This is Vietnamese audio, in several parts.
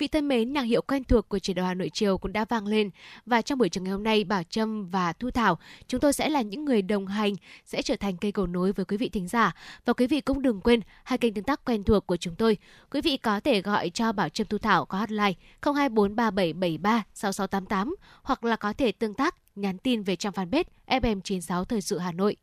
Vị thân mến, nhạc hiệu quen thuộc của chuyển động Hà Nội chiều cũng đã vang lên và trong buổi trường ngày hôm nay Bảo Trâm và Thu Thảo chúng tôi sẽ là những người đồng hành sẽ trở thành cây cầu nối với quý vị thính giả và quý vị cũng đừng quên hai kênh tương tác quen thuộc của chúng tôi. Quý vị có thể gọi cho Bảo Trâm Thu Thảo có hotline 02437736688 hoặc là có thể tương tác nhắn tin về trang fanpage FM96 Thời sự Hà Nội.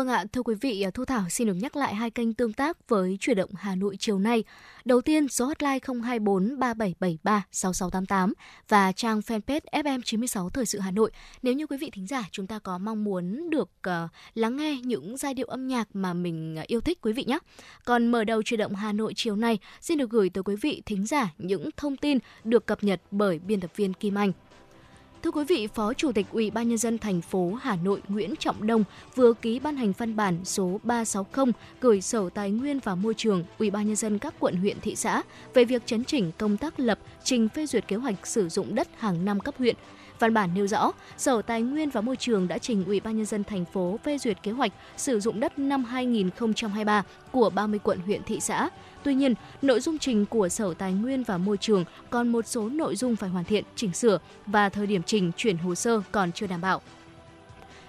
Vâng ạ, thưa quý vị, à, Thu Thảo xin được nhắc lại hai kênh tương tác với chuyển động Hà Nội chiều nay. Đầu tiên, số hotline 024 3773 6688 và trang fanpage FM96 Thời sự Hà Nội. Nếu như quý vị thính giả chúng ta có mong muốn được uh, lắng nghe những giai điệu âm nhạc mà mình ờ, yêu thích quý vị nhé. Còn mở đầu chuyển động Hà Nội chiều nay, xin được gửi tới quý vị thính giả những thông tin được cập nhật bởi biên tập viên Kim Anh. Thưa quý vị, Phó Chủ tịch Ủy ban nhân dân thành phố Hà Nội Nguyễn Trọng Đông vừa ký ban hành văn bản số 360 gửi Sở Tài nguyên và Môi trường Ủy ban nhân dân các quận huyện thị xã về việc chấn chỉnh công tác lập trình phê duyệt kế hoạch sử dụng đất hàng năm cấp huyện. Văn bản nêu rõ, Sở Tài nguyên và Môi trường đã trình Ủy ban nhân dân thành phố phê duyệt kế hoạch sử dụng đất năm 2023 của 30 quận huyện thị xã Tuy nhiên, nội dung trình của Sở Tài nguyên và Môi trường còn một số nội dung phải hoàn thiện, chỉnh sửa và thời điểm trình chuyển hồ sơ còn chưa đảm bảo.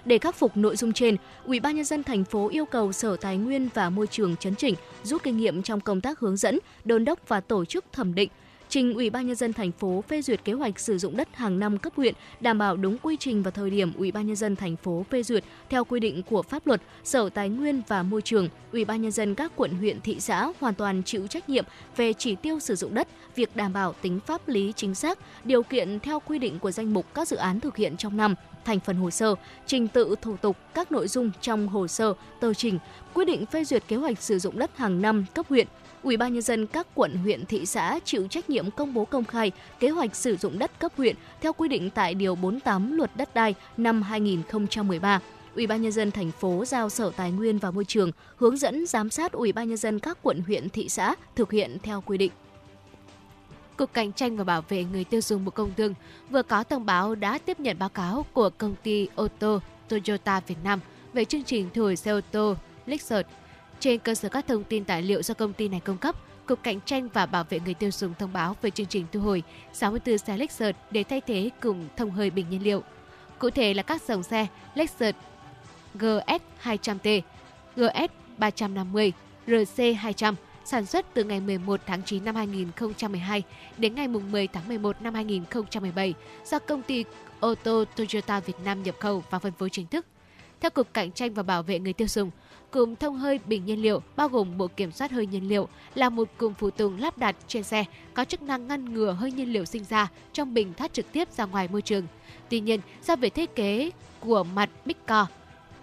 Để khắc phục nội dung trên, Ủy ban nhân dân thành phố yêu cầu Sở Tài nguyên và Môi trường chấn chỉnh, rút kinh nghiệm trong công tác hướng dẫn, đôn đốc và tổ chức thẩm định, trình Ủy ban nhân dân thành phố phê duyệt kế hoạch sử dụng đất hàng năm cấp huyện, đảm bảo đúng quy trình và thời điểm Ủy ban nhân dân thành phố phê duyệt theo quy định của pháp luật, Sở Tài nguyên và Môi trường, Ủy ban nhân dân các quận huyện thị xã hoàn toàn chịu trách nhiệm về chỉ tiêu sử dụng đất, việc đảm bảo tính pháp lý chính xác, điều kiện theo quy định của danh mục các dự án thực hiện trong năm, thành phần hồ sơ, trình tự thủ tục các nội dung trong hồ sơ, tờ trình, quyết định phê duyệt kế hoạch sử dụng đất hàng năm cấp huyện, Ủy ban nhân dân các quận, huyện, thị xã chịu trách nhiệm công bố công khai kế hoạch sử dụng đất cấp huyện theo quy định tại điều 48 Luật đất đai năm 2013. Ủy ban nhân dân thành phố giao Sở Tài nguyên và Môi trường hướng dẫn giám sát Ủy ban nhân dân các quận, huyện, thị xã thực hiện theo quy định. Cục Cạnh tranh và Bảo vệ người tiêu dùng Bộ Công Thương vừa có thông báo đã tiếp nhận báo cáo của công ty ô tô Toyota Việt Nam về chương trình thu hồi xe ô tô Lexus trên cơ sở các thông tin tài liệu do công ty này cung cấp, Cục Cạnh tranh và Bảo vệ người tiêu dùng thông báo về chương trình thu hồi 64 xe Lexus để thay thế cùng thông hơi bình nhiên liệu. Cụ thể là các dòng xe Lexus GS 200T, GS 350, RC 200 sản xuất từ ngày 11 tháng 9 năm 2012 đến ngày 10 tháng 11 năm 2017 do công ty ô tô Toyota Việt Nam nhập khẩu và phân phối chính thức. Theo Cục Cạnh tranh và Bảo vệ người tiêu dùng, Cụm thông hơi bình nhiên liệu bao gồm bộ kiểm soát hơi nhiên liệu là một cụm phụ tùng lắp đặt trên xe có chức năng ngăn ngừa hơi nhiên liệu sinh ra trong bình thoát trực tiếp ra ngoài môi trường. Tuy nhiên, do về thiết kế của mặt bích co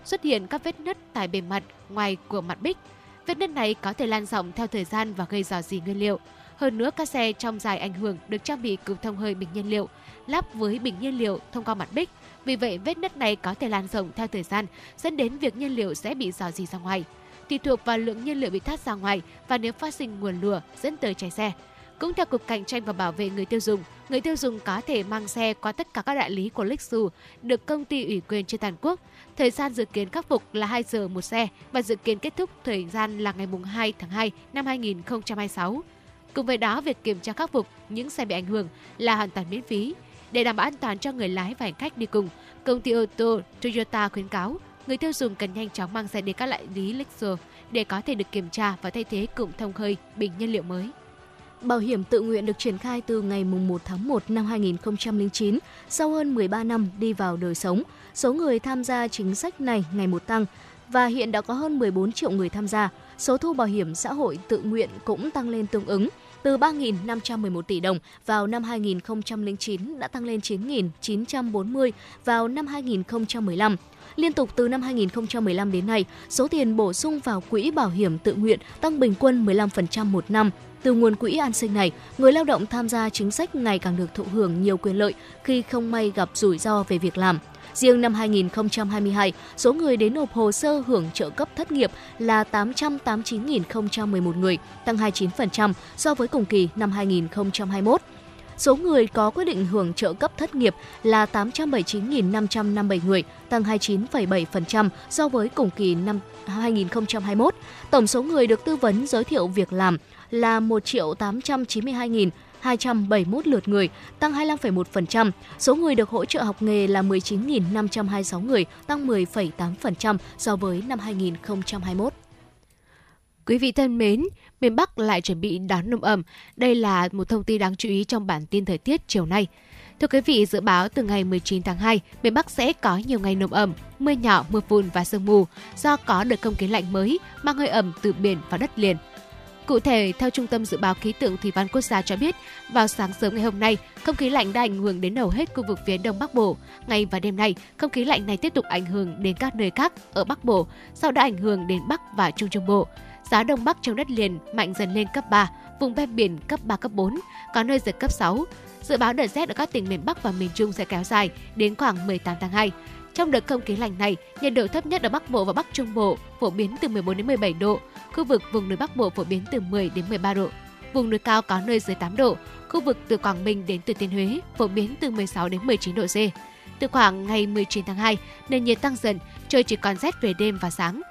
xuất hiện các vết nứt tại bề mặt ngoài của mặt bích. Vết nứt này có thể lan rộng theo thời gian và gây rò rỉ nguyên liệu. Hơn nữa, các xe trong dài ảnh hưởng được trang bị cụm thông hơi bình nhiên liệu lắp với bình nhiên liệu thông qua mặt bích vì vậy, vết nứt này có thể lan rộng theo thời gian, dẫn đến việc nhiên liệu sẽ bị dò dỉ ra ngoài. Tùy thuộc vào lượng nhiên liệu bị thoát ra ngoài và nếu phát sinh nguồn lửa dẫn tới cháy xe. Cũng theo Cục Cạnh tranh và Bảo vệ người tiêu dùng, người tiêu dùng có thể mang xe qua tất cả các đại lý của Lexus được công ty ủy quyền trên toàn quốc. Thời gian dự kiến khắc phục là 2 giờ một xe và dự kiến kết thúc thời gian là ngày 2 tháng 2 năm 2026. Cùng với đó, việc kiểm tra khắc phục những xe bị ảnh hưởng là hoàn toàn miễn phí. Để đảm bảo an toàn cho người lái và hành khách đi cùng, công ty ô tô Toyota khuyến cáo người tiêu dùng cần nhanh chóng mang xe đến các đại lý Lexus để có thể được kiểm tra và thay thế cụm thông hơi bình nhiên liệu mới. Bảo hiểm tự nguyện được triển khai từ ngày 1 tháng 1 năm 2009, sau hơn 13 năm đi vào đời sống. Số người tham gia chính sách này ngày một tăng và hiện đã có hơn 14 triệu người tham gia. Số thu bảo hiểm xã hội tự nguyện cũng tăng lên tương ứng từ 3.511 tỷ đồng vào năm 2009 đã tăng lên 9.940 vào năm 2015. Liên tục từ năm 2015 đến nay, số tiền bổ sung vào quỹ bảo hiểm tự nguyện tăng bình quân 15% một năm. Từ nguồn quỹ an sinh này, người lao động tham gia chính sách ngày càng được thụ hưởng nhiều quyền lợi khi không may gặp rủi ro về việc làm. Riêng năm 2022, số người đến nộp hồ sơ hưởng trợ cấp thất nghiệp là 889.011 người, tăng 29% so với cùng kỳ năm 2021. Số người có quyết định hưởng trợ cấp thất nghiệp là 879.557 người, tăng 29,7% so với cùng kỳ năm 2021. Tổng số người được tư vấn giới thiệu việc làm là 1.892.000 271 lượt người, tăng 25,1%. Số người được hỗ trợ học nghề là 19.526 người, tăng 10,8% so với năm 2021. Quý vị thân mến, miền Bắc lại chuẩn bị đón nồm ẩm. Đây là một thông tin đáng chú ý trong bản tin thời tiết chiều nay. Thưa quý vị, dự báo từ ngày 19 tháng 2, miền Bắc sẽ có nhiều ngày nồm ẩm, mưa nhỏ, mưa phùn và sương mù do có đợt không khí lạnh mới mang hơi ẩm từ biển vào đất liền. Cụ thể, theo Trung tâm Dự báo Khí tượng Thủy văn Quốc gia cho biết, vào sáng sớm ngày hôm nay, không khí lạnh đã ảnh hưởng đến hầu hết khu vực phía Đông Bắc Bộ. Ngày và đêm nay, không khí lạnh này tiếp tục ảnh hưởng đến các nơi khác ở Bắc Bộ, sau đã ảnh hưởng đến Bắc và Trung Trung Bộ. Gió Đông Bắc trong đất liền mạnh dần lên cấp 3, vùng ven biển cấp 3, cấp 4, có nơi giật cấp 6. Dự báo đợt rét ở các tỉnh miền Bắc và miền Trung sẽ kéo dài đến khoảng 18 tháng 2. Trong đợt không khí lạnh này, nhiệt độ thấp nhất ở Bắc Bộ và Bắc Trung Bộ phổ biến từ 14 đến 17 độ, khu vực vùng núi Bắc Bộ phổ biến từ 10 đến 13 độ. Vùng núi cao có nơi dưới 8 độ, khu vực từ Quảng Bình đến Thừa Thiên Huế phổ biến từ 16 đến 19 độ C. Từ khoảng ngày 19 tháng 2, nền nhiệt tăng dần, trời chỉ còn rét về đêm và sáng.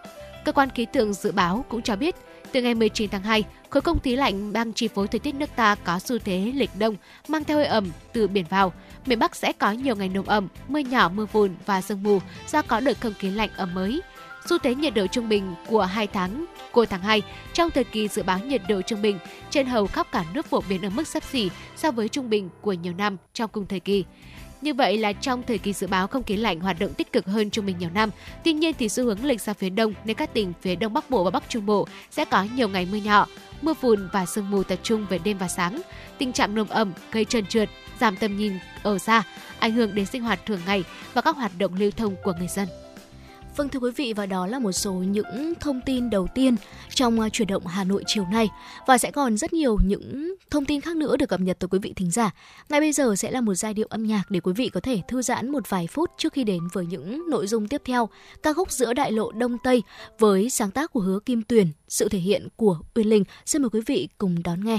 Cơ quan khí tượng dự báo cũng cho biết, từ ngày 19 tháng 2, khối không khí lạnh đang chi phối thời tiết nước ta có xu thế lệch đông, mang theo hơi ẩm từ biển vào. Miền Bắc sẽ có nhiều ngày nồm ẩm, mưa nhỏ, mưa phùn và sương mù do có đợt không khí lạnh ẩm mới. Xu thế nhiệt độ trung bình của 2 tháng của tháng 2 trong thời kỳ dự báo nhiệt độ trung bình trên hầu khắp cả nước phổ biến ở mức sấp xỉ so với trung bình của nhiều năm trong cùng thời kỳ. Như vậy là trong thời kỳ dự báo không khí lạnh hoạt động tích cực hơn trung bình nhiều năm. Tuy nhiên thì xu hướng lệch ra phía đông nên các tỉnh phía đông bắc bộ và bắc trung bộ sẽ có nhiều ngày mưa nhỏ, mưa phùn và sương mù tập trung về đêm và sáng. Tình trạng nồm ẩm gây trơn trượt, giảm tầm nhìn ở xa, ảnh hưởng đến sinh hoạt thường ngày và các hoạt động lưu thông của người dân. Vâng thưa quý vị và đó là một số những thông tin đầu tiên trong à, chuyển động Hà Nội chiều nay và sẽ còn rất nhiều những thông tin khác nữa được cập nhật tới quý vị thính giả. Ngay bây giờ sẽ là một giai điệu âm nhạc để quý vị có thể thư giãn một vài phút trước khi đến với những nội dung tiếp theo. Ca khúc giữa đại lộ Đông Tây với sáng tác của Hứa Kim Tuyền, sự thể hiện của Uyên Linh. Xin mời quý vị cùng đón nghe.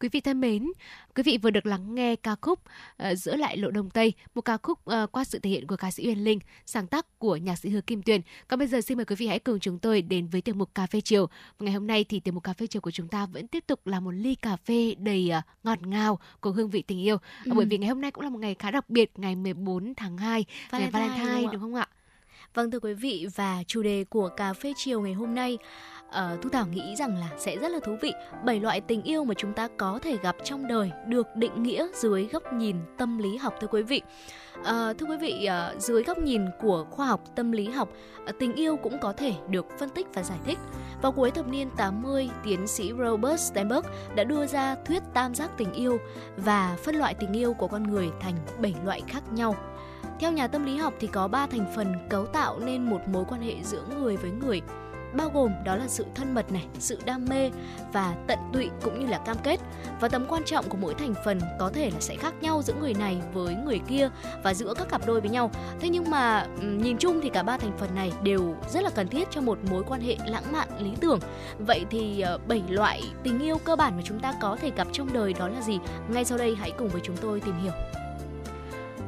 Quý vị thân mến, quý vị vừa được lắng nghe ca khúc uh, Giữa lại lộ đông tây, một ca khúc uh, qua sự thể hiện của ca sĩ Uyên Linh, sáng tác của nhạc sĩ Hứa Kim Tuyền. Còn bây giờ xin mời quý vị hãy cùng chúng tôi đến với tiểu mục cà phê chiều. Ngày hôm nay thì tiểu mục cà phê chiều của chúng ta vẫn tiếp tục là một ly cà phê đầy uh, ngọt ngào của hương vị tình yêu. Ừ. Bởi vì ngày hôm nay cũng là một ngày khá đặc biệt, ngày 14 tháng 2, Valentine, ngày Valentine đúng, đúng không ạ? Vâng thưa quý vị và chủ đề của cà phê chiều ngày hôm nay uh, Thu Thảo nghĩ rằng là sẽ rất là thú vị. Bảy loại tình yêu mà chúng ta có thể gặp trong đời được định nghĩa dưới góc nhìn tâm lý học thưa quý vị. Uh, thưa quý vị, uh, dưới góc nhìn của khoa học tâm lý học, uh, tình yêu cũng có thể được phân tích và giải thích. Vào cuối thập niên 80, tiến sĩ Robert Steinberg đã đưa ra thuyết tam giác tình yêu và phân loại tình yêu của con người thành bảy loại khác nhau. Theo nhà tâm lý học thì có 3 thành phần cấu tạo nên một mối quan hệ giữa người với người bao gồm đó là sự thân mật này, sự đam mê và tận tụy cũng như là cam kết. Và tầm quan trọng của mỗi thành phần có thể là sẽ khác nhau giữa người này với người kia và giữa các cặp đôi với nhau. Thế nhưng mà nhìn chung thì cả ba thành phần này đều rất là cần thiết cho một mối quan hệ lãng mạn lý tưởng. Vậy thì ờ, bảy loại tình yêu cơ bản mà chúng ta có thể gặp trong đời đó là gì? Ngay sau đây hãy cùng với chúng tôi tìm hiểu.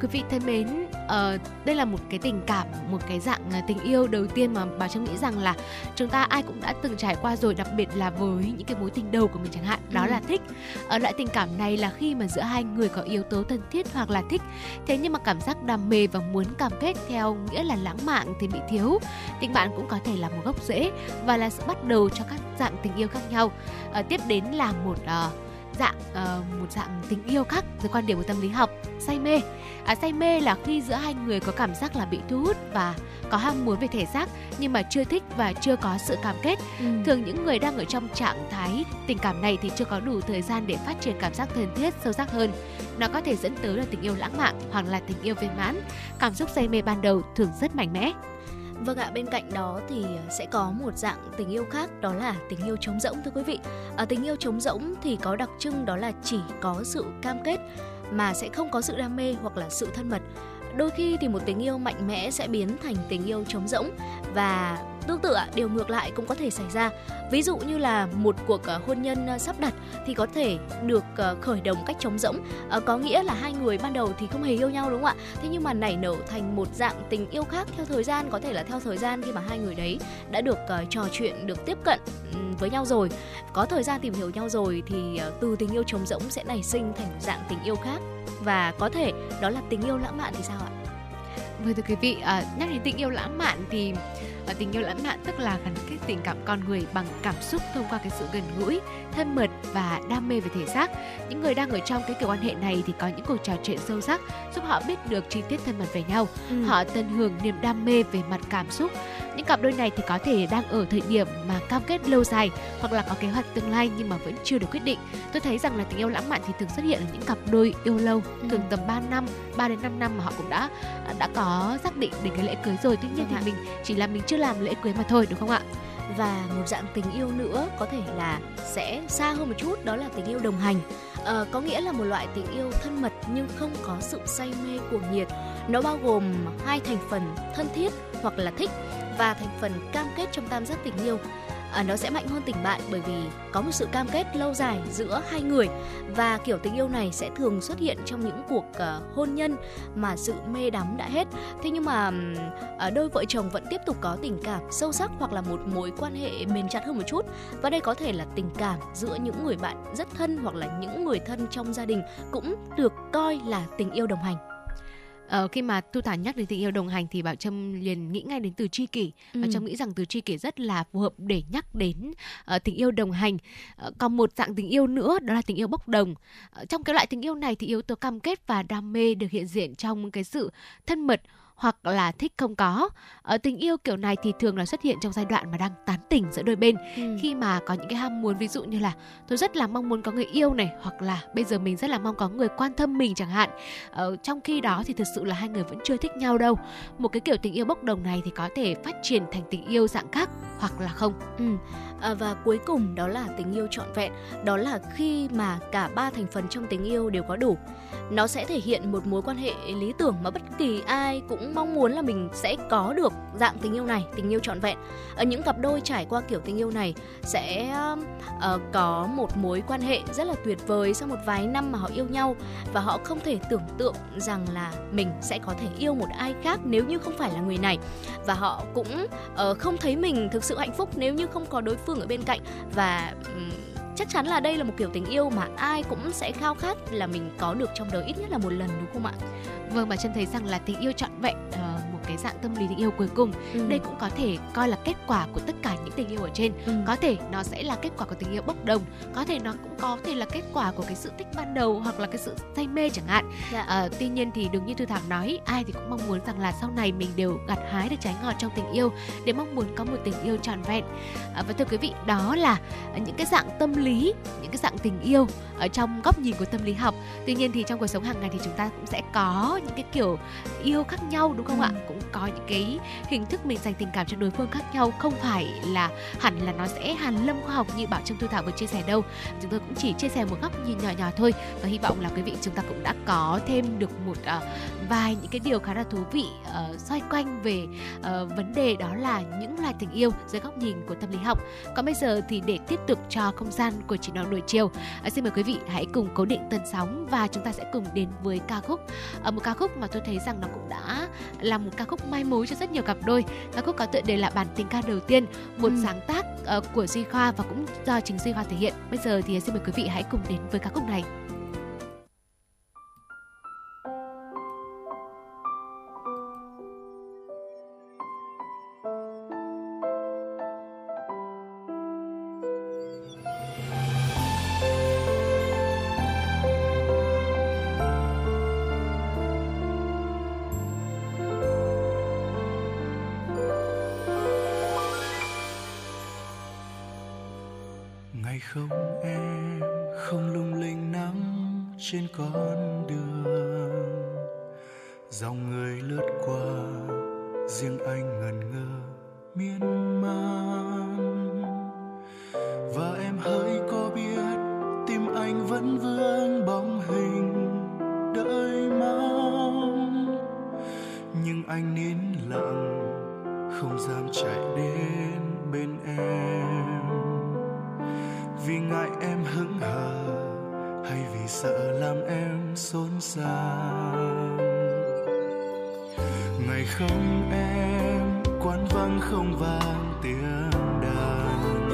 Quý vị thân mến, uh, đây là một cái tình cảm, một cái dạng uh, tình yêu đầu tiên mà bà Trâm nghĩ rằng là chúng ta ai cũng đã từng trải qua rồi, đặc biệt là với những cái mối tình đầu của mình chẳng hạn, đó ừ. là thích. Ở uh, loại tình cảm này là khi mà giữa hai người có yếu tố thân thiết hoặc là thích, thế nhưng mà cảm giác đam mê và muốn cam kết theo nghĩa là lãng mạn thì bị thiếu. Tình bạn cũng có thể là một gốc rễ và là sự bắt đầu cho các dạng tình yêu khác nhau. Uh, tiếp đến là một uh, dạng uh, một dạng tình yêu khác dưới quan điểm của tâm lý học say mê. À, say mê là khi giữa hai người có cảm giác là bị thu hút và có ham muốn về thể xác nhưng mà chưa thích và chưa có sự cam kết. Ừ. thường những người đang ở trong trạng thái tình cảm này thì chưa có đủ thời gian để phát triển cảm giác thân thiết sâu sắc hơn. Nó có thể dẫn tới là tình yêu lãng mạn hoặc là tình yêu viên mãn. Cảm xúc say mê ban đầu thường rất mạnh mẽ Vâng ạ, bên cạnh đó thì ờ, sẽ có một dạng tình yêu khác đó là tình yêu trống rỗng thưa quý vị. Ở tình yêu trống rỗng thì có đặc trưng đó là chỉ có sự cam kết mà sẽ không có sự đam mê hoặc là sự thân mật. Đôi khi thì một tình yêu mạnh mẽ sẽ biến thành tình yêu trống rỗng và Tương tự điều ngược lại cũng có thể xảy ra. Ví dụ như là một cuộc ờ, hôn nhân ờ, sắp đặt thì có thể được ờ, khởi động cách trống rỗng, có nghĩa là hai người ban đầu thì không hề yêu nhau đúng không ạ? Thế nhưng mà nảy nở thành một dạng tình yêu khác theo thời gian, có thể là theo thời gian khi mà hai người đấy đã được trò chuyện, được tiếp cận ừ, với nhau rồi, có thời gian tìm hiểu nhau rồi thì từ tình yêu trống rỗng sẽ nảy sinh thành một dạng tình yêu khác và có thể đó là tình yêu lãng mạn thì sao ạ? Vâng thưa quý vị, à, nhắc đến tình yêu lãng mạn thì và tình yêu lãng mạn tức là gắn kết tình cảm con người bằng cảm xúc thông qua cái sự gần gũi, thân mật và đam mê về thể xác. Những người đang ở trong cái kiểu quan hệ này thì có những cuộc trò chuyện sâu sắc giúp họ biết được chi tiết thân mật về nhau. Ừ. Họ tận hưởng niềm đam mê về mặt cảm xúc. Những cặp đôi này thì có thể đang ở thời điểm mà cam kết lâu dài hoặc là có kế hoạch tương lai nhưng mà vẫn chưa được quyết định. Tôi thấy rằng là tình yêu lãng mạn thì thường xuất hiện ở những cặp đôi yêu lâu, ừ. thường tầm 3 năm, 3 đến 5 năm mà họ cũng đã đã có xác định đến cái lễ cưới rồi. Tuy nhiên thì mình chỉ là mình chưa làm lễ cưới mà thôi đúng không ạ và một dạng tình yêu nữa có thể là sẽ xa hơn một chút đó là tình yêu đồng hành à, có nghĩa là một loại tình yêu thân mật nhưng không có sự say mê cuồng nhiệt nó bao gồm hai thành phần thân thiết hoặc là thích và thành phần cam kết trong tam giác tình yêu. À, nó sẽ mạnh hơn tình bạn bởi vì có một sự cam kết lâu dài giữa hai người và kiểu tình yêu này sẽ thường xuất hiện trong những cuộc uh, hôn nhân mà sự mê đắm đã hết. Thế nhưng mà uh, đôi vợ chồng vẫn tiếp tục có tình cảm sâu sắc hoặc là một mối quan hệ bền chặt hơn một chút. Và đây có thể là tình cảm giữa những người bạn rất thân hoặc là những người thân trong gia đình cũng được coi là tình yêu đồng hành. Ờ, khi mà Tu Thảo nhắc đến tình yêu đồng hành thì Bảo Trâm liền nghĩ ngay đến từ tri kỷ. Ừ. Bảo Trâm nghĩ rằng từ tri kỷ rất là phù hợp để nhắc đến uh, tình yêu đồng hành. Uh, còn một dạng tình yêu nữa đó là tình yêu bốc đồng. Uh, trong cái loại tình yêu này thì yếu tố cam kết và đam mê được hiện diện trong cái sự thân mật hoặc là thích không có. Ở tình yêu kiểu này thì thường là xuất hiện trong giai đoạn mà đang tán tỉnh giữa đôi bên ừ. khi mà có những cái ham muốn ví dụ như là tôi rất là mong muốn có người yêu này hoặc là bây giờ mình rất là mong có người quan tâm mình chẳng hạn. Ở trong khi đó thì thực sự là hai người vẫn chưa thích nhau đâu. Một cái kiểu tình yêu bốc đồng này thì có thể phát triển thành tình yêu dạng khác hoặc là không. Ừ. À, và cuối cùng đó là tình yêu trọn vẹn, đó là khi mà cả ba thành phần trong tình yêu đều có đủ. Nó sẽ thể hiện một mối quan hệ lý tưởng mà bất kỳ ai cũng mong muốn là mình sẽ có được dạng tình yêu này tình yêu trọn vẹn. Ở những cặp đôi trải qua kiểu tình yêu này sẽ uh, có một mối quan hệ rất là tuyệt vời sau một vài năm mà họ yêu nhau. Và họ không thể tưởng tượng rằng là mình sẽ có thể yêu một ai khác nếu như không phải là người này. Và họ cũng uh, không thấy mình thực sự hạnh phúc nếu như không có đối phương ở bên cạnh và um, chắc chắn là đây là một kiểu tình yêu mà ai cũng sẽ khao khát là mình có được trong đời ít nhất là một lần đúng không ạ? Vâng mà chân thấy rằng là tình yêu trọn vẹn uh, cái dạng tâm lý tình yêu cuối cùng ừ. đây cũng có thể coi là kết quả của tất cả những tình yêu ở trên ừ. có thể nó sẽ là kết quả của tình yêu bốc đồng có thể nó cũng có thể là kết quả của cái sự thích ban đầu hoặc là cái sự say mê chẳng hạn dạ. uh, tuy nhiên thì đúng như thư thảo nói ai thì cũng mong muốn rằng là sau này mình đều gặt hái được trái ngọt trong tình yêu để mong muốn có một tình yêu trọn vẹn uh, và thưa quý vị đó là những cái dạng tâm lý những cái dạng tình yêu ở trong góc nhìn của tâm lý học tuy nhiên thì trong cuộc sống hàng ngày thì chúng ta cũng sẽ có những cái kiểu yêu khác nhau đúng không ừ. ạ cũng có những cái hình thức mình dành tình cảm cho đối phương khác nhau không phải là hẳn là nó sẽ hàn lâm khoa học như bảo trương thu thảo vừa chia sẻ đâu. Chúng tôi cũng chỉ chia sẻ một góc nhìn nhỏ nhỏ thôi và hy vọng là quý vị chúng ta cũng đã có thêm được một uh, vài những cái điều khá là thú vị uh, xoay quanh về uh, vấn đề đó là những loài tình yêu dưới góc nhìn của tâm lý học. Còn bây giờ thì để tiếp tục cho không gian của chị nói buổi chiều uh, xin mời quý vị hãy cùng cố định tần sóng và chúng ta sẽ cùng đến với ca khúc. Uh, một ca khúc mà tôi thấy rằng nó cũng đã là một ca khúc mai mối cho rất nhiều cặp đôi. Ca khúc có tựa đề là bản tình ca đầu tiên một ừ. sáng tác uh, của duy khoa và cũng do chính duy khoa thể hiện. Bây giờ thì xin mời quý vị hãy cùng đến với ca khúc này riêng anh ngần ngơ, miên man. Và em hãy có biết tim anh vẫn vương bóng hình đợi mong. Nhưng anh nín lặng, không dám chạy đến bên em. Vì ngại em hững hờ hay vì sợ làm em xôn xao? ngày không em, quán vắng không vang tiếng đàn.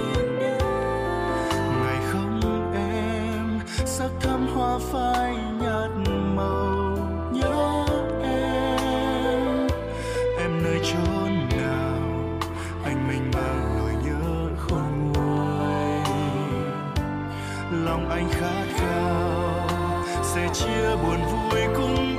Ngày không em, sắc thắm hoa phai nhạt màu, nhớ em. Em nơi chốn nào, anh mênh mang nỗi nhớ khôn nguôi. Lòng anh khát khao, sẽ chia buồn vui cùng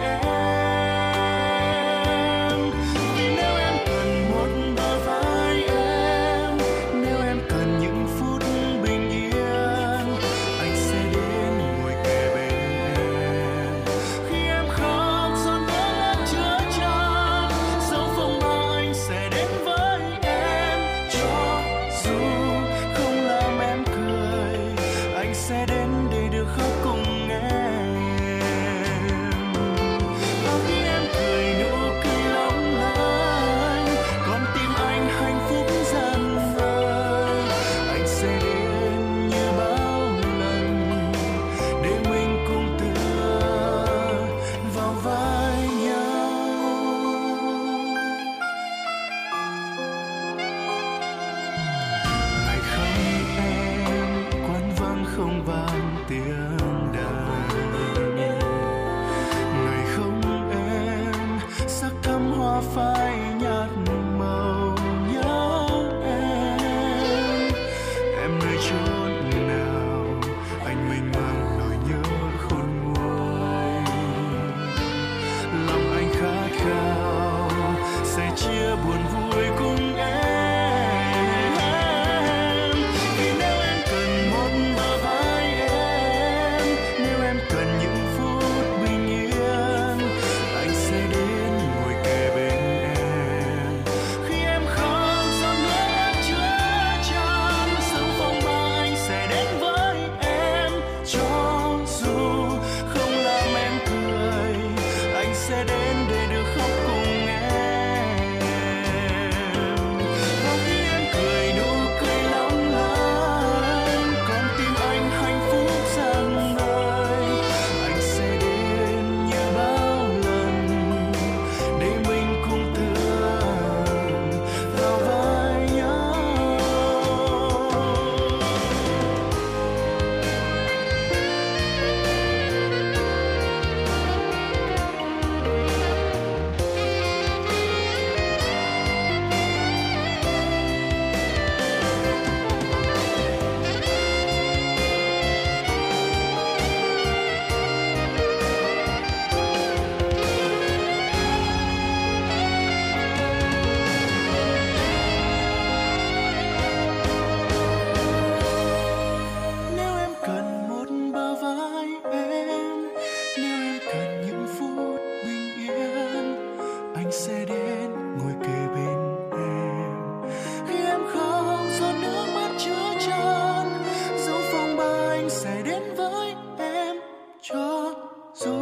sẽ đến, ngồi kề bên em. Khi em khóc, giọt nước mắt chứa tràn dẫu phong ba anh sẽ đến với em. Cho dù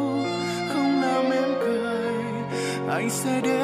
không làm em cười, anh sẽ đến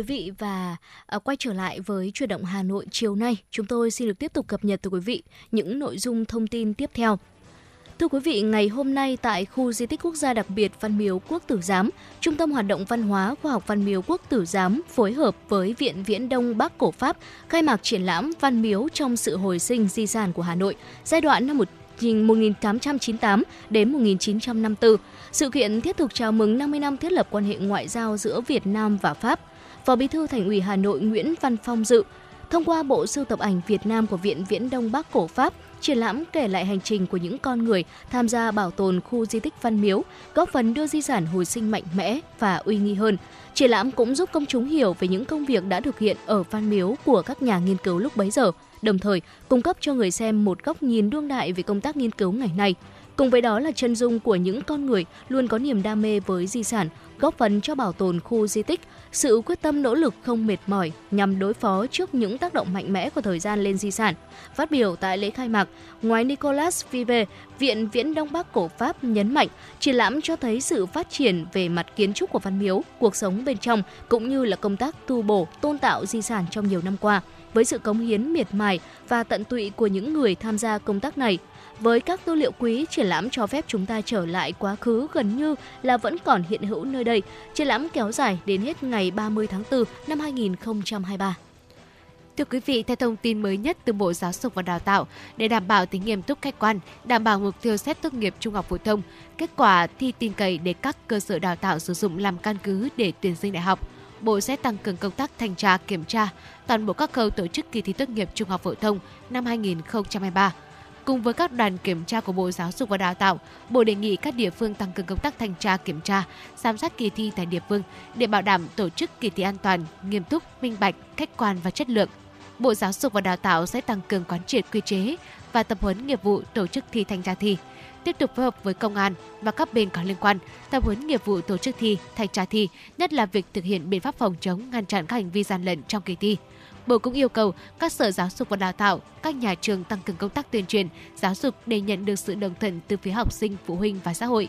quý vị và uh, quay trở lại với chuyển động Hà Nội chiều nay, chúng tôi xin được tiếp tục cập nhật tới quý vị những nội dung thông tin tiếp theo. Thưa quý vị, ngày hôm nay tại khu di tích quốc gia đặc biệt Văn Miếu Quốc Tử Giám, Trung tâm Hoạt động Văn hóa Khoa học Văn Miếu Quốc Tử Giám phối hợp với Viện Viễn Đông Bắc Cổ Pháp khai mạc triển lãm Văn Miếu trong sự hồi sinh di sản của Hà Nội giai đoạn năm 1898 đến 1954. Sự kiện thiết thực chào mừng 50 năm thiết lập quan hệ ngoại giao giữa Việt Nam và Pháp. Phó Bí thư Thành ủy Hà Nội Nguyễn Văn Phong dự. Thông qua bộ sưu tập ảnh Việt Nam của Viện Viễn Đông Bắc Cổ Pháp, triển lãm kể lại hành trình của những con người tham gia bảo tồn khu di tích Văn Miếu, góp phần đưa di sản hồi sinh mạnh mẽ và uy nghi hơn. Triển lãm cũng giúp công chúng hiểu về những công việc đã thực hiện ở Văn Miếu của các nhà nghiên cứu lúc bấy giờ, đồng thời cung cấp cho người xem một góc nhìn đương đại về công tác nghiên cứu ngày nay. Cùng với đó là chân dung của những con người luôn có niềm đam mê với di sản, góp phần cho bảo tồn khu di tích, sự quyết tâm nỗ lực không mệt mỏi nhằm đối phó trước những tác động mạnh mẽ của thời gian lên di sản. Phát biểu tại lễ khai mạc, ngoài Nicolas Vive, Viện Viễn Đông Bắc Cổ Pháp nhấn mạnh, triển lãm cho thấy sự phát triển về mặt kiến trúc của Văn Miếu, cuộc sống bên trong cũng như là công tác tu bổ, tôn tạo di sản trong nhiều năm qua. Với sự cống hiến miệt mài và tận tụy của những người tham gia công tác này, với các tư liệu quý, triển lãm cho phép chúng ta trở lại quá khứ gần như là vẫn còn hiện hữu nơi đây. Triển lãm kéo dài đến hết ngày 30 tháng 4 năm 2023. Thưa quý vị, theo thông tin mới nhất từ Bộ Giáo dục và Đào tạo, để đảm bảo tính nghiêm túc khách quan, đảm bảo mục tiêu xét tốt nghiệp trung học phổ thông, kết quả thi tin cậy để các cơ sở đào tạo sử dụng làm căn cứ để tuyển sinh đại học, Bộ sẽ tăng cường công tác thanh tra kiểm tra toàn bộ các khâu tổ chức kỳ thi tốt nghiệp trung học phổ thông năm 2023. Cùng với các đoàn kiểm tra của Bộ Giáo dục và Đào tạo, Bộ đề nghị các địa phương tăng cường công tác thanh tra kiểm tra, giám sát kỳ thi tại địa phương để bảo đảm tổ chức kỳ thi an toàn, nghiêm túc, minh bạch, khách quan và chất lượng. Bộ Giáo dục và Đào tạo sẽ tăng cường quán triệt quy chế và tập huấn nghiệp vụ tổ chức thi thanh tra thi tiếp tục phối hợp với công an và các bên có liên quan tập huấn nghiệp vụ tổ chức thi, thanh tra thi, nhất là việc thực hiện biện pháp phòng chống ngăn chặn các hành vi gian lận trong kỳ thi. Bộ cũng yêu cầu các sở giáo dục và đào tạo, các nhà trường tăng cường công tác tuyên truyền, giáo dục để nhận được sự đồng thuận từ phía học sinh, phụ huynh và xã hội.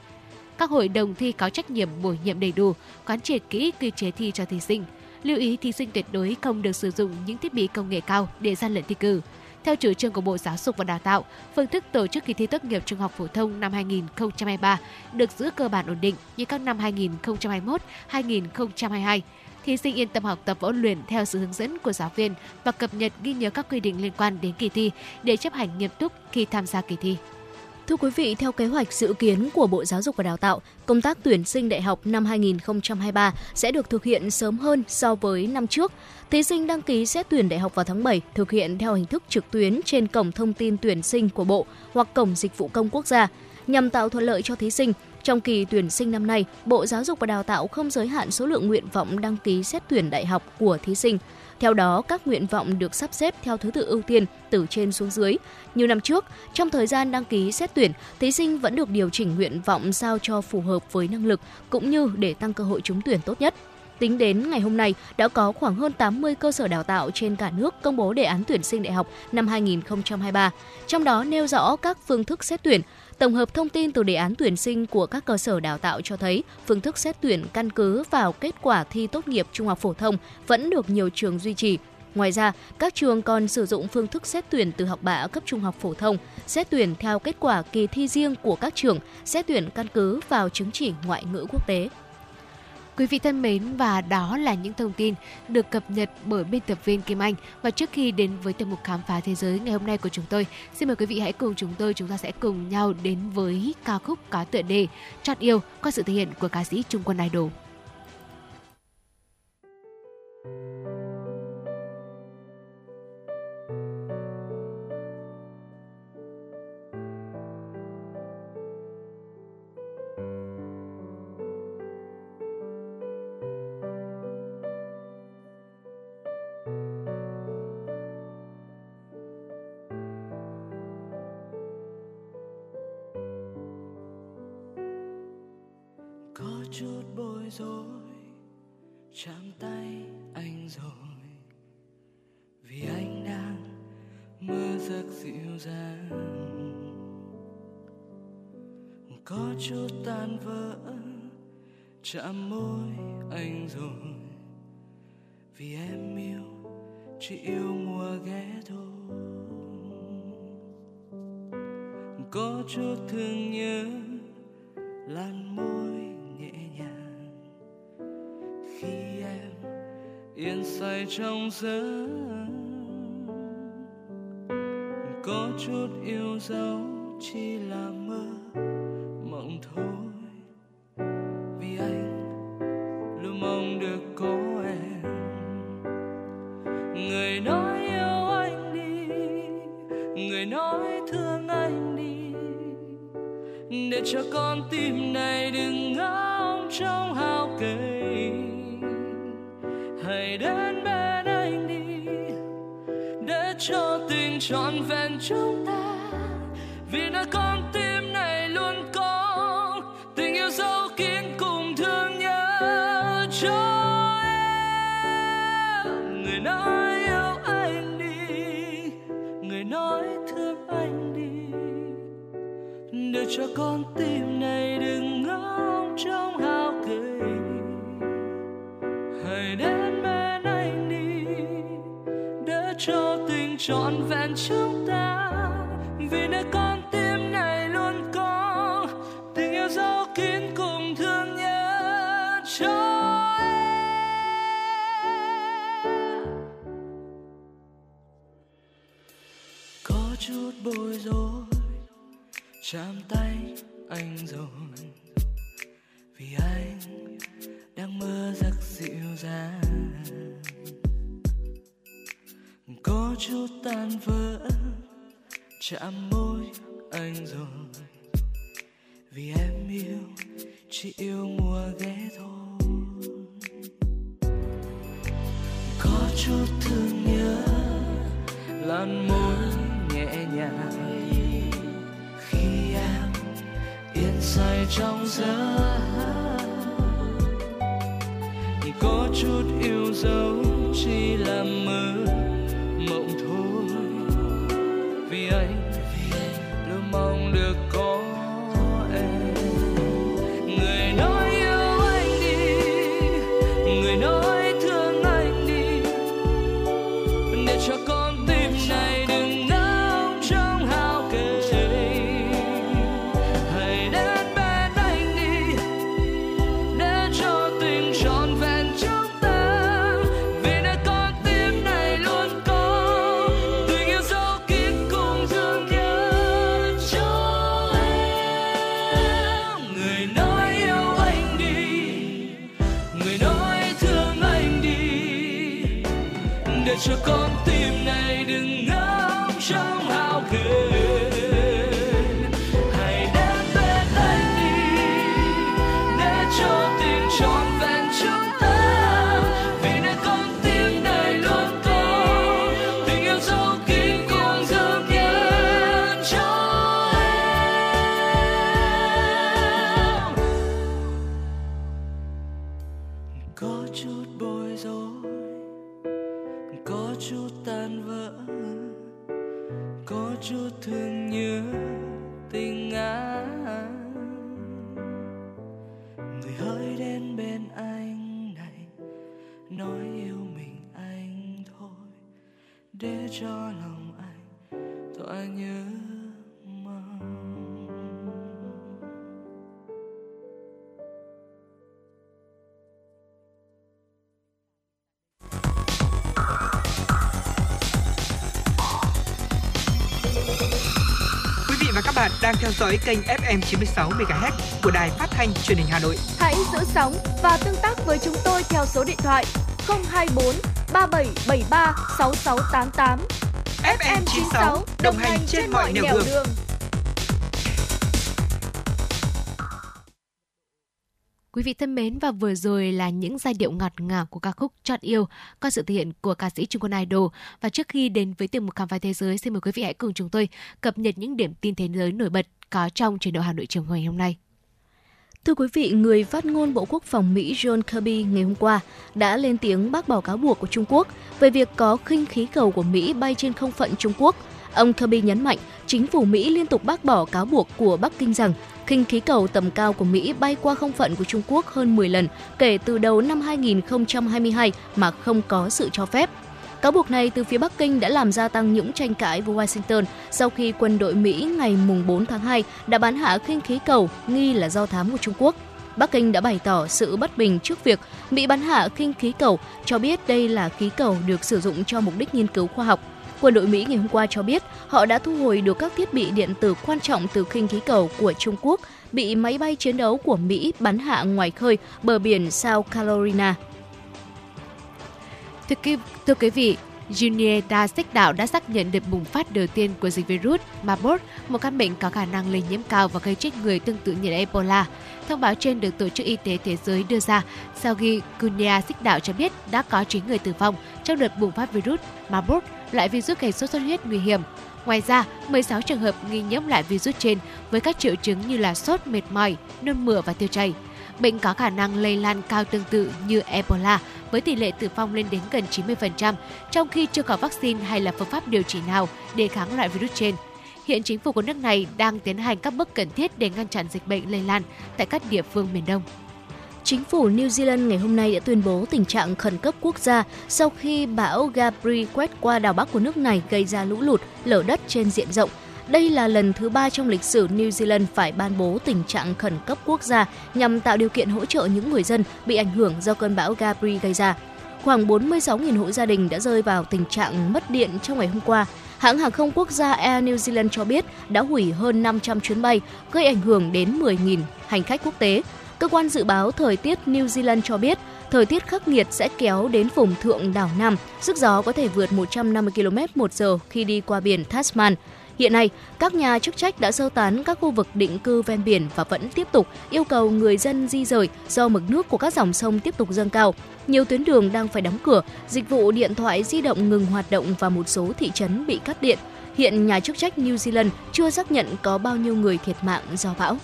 Các hội đồng thi có trách nhiệm bổ nhiệm đầy đủ, quán triệt kỹ quy chế thi cho thí sinh. Lưu ý thí sinh tuyệt đối không được sử dụng những thiết bị công nghệ cao để gian lận thi cử. Theo chủ trương của Bộ Giáo dục và Đào tạo, phương thức tổ chức kỳ thi tốt nghiệp trung học phổ thông năm 2023 được giữ cơ bản ổn định như các năm 2021, 2022. Thí sinh yên tâm học tập và ôn luyện theo sự hướng dẫn của giáo viên và cập nhật ghi nhớ các quy định liên quan đến kỳ thi để chấp hành nghiêm túc khi tham gia kỳ thi. Thưa quý vị, theo kế hoạch dự kiến của Bộ Giáo dục và Đào tạo, công tác tuyển sinh đại học năm 2023 sẽ được thực hiện sớm hơn so với năm trước. Thí sinh đăng ký xét tuyển đại học vào tháng 7 thực hiện theo hình thức trực tuyến trên cổng thông tin tuyển sinh của Bộ hoặc cổng dịch vụ công quốc gia nhằm tạo thuận lợi cho thí sinh. Trong kỳ tuyển sinh năm nay, Bộ Giáo dục và Đào tạo không giới hạn số lượng nguyện vọng đăng ký xét tuyển đại học của thí sinh. Theo đó, các nguyện vọng được sắp xếp theo thứ tự ưu tiên từ trên xuống dưới. Như năm trước, trong thời gian đăng ký xét tuyển, thí sinh vẫn được điều chỉnh nguyện vọng sao cho phù hợp với năng lực cũng như để tăng cơ hội trúng tuyển tốt nhất. Tính đến ngày hôm nay, đã có khoảng hơn 80 cơ sở đào tạo trên cả nước công bố đề án tuyển sinh đại học năm 2023, trong đó nêu rõ các phương thức xét tuyển, Tổng hợp thông tin từ đề án tuyển sinh của các cơ sở đào tạo cho thấy phương thức xét tuyển căn cứ vào kết quả thi tốt nghiệp trung học phổ thông vẫn được nhiều trường duy trì. Ngoài ra, các trường còn sử dụng phương thức xét tuyển từ học bạ cấp trung học phổ thông, xét tuyển theo kết quả kỳ thi riêng của các trường, xét tuyển căn cứ vào chứng chỉ ngoại ngữ quốc tế. Quý vị thân mến và đó là những thông tin được cập nhật bởi biên tập viên Kim Anh và trước khi đến với tiểu mục khám phá thế giới ngày hôm nay của chúng tôi, xin mời quý vị hãy cùng chúng tôi chúng ta sẽ cùng nhau đến với ca khúc có tựa đề Chặt yêu qua sự thể hiện của ca sĩ Trung Quân Idol. Chút tan vỡ. Chạm môi anh rồi, vì em yêu, chỉ yêu mùa ghé thôi có chút thương nhớ lan môi nhẹ nhàng. Khi em yên say trong giấc, có chút yêu dấu chỉ là mơ thôi. Vì anh luôn mong được có em. Người nói yêu anh đi, người nói thương anh đi. Để cho con tim này đừng ngóng trong hao kỳ hãy đến bên anh đi, để cho tình trọn vẹn chúng ta. Vì nó con tim cho con tim này đừng ngóng trong hao cây hãy đến bên anh đi, để cho tình trọn vẹn chúng ta. Vì nơi con tim này luôn có tình yêu dấu kín cùng thương nhớ cho em. Có chút bối rối chạm tay anh rồi. Vì anh đang mơ giấc dịu dàng. Có chút tan vỡ, chạm môi anh rồi. Vì em yêu, chỉ yêu mùa ghé thôi. Có chút thương nhớ, lan môi nhẹ nhàng. Say trong giấc có chút yêu dấu chỉ là mơ theo dõi kênh FM 96 MHz của đài phát thanh truyền hình Hà Nội. Hãy giữ sóng và tương tác với chúng tôi theo số điện thoại 024 3773 6688. FM 96 đồng hành trên mọi nẻo đường. đường. Quý vị thân mến và vừa rồi là những giai điệu ngọt ngào của ca khúc Chọn yêu qua sự thể hiện của ca sĩ Trung Quân Idol. Và trước khi đến với tiểu mục khám phá thế giới, xin mời quý vị hãy cùng chúng tôi cập nhật những điểm tin thế giới nổi bật có trong truyền động Hà Nội chiều ngày hôm nay. Thưa quý vị, người phát ngôn Bộ Quốc phòng Mỹ John Kirby ngày hôm qua đã lên tiếng bác bỏ cáo buộc của Trung Quốc về việc có khinh khí cầu của Mỹ bay trên không phận Trung Quốc. Ông Kirby nhấn mạnh, chính phủ Mỹ liên tục bác bỏ cáo buộc của Bắc Kinh rằng khinh khí cầu tầm cao của Mỹ bay qua không phận của Trung Quốc hơn 10 lần kể từ đầu năm 2022 mà không có sự cho phép. Cáo buộc này từ phía Bắc Kinh đã làm gia tăng những tranh cãi với Washington sau khi quân đội Mỹ ngày 4 tháng 2 đã bắn hạ khinh khí cầu nghi là do thám của Trung Quốc. Bắc Kinh đã bày tỏ sự bất bình trước việc Mỹ bắn hạ khinh khí cầu, cho biết đây là khí cầu được sử dụng cho mục đích nghiên cứu khoa học. Quân đội Mỹ ngày hôm qua cho biết họ đã thu hồi được các thiết bị điện tử quan trọng từ khinh khí cầu của Trung Quốc bị máy bay chiến đấu của Mỹ bắn hạ ngoài khơi bờ biển South Carolina. Thưa quý, thưa quý vị, Junieta Sách Đạo đã xác nhận đợt bùng phát đầu tiên của dịch virus Marburg, một căn bệnh có khả năng lây nhiễm cao và gây chết người tương tự như Ebola. Thông báo trên được Tổ chức Y tế Thế giới đưa ra sau khi Guinea Xích Đạo cho biết đã có 9 người tử vong trong đợt bùng phát virus Marburg, loại virus gây sốt xuất huyết nguy hiểm. Ngoài ra, 16 trường hợp nghi nhiễm loại virus trên với các triệu chứng như là sốt mệt mỏi, nôn mửa và tiêu chảy. Bệnh có khả năng lây lan cao tương tự như Ebola với tỷ lệ tử vong lên đến gần 90%, trong khi chưa có vaccine hay là phương pháp điều trị nào để kháng loại virus trên. Hiện chính phủ của nước này đang tiến hành các bước cần thiết để ngăn chặn dịch bệnh lây lan tại các địa phương miền Đông. Chính phủ New Zealand ngày hôm nay đã tuyên bố tình trạng khẩn cấp quốc gia sau khi bão Gabri quét qua đảo Bắc của nước này gây ra lũ lụt, lở đất trên diện rộng. Đây là lần thứ ba trong lịch sử New Zealand phải ban bố tình trạng khẩn cấp quốc gia nhằm tạo điều kiện hỗ trợ những người dân bị ảnh hưởng do cơn bão Gabri gây ra. Khoảng 46.000 hộ gia đình đã rơi vào tình trạng mất điện trong ngày hôm qua. Hãng hàng không quốc gia Air New Zealand cho biết đã hủy hơn 500 chuyến bay, gây ảnh hưởng đến 10.000 hành khách quốc tế. Cơ quan dự báo thời tiết New Zealand cho biết thời tiết khắc nghiệt sẽ kéo đến vùng thượng đảo Nam, sức gió có thể vượt 150 km một giờ khi đi qua biển Tasman. Hiện nay, các nhà chức trách đã sơ tán các khu vực định cư ven biển và vẫn tiếp tục yêu cầu người dân di rời do mực nước của các dòng sông tiếp tục dâng cao. Nhiều tuyến đường đang phải đóng cửa, dịch vụ điện thoại di động ngừng hoạt động và một số thị trấn bị cắt điện. Hiện nhà chức trách New Zealand chưa xác nhận có bao nhiêu người thiệt mạng do bão.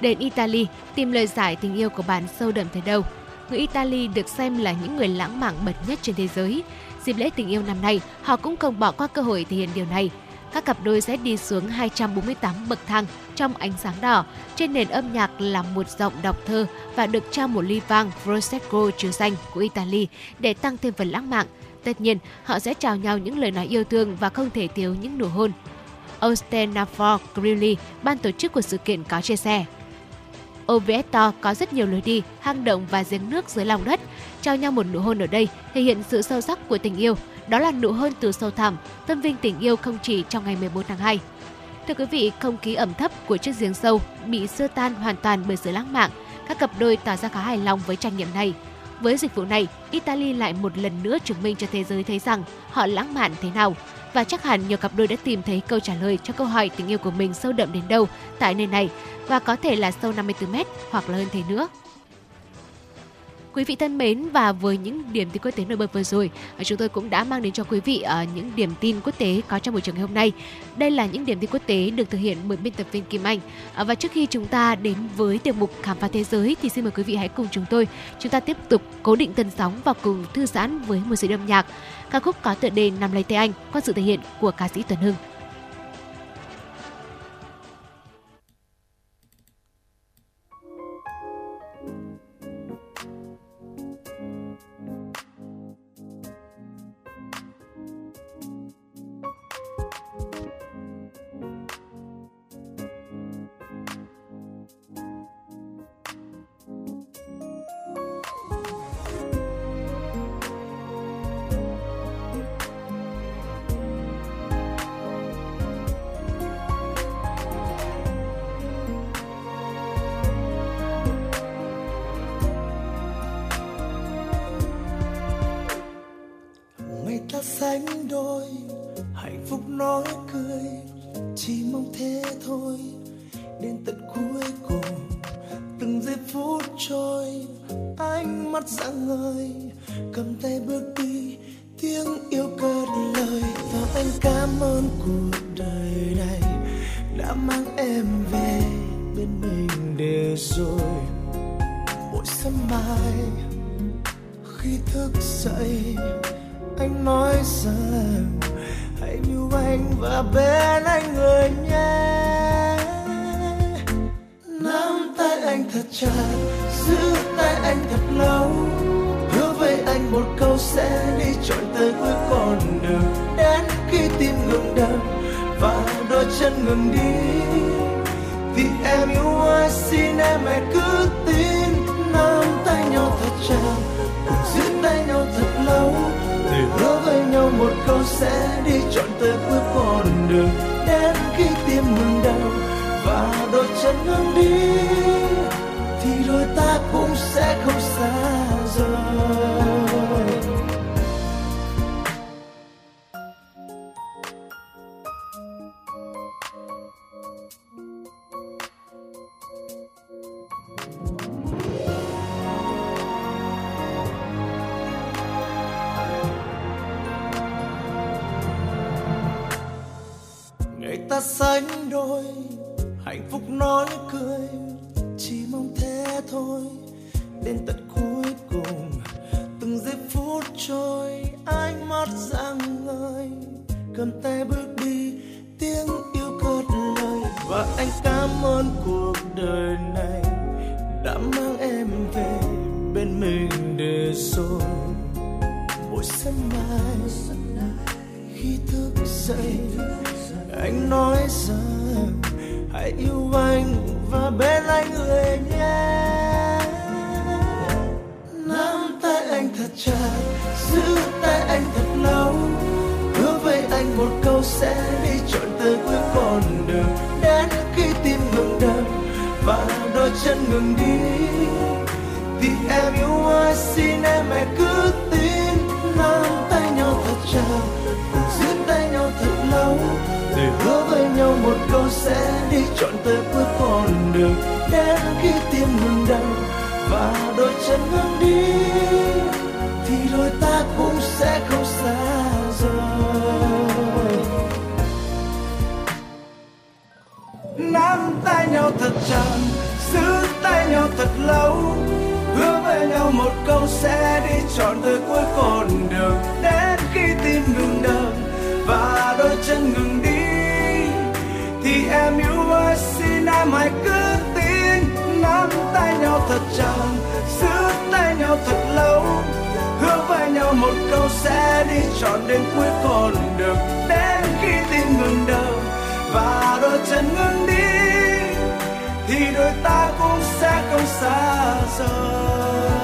Đến Italy, tìm lời giải tình yêu của bạn sâu đậm tới đâu. Người Italy được xem là những người lãng mạn bậc nhất trên thế giới. Dịp lễ tình yêu năm nay, họ cũng không bỏ qua cơ hội thể hiện điều này các cặp đôi sẽ đi xuống 248 bậc thang trong ánh sáng đỏ. Trên nền âm nhạc là một giọng đọc thơ và được trao một ly vang Prosecco chứa xanh của Italy để tăng thêm phần lãng mạn. Tất nhiên, họ sẽ chào nhau những lời nói yêu thương và không thể thiếu những nụ hôn. Ostenafor Grilli, ban tổ chức của sự kiện có chia sẻ. Oviedo có rất nhiều lối đi, hang động và giếng nước dưới lòng đất. Trao nhau một nụ hôn ở đây thể hiện sự sâu sắc của tình yêu, đó là nụ hôn từ sâu thẳm, tôn vinh tình yêu không chỉ trong ngày 14 tháng 2. Thưa quý vị, không khí ẩm thấp của chiếc giếng sâu bị xưa tan hoàn toàn bởi sự lãng mạn. Các cặp đôi tỏ ra khá hài lòng với trải nghiệm này. Với dịch vụ này, Italy lại một lần nữa chứng minh cho thế giới thấy rằng họ lãng mạn thế nào. Và chắc hẳn nhiều cặp đôi đã tìm thấy câu trả lời cho câu hỏi tình yêu của mình sâu đậm đến đâu tại nơi này và có thể là sâu 54 mét hoặc là hơn thế nữa. Quý vị thân mến và với những điểm tin quốc tế nổi bật vừa rồi, à, chúng tôi cũng đã mang đến cho quý vị à, những điểm tin quốc tế có trong buổi trường ngày hôm nay. Đây là những điểm tin quốc tế được thực hiện bởi biên tập viên Kim Anh. À, và trước khi chúng ta đến với tiểu mục khám phá thế giới thì xin mời quý vị hãy cùng chúng tôi chúng ta tiếp tục cố định tần sóng và cùng thư giãn với một sự âm nhạc. Ca khúc có tựa đề Nằm lấy tay anh qua sự thể hiện của ca sĩ Tuấn Hưng. nắm tay nhau thật chặt, giữ tay nhau thật lâu. Hứa với nhau một câu sẽ đi trọn tới cuối con đường. Đến khi tim ngừng đập và đôi chân ngừng đi, thì em yêu ơi, xin em hãy cứ tin. Nắm tay nhau thật chặt, giữ tay nhau thật lâu. Hứa với nhau một câu sẽ đi trọn đến cuối con đường. Đến khi tim ngừng đập và đôi chân ngưng đi thì đôi ta cũng sẽ không xa rời.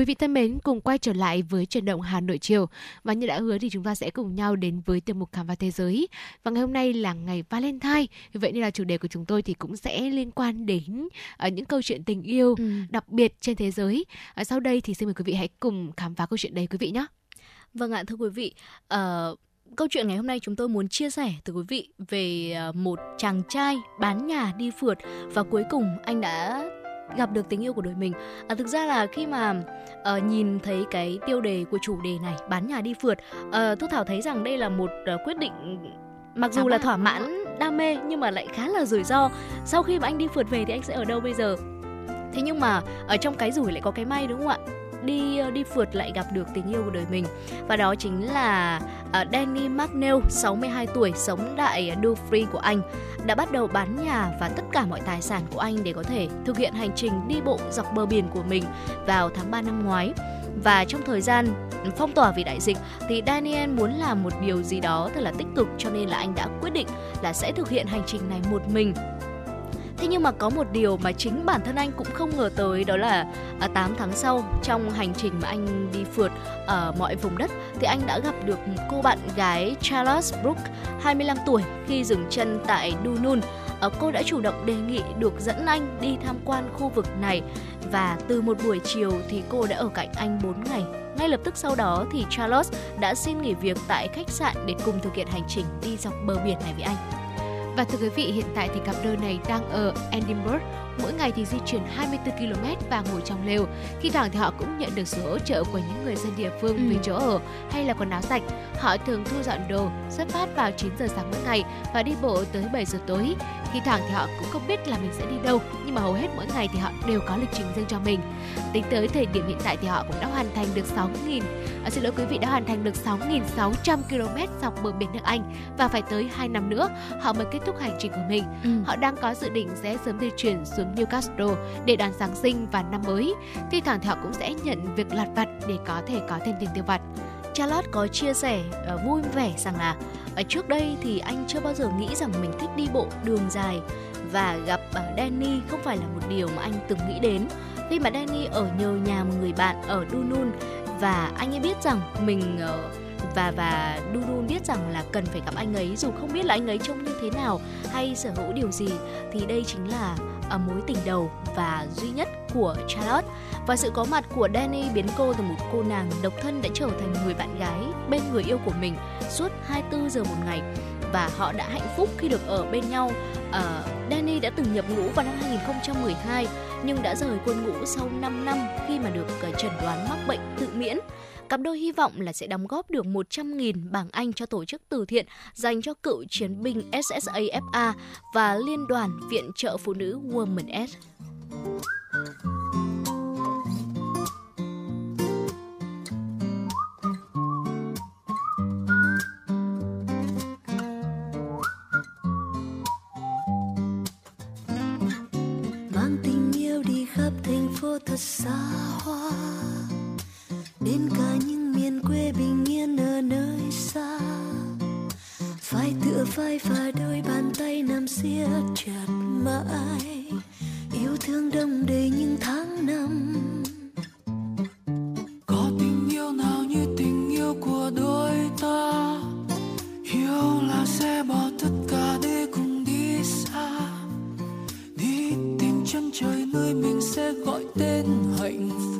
Quý vị thân mến, cùng quay trở lại với chuyển động Hà Nội chiều và như đã hứa thì chúng ta sẽ cùng nhau đến với tiêu mục khám phá thế giới. Và ngày hôm nay là ngày Valentine, vậy nên là chủ đề của chúng tôi thì cũng sẽ liên quan đến uh, những câu chuyện tình yêu ừ. đặc biệt trên thế giới. Uh, sau đây thì xin mời quý vị hãy cùng khám phá câu chuyện đấy quý vị nhé. Vâng ạ, thưa quý vị, uh, câu chuyện ngày hôm nay chúng tôi muốn chia sẻ từ quý vị về một chàng trai bán nhà đi phượt và cuối cùng anh đã gặp được tình yêu của đời mình. À, thực ra là khi mà uh, nhìn thấy cái tiêu đề của chủ đề này bán nhà đi phượt uh, thu thảo thấy rằng đây là một uh, quyết định mặc dù là thỏa mãn đam mê nhưng mà lại khá là rủi ro. Sau khi mà anh đi phượt về thì anh sẽ ở đâu bây giờ? Thế nhưng mà ở trong cái rủi lại có cái may đúng không ạ đi ờ, đi phượt lại gặp được tình yêu của đời mình. Và đó chính là ờ, Danny McNeil 62 tuổi, sống tại Dufree của Anh, đã bắt đầu bán nhà và tất cả mọi tài sản của anh để có thể thực hiện hành trình đi bộ dọc bờ biển của mình vào tháng 3 năm ngoái. Và trong thời gian phong tỏa vì đại dịch thì Daniel muốn làm một điều gì đó thật là tích cực, cho nên là anh đã quyết định là sẽ thực hiện hành trình này một mình. Thế nhưng mà có một điều mà chính bản thân anh cũng không ngờ tới đó là à, 8 tháng sau trong hành trình mà anh đi phượt ở mọi vùng đất thì anh đã gặp được một cô bạn gái Charles Brooke 25 tuổi khi dừng chân tại Dunun. À, cô đã chủ động đề nghị được dẫn anh đi tham quan khu vực này và từ một buổi chiều thì cô đã ở cạnh anh 4 ngày. Ngay lập tức sau đó thì Charles đã xin nghỉ việc tại khách sạn để cùng thực hiện hành trình đi dọc bờ biển này với anh. Và thưa quý vị, hiện tại thì cặp đôi này đang ở Edinburgh. Mỗi ngày thì di chuyển 24 km và ngủ trong lều. Khi thoảng thì họ cũng nhận được sự hỗ trợ của những người dân địa phương ừ. về chỗ ở hay là quần áo sạch. Họ thường thu dọn đồ, xuất phát vào 9 giờ sáng mỗi ngày và đi bộ tới 7 giờ tối. Khi thoảng thì họ cũng không biết là mình sẽ đi đâu, nhưng mà hầu hết mỗi ngày thì họ đều có lịch trình riêng cho mình. Tính tới thời điểm hiện tại thì họ cũng đã hoàn thành được 6.000, à, xin lỗi quý vị đã hoàn thành được 6.600 km dọc bờ biển nước Anh và phải tới 2 năm nữa họ mới kết thúc hành trình của mình. Ừ. Họ đang có dự định sẽ sớm di chuyển xuống Newcastle để đón Giáng sinh và năm mới. Thi thoảng thì họ cũng sẽ nhận việc lặt vặt để có thể có thêm tiền tiêu vặt. Charlotte có chia sẻ uh, vui vẻ rằng là ở trước đây thì anh chưa bao giờ nghĩ rằng mình thích đi bộ đường dài và gặp uh, Danny không phải là một điều mà anh từng nghĩ đến khi mà Danny ở nhờ nhà một người bạn ở Dunun và anh ấy biết rằng mình uh, và và Dunun biết rằng là cần phải gặp anh ấy dù không biết là anh ấy trông như thế nào hay sở hữu điều gì thì đây chính là mối tình đầu và duy nhất của Charlotte và sự có mặt của Danny biến cô từ một cô nàng độc thân đã trở thành người bạn gái bên người yêu của mình suốt 24 giờ một ngày và họ đã hạnh phúc khi được ở bên nhau. Uh, Danny đã từng nhập ngũ vào năm 2012 nhưng đã rời quân ngũ sau 5 năm khi mà được uh, chẩn đoán mắc bệnh tự miễn. Cặp đôi hy vọng là sẽ đóng góp được 100.000 bảng Anh cho tổ chức từ thiện dành cho cựu chiến binh SSAFA và Liên đoàn Viện trợ Phụ nữ Women S. mang tình yêu đi khắp thành phố thật xa hoa đến cả những miền quê bình yên ở nơi xa. Phải tựa vai và đôi bàn tay nằm siết chặt mãi. Yêu thương đông đầy những tháng năm. Có tình yêu nào như tình yêu của đôi ta? Yêu là sẽ bỏ tất cả để cùng đi xa. Đi tìm chân trời nơi mình sẽ gọi tên hạnh phúc.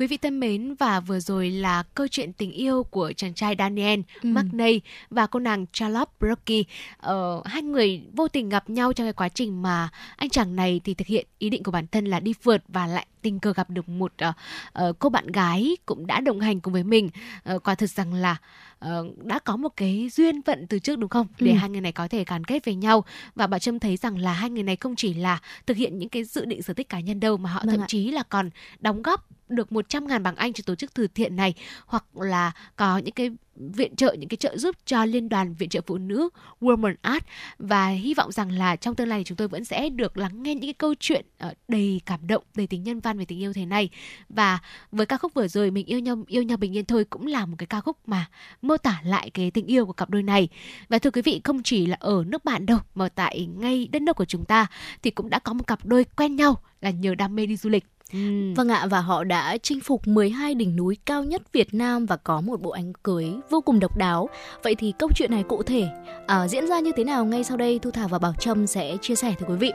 Quý vị thân mến và vừa rồi là câu chuyện tình yêu của chàng trai Daniel Ừ. McNay và cô nàng Charlotte Brookie. Ờ, hai người vô tình gặp nhau trong cái quá trình mà anh chàng này thì thực hiện ý định của bản thân là đi phượt và lại tình cờ gặp được một ờ, ờ, cô bạn gái cũng đã đồng hành cùng với mình. Ờ, quả thực rằng là ờ, đã có một cái duyên phận từ trước đúng không? Để Ừ. hai người này có thể gắn kết với nhau và bà Trâm thấy rằng là hai người này không chỉ là thực hiện những cái dự định sở thích cá nhân đâu mà họ Vâng thậm ạ. chí là còn đóng góp được 100 ngàn bảng Anh cho tổ chức từ thiện này, hoặc là có những cái viện trợ, những cái trợ giúp cho liên đoàn viện trợ phụ nữ Women Art và hy vọng rằng là trong tương lai thì chúng tôi vẫn sẽ được lắng nghe những cái câu chuyện ờ, đầy cảm động, đầy tính nhân văn về tình yêu thế này. Và với ca khúc vừa rồi, mình yêu nhau yêu nhau bình yên thôi cũng là một cái ca khúc mà mô tả lại cái tình yêu của cặp đôi này. Và thưa quý vị, không chỉ là ở nước bạn đâu, mà tại ngay đất nước của chúng ta thì cũng đã có một cặp đôi quen nhau là nhờ đam mê đi du lịch. Ừ. Vâng ạ, và họ đã chinh phục 12 đỉnh núi cao nhất Việt Nam và có một bộ ánh cưới vô cùng độc đáo. Vậy thì câu chuyện này cụ thể à, diễn ra như thế nào ngay sau đây Thu Thảo và Bảo Trâm sẽ chia sẻ với quý vị.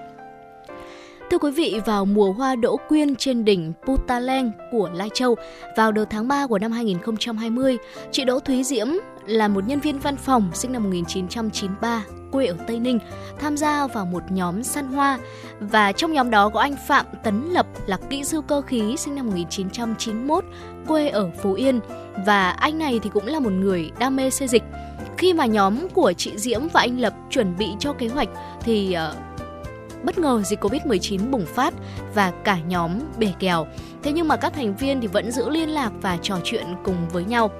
Thưa quý vị, vào mùa hoa đỗ quyên trên đỉnh Putaleng của Lai Châu vào đầu tháng 3 của năm 2020, chị Đỗ Thúy Diễm là một nhân viên văn phòng sinh năm 1993, quê ở Tây Ninh, tham gia vào một nhóm săn hoa và trong nhóm đó có anh Phạm Tấn Lập là kỹ sư cơ khí sinh năm 1991, quê ở Phú Yên và anh này thì cũng là một người đam mê xây dịch. Khi mà nhóm của chị Diễm và anh Lập chuẩn bị cho kế hoạch thì ờ, bất ngờ dịch Covid-19 bùng phát và cả nhóm bể kèo. Thế nhưng mà các thành viên thì vẫn giữ liên lạc và trò chuyện cùng với nhau.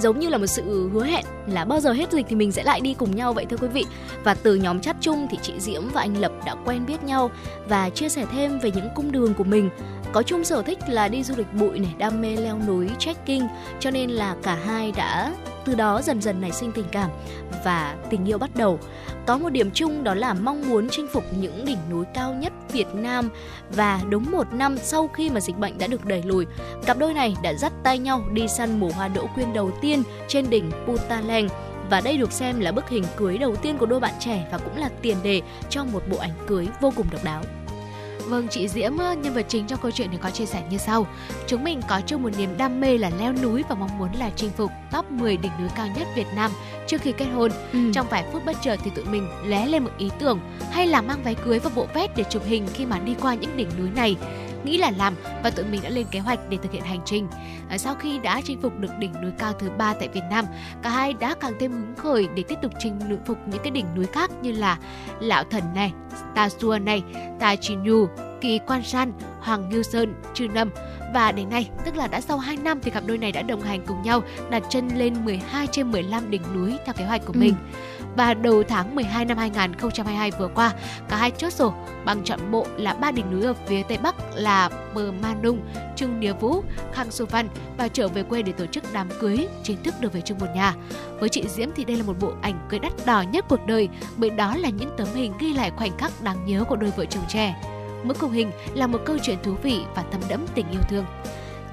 giống như là một sự hứa hẹn là bao giờ hết dịch thì mình sẽ lại đi cùng nhau vậy thưa quý vị và từ nhóm chat chung thì chị Diễm và anh Lập đã quen biết nhau và chia sẻ thêm về những cung đường của mình có chung sở thích là đi du lịch bụi này, đam mê leo núi, trekking, cho nên là cả hai đã từ đó dần dần nảy sinh tình cảm và tình yêu bắt đầu có một điểm chung đó là mong muốn chinh phục những đỉnh núi cao nhất Việt Nam và đúng một năm sau khi mà dịch bệnh đã được đẩy lùi, cặp đôi này đã dắt tay nhau đi săn mùa hoa đỗ quyên đầu tiên trên đỉnh Putaleng và đây được xem là bức hình cưới đầu tiên của đôi bạn trẻ và cũng là tiền đề cho một bộ ảnh cưới vô cùng độc đáo. Vâng, chị Diễm, nhân vật chính trong câu chuyện thì có chia sẻ như sau. Chúng mình có chung một niềm đam mê là leo núi và mong muốn là chinh phục top 10 đỉnh núi cao nhất Việt Nam trước khi kết hôn. Ừ. Trong vài phút bất chợt thì tụi mình lé lên một ý tưởng hay là mang váy cưới và bộ vest để chụp hình khi mà đi qua những đỉnh núi này nghĩ là làm và tụi mình đã lên kế hoạch để thực hiện hành trình. À, sau khi đã chinh phục được đỉnh núi cao thứ ba tại Việt Nam, cả hai đã càng thêm hứng khởi để tiếp tục chinh phục những cái đỉnh núi khác như là Lão Thần này, Ta Xua này, Ta Chi Nhu, Kỳ Quan San, Hoàng Ngưu Sơn, Trư Nâm và đến nay, tức là đã sau 2 năm thì cặp đôi này đã đồng hành cùng nhau đặt chân lên 12 trên 15 đỉnh núi theo kế hoạch của ừ. mình và đầu tháng 12 năm 2022 vừa qua, cả hai chốt sổ bằng chọn bộ là ba đỉnh núi ở phía tây bắc là Bờ Ma Nung, Trưng Nia Vũ, Khang Su Văn và trở về quê để tổ chức đám cưới chính thức được về chung một nhà. Với chị Diễm thì đây là một bộ ảnh cưới đắt đỏ nhất cuộc đời bởi đó là những tấm hình ghi lại khoảnh khắc đáng nhớ của đôi vợ chồng trẻ. Mỗi khung hình là một câu chuyện thú vị và thấm đẫm tình yêu thương.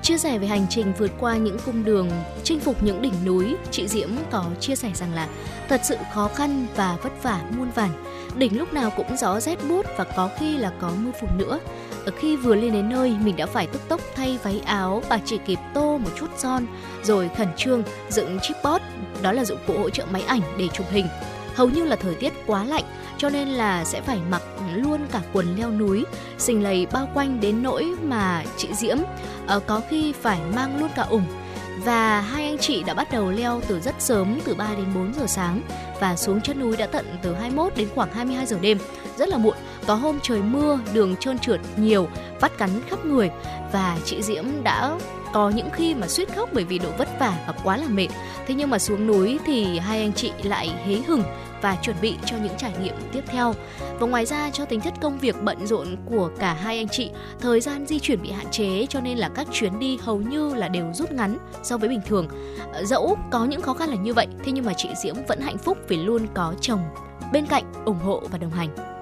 Chia sẻ về hành trình vượt qua những cung đường, chinh phục những đỉnh núi, chị Diễm có chia sẻ rằng là thật sự khó khăn và vất vả muôn vàn. Đỉnh lúc nào cũng gió rét buốt và có khi là có mưa phùn nữa. Ở khi vừa lên đến nơi, mình đã phải tức tốc thay váy áo và chỉ kịp tô một chút son, rồi khẩn trương dựng tripod. đó là dụng cụ hỗ trợ máy ảnh để chụp hình. Hầu như là thời tiết quá lạnh, cho nên là sẽ phải mặc luôn cả quần leo núi, xình lầy bao quanh đến nỗi mà chị Diễm uh, có khi phải mang luôn cả ủng. Và hai anh chị đã bắt đầu leo từ rất sớm từ 3 đến 4 giờ sáng và xuống chân núi đã tận từ 21 đến khoảng 22 giờ đêm. Rất là muộn có hôm trời mưa đường trơn trượt nhiều vắt cắn khắp người và chị Diễm đã có những khi mà suýt khóc bởi vì độ vất vả và quá là mệt thế nhưng mà xuống núi thì hai anh chị lại hế hừng và chuẩn bị cho những trải nghiệm tiếp theo. Và ngoài ra cho tính chất công việc bận rộn của cả hai anh chị, thời gian di chuyển bị hạn chế cho nên là các chuyến đi hầu như là đều rút ngắn so với bình thường. Ờ, dẫu có những khó khăn là như vậy, thế nhưng mà chị Diễm vẫn hạnh phúc vì luôn có chồng bên cạnh ủng hộ và đồng hành.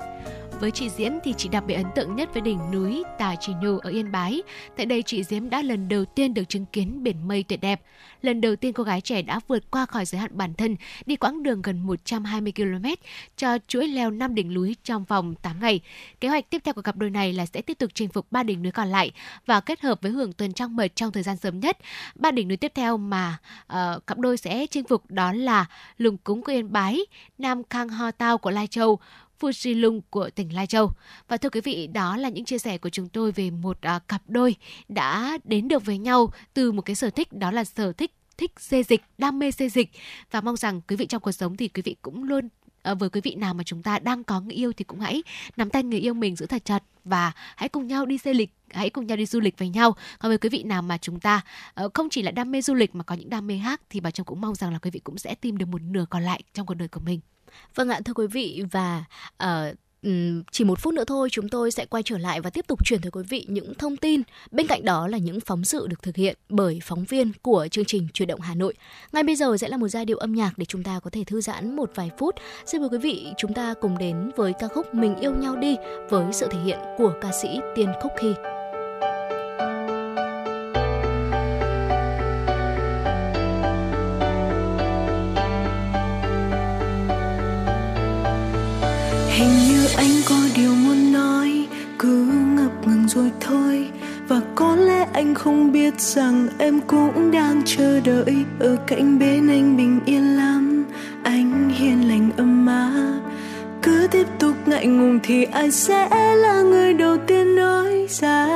Với chị Diễm thì chị đặc biệt ấn tượng nhất với đỉnh núi Tà Chỉ Nhu ở Yên Bái. Tại đây chị Diễm đã lần đầu tiên được chứng kiến biển mây tuyệt đẹp. Lần đầu tiên cô gái trẻ đã vượt qua khỏi giới hạn bản thân, đi quãng đường gần 120 km cho chuỗi leo 5 đỉnh núi trong vòng 8 ngày. Kế hoạch tiếp theo của cặp đôi này là sẽ tiếp tục chinh phục ba đỉnh núi còn lại và kết hợp với hưởng tuần trăng mật trong thời gian sớm nhất. Ba đỉnh núi tiếp theo mà uh, cặp đôi sẽ chinh phục đó là Lùng Cúng của Yên Bái, Nam Khang Ho Tao của Lai Châu, Lung của tỉnh Lai Châu. Và thưa quý vị, đó là những chia sẻ của chúng tôi về một uh, cặp đôi đã đến được với nhau từ một cái sở thích đó là sở thích thích xê dịch, đam mê xê dịch. Và mong rằng quý vị trong cuộc sống thì quý vị cũng luôn ờ, với quý vị nào mà chúng ta đang có người yêu thì cũng hãy nắm tay người yêu mình giữ thật chặt và hãy cùng nhau đi xe lịch hãy cùng nhau đi du lịch với nhau. Còn với quý vị nào mà chúng ta uh, không chỉ là đam mê du lịch mà có những đam mê khác thì bà chồng cũng mong rằng là quý vị cũng sẽ tìm được một nửa còn lại trong cuộc đời của mình. Vâng ạ, thưa quý vị và uh, chỉ một phút nữa thôi chúng tôi sẽ quay trở lại và tiếp tục chuyển tới quý vị những thông tin. Bên cạnh đó là những phóng sự được thực hiện bởi phóng viên của chương trình Chuyển động Hà Nội. Ngay bây giờ sẽ là một giai điệu âm nhạc để chúng ta có thể thư giãn một vài phút. Xin mời quý vị chúng ta cùng đến với ca khúc Mình yêu nhau đi với sự thể hiện của ca sĩ Tiên Khúc Khi. Anh có điều muốn nói, cứ ngập ngừng rồi thôi. Và có lẽ anh không biết rằng em cũng đang chờ đợi. Ở cạnh bên anh bình yên lắm, anh hiền lành ấm áp. Cứ tiếp tục ngại ngùng thì ai sẽ là người đầu tiên nói ra.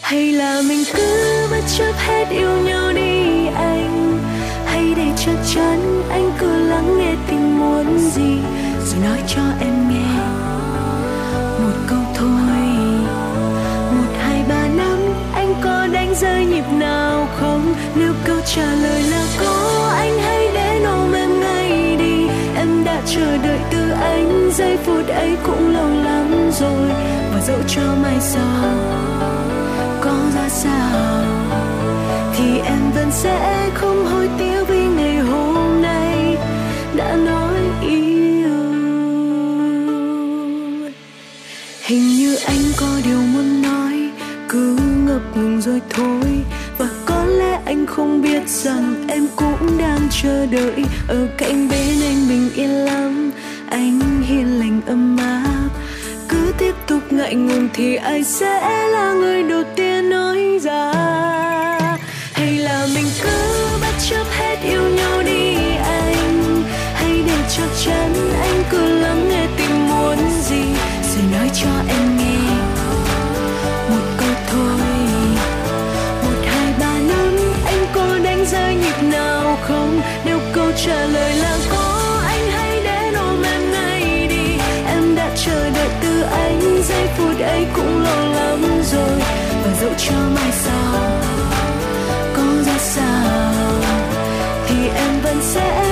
Hay là mình cứ bất chấp hết yêu nhau đi anh? Hay để chắc chắn anh cứ lắng nghe tình muốn gì? rồi nói cho em nghe một câu thôi. Một, hai, ba, năm, anh có đánh rơi nhịp nào không? Nếu câu trả lời là có, anh hãy để ôm em ngay đi. Em đã chờ đợi từ anh, giây phút ấy cũng lâu lắm rồi. Và dẫu cho mai sau có ra sao, thì em vẫn sẽ không hối tiếc. Hình như anh có điều muốn nói, cứ ngập ngừng rồi thôi. Và có lẽ anh không biết rằng em cũng đang chờ đợi. Ở cạnh bên anh bình yên lắm, anh hiền lành ấm áp. Cứ tiếp tục ngại ngùng thì ai sẽ là người đầu tiên nói ra. Hay là mình cứ bất chấp hết yêu nhau đi anh? Hay để chắc chắn anh cứ lắng nghe cho em nghe. Một câu thôi, một, hai, ba, năm, anh có đánh rơi nhịp nào không? Nếu câu trả lời là có, anh hãy đến ôm em ngay đi. Em đã chờ đợi từ anh, giây phút ấy cũng lâu lắm rồi. Và dẫu cho mai sau có ra sao, thì em vẫn sẽ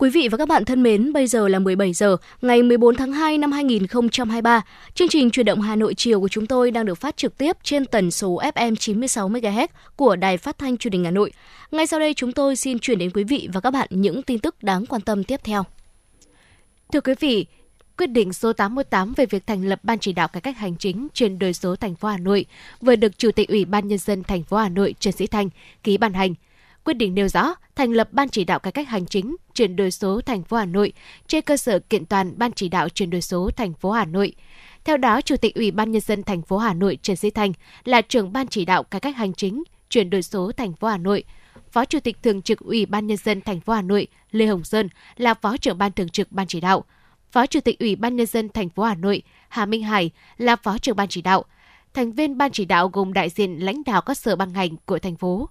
Quý vị và các bạn thân mến, bây giờ là 17 giờ, ngày 14 tháng 2 năm 2023. Chương trình Truyền động Hà Nội chiều của chúng tôi đang được phát trực tiếp trên tần số FM 96 MHz của Đài Phát thanh Truyền hình Hà Nội. Ngay sau đây chúng tôi xin chuyển đến quý vị và các bạn những tin tức đáng quan tâm tiếp theo. Thưa quý vị, quyết định số 88 về việc thành lập ban chỉ đạo cải cách hành chính chuyển đổi số thành phố Hà Nội vừa được Chủ tịch Ủy ban nhân dân thành phố Hà Nội Trần Sĩ Thanh ký ban hành. Quyết định nêu rõ thành lập ban chỉ đạo cải cách hành chính chuyển đổi số thành phố Hà Nội trên cơ sở kiện toàn ban chỉ đạo chuyển đổi số thành phố Hà Nội. Theo đó, Chủ tịch Ủy ban nhân dân thành phố Hà Nội Trần Sĩ Thanh là trưởng ban chỉ đạo cải cách hành chính chuyển đổi số thành phố Hà Nội. Phó Chủ tịch thường trực Ủy ban nhân dân thành phố Hà Nội Lê Hồng Sơn là phó trưởng ban thường trực ban chỉ đạo. Phó Chủ tịch Ủy ban nhân dân thành phố Hà Nội Hà Minh Hải là phó trưởng ban chỉ đạo. Thành viên ban chỉ đạo gồm đại diện lãnh đạo các sở ban ngành của thành phố.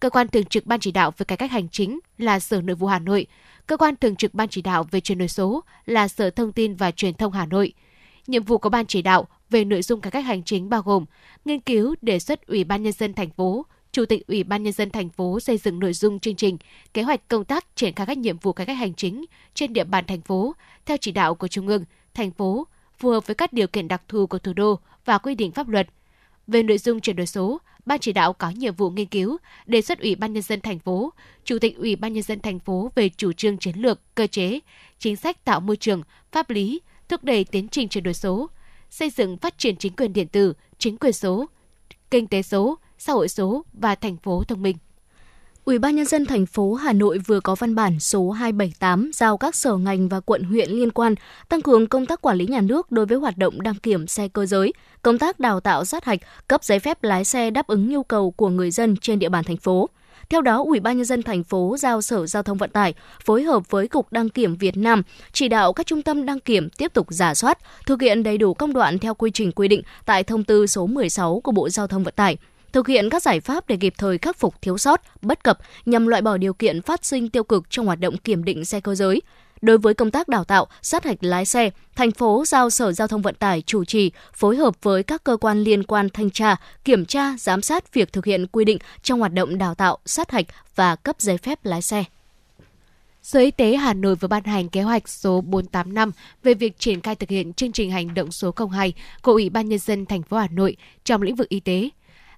Cơ quan thường trực ban chỉ đạo về cải cách hành chính là Sở Nội vụ Hà Nội. Cơ quan thường trực ban chỉ đạo về chuyển đổi số là Sở Thông tin và Truyền thông Hà Nội. Nhiệm vụ của ban chỉ đạo về nội dung cải cách hành chính bao gồm nghiên cứu đề xuất Ủy ban nhân dân thành phố, Chủ tịch Ủy ban nhân dân thành phố xây dựng nội dung chương trình, kế hoạch công tác triển khai các nhiệm vụ cải cách hành chính trên địa bàn thành phố theo chỉ đạo của Trung ương, thành phố, phù hợp với các điều kiện đặc thù của thủ đô và quy định pháp luật. Về nội dung chuyển đổi số, ban chỉ đạo có nhiệm vụ nghiên cứu, đề xuất Ủy ban nhân dân thành phố, Chủ tịch Ủy ban nhân dân thành phố về chủ trương chiến lược, cơ chế, chính sách tạo môi trường, pháp lý, thúc đẩy tiến trình chuyển đổi số, xây dựng phát triển chính quyền điện tử, chính quyền số, kinh tế số, xã hội số và thành phố thông minh. Ủy ban nhân dân thành phố Hà Nội vừa có văn bản số 278 giao các sở ngành và quận huyện liên quan tăng cường công tác quản lý nhà nước đối với hoạt động đăng kiểm xe cơ giới, công tác đào tạo sát hạch, cấp giấy phép lái xe đáp ứng nhu cầu của người dân trên địa bàn thành phố. Theo đó, Ủy ban nhân dân thành phố giao Sở Giao thông Vận tải phối hợp với Cục Đăng kiểm Việt Nam chỉ đạo các trung tâm đăng kiểm tiếp tục giả soát, thực hiện đầy đủ công đoạn theo quy trình quy định tại thông tư số 16 của Bộ Giao thông Vận tải thực hiện các giải pháp để kịp thời khắc phục thiếu sót, bất cập nhằm loại bỏ điều kiện phát sinh tiêu cực trong hoạt động kiểm định xe cơ giới. Đối với công tác đào tạo, sát hạch lái xe, thành phố giao Sở Giao thông Vận tải chủ trì phối hợp với các cơ quan liên quan thanh tra, kiểm tra, giám sát việc thực hiện quy định trong hoạt động đào tạo, sát hạch và cấp giấy phép lái xe. Sở Y tế Hà Nội vừa ban hành kế hoạch số 485 về việc triển khai thực hiện chương trình hành động số 02 của Ủy ban nhân dân thành phố Hà Nội trong lĩnh vực y tế.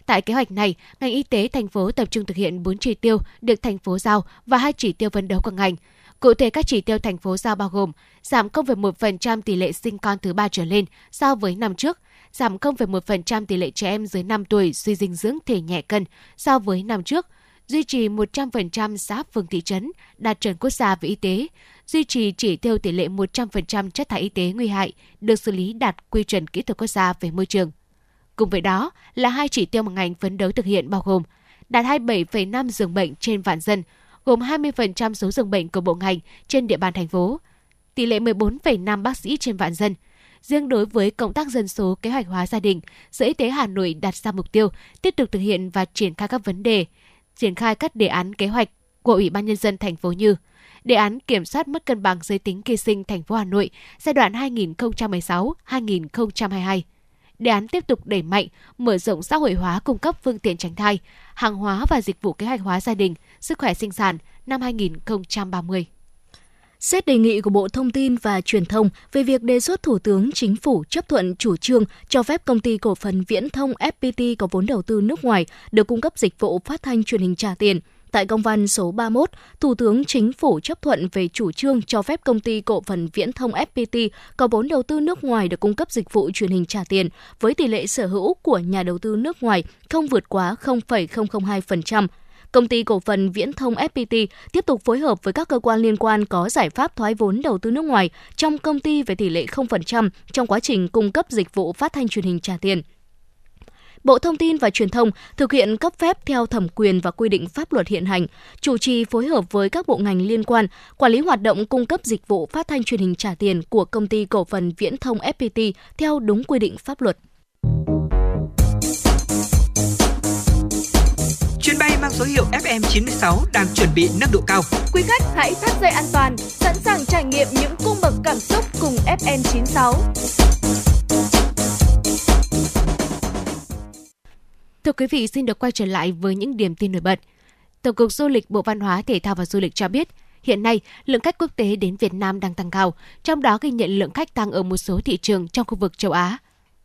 Tại kế hoạch này, ngành y tế thành phố tập trung thực hiện 4 chỉ tiêu được thành phố giao và hai chỉ tiêu phấn đấu của ngành. Cụ thể các chỉ tiêu thành phố giao bao gồm giảm 0,1% tỷ lệ sinh con thứ ba trở lên so với năm trước, giảm 0,1% tỷ lệ trẻ em dưới 5 tuổi suy dinh dưỡng thể nhẹ cân so với năm trước, duy trì 100% xã phường thị trấn đạt chuẩn quốc gia về y tế, duy trì chỉ tiêu tỷ lệ 100% chất thải y tế nguy hại được xử lý đạt quy chuẩn kỹ thuật quốc gia về môi trường. Cùng với đó là hai chỉ tiêu mà ngành phấn đấu thực hiện bao gồm đạt 27,5 giường bệnh trên vạn dân, gồm 20% số giường bệnh của bộ ngành trên địa bàn thành phố, tỷ lệ 14,5 bác sĩ trên vạn dân. Riêng đối với công tác dân số kế hoạch hóa gia đình, Sở Y tế Hà Nội đặt ra mục tiêu tiếp tục thực hiện và triển khai các vấn đề, triển khai các đề án kế hoạch của Ủy ban nhân dân thành phố như đề án kiểm soát mất cân bằng giới tính khi sinh thành phố Hà Nội giai đoạn 2016-2022 đề án tiếp tục đẩy mạnh, mở rộng xã hội hóa cung cấp phương tiện tránh thai, hàng hóa và dịch vụ kế hoạch hóa gia đình, sức khỏe sinh sản năm 2030. Xét đề nghị của Bộ Thông tin và Truyền thông về việc đề xuất Thủ tướng Chính phủ chấp thuận chủ trương cho phép công ty cổ phần viễn thông FPT có vốn đầu tư nước ngoài được cung cấp dịch vụ phát thanh truyền hình trả tiền – Tại công văn số 31, Thủ tướng Chính phủ chấp thuận về chủ trương cho phép công ty cổ phần viễn thông FPT có vốn đầu tư nước ngoài được cung cấp dịch vụ truyền hình trả tiền với tỷ lệ sở hữu của nhà đầu tư nước ngoài không vượt quá 0,002%. Công ty cổ phần Viễn thông FPT tiếp tục phối hợp với các cơ quan liên quan có giải pháp thoái vốn đầu tư nước ngoài trong công ty về tỷ lệ 0% trong quá trình cung cấp dịch vụ phát thanh truyền hình trả tiền. Bộ Thông tin và Truyền thông thực hiện cấp phép theo thẩm quyền và quy định pháp luật hiện hành, chủ trì phối hợp với các bộ ngành liên quan, quản lý hoạt động cung cấp dịch vụ phát thanh truyền hình trả tiền của công ty cổ phần Viễn thông FPT theo đúng quy định pháp luật. Chuyến bay mang số hiệu FM96 đang chuẩn bị nâng độ cao. Quý khách hãy thắt dây an toàn, sẵn sàng trải nghiệm những cung bậc cảm xúc cùng FM96. Thưa quý vị, xin được quay trở lại với những điểm tin nổi bật. Tổng cục Du lịch Bộ Văn hóa, Thể thao và Du lịch cho biết, hiện nay lượng khách quốc tế đến Việt Nam đang tăng cao, trong đó ghi nhận lượng khách tăng ở một số thị trường trong khu vực châu Á.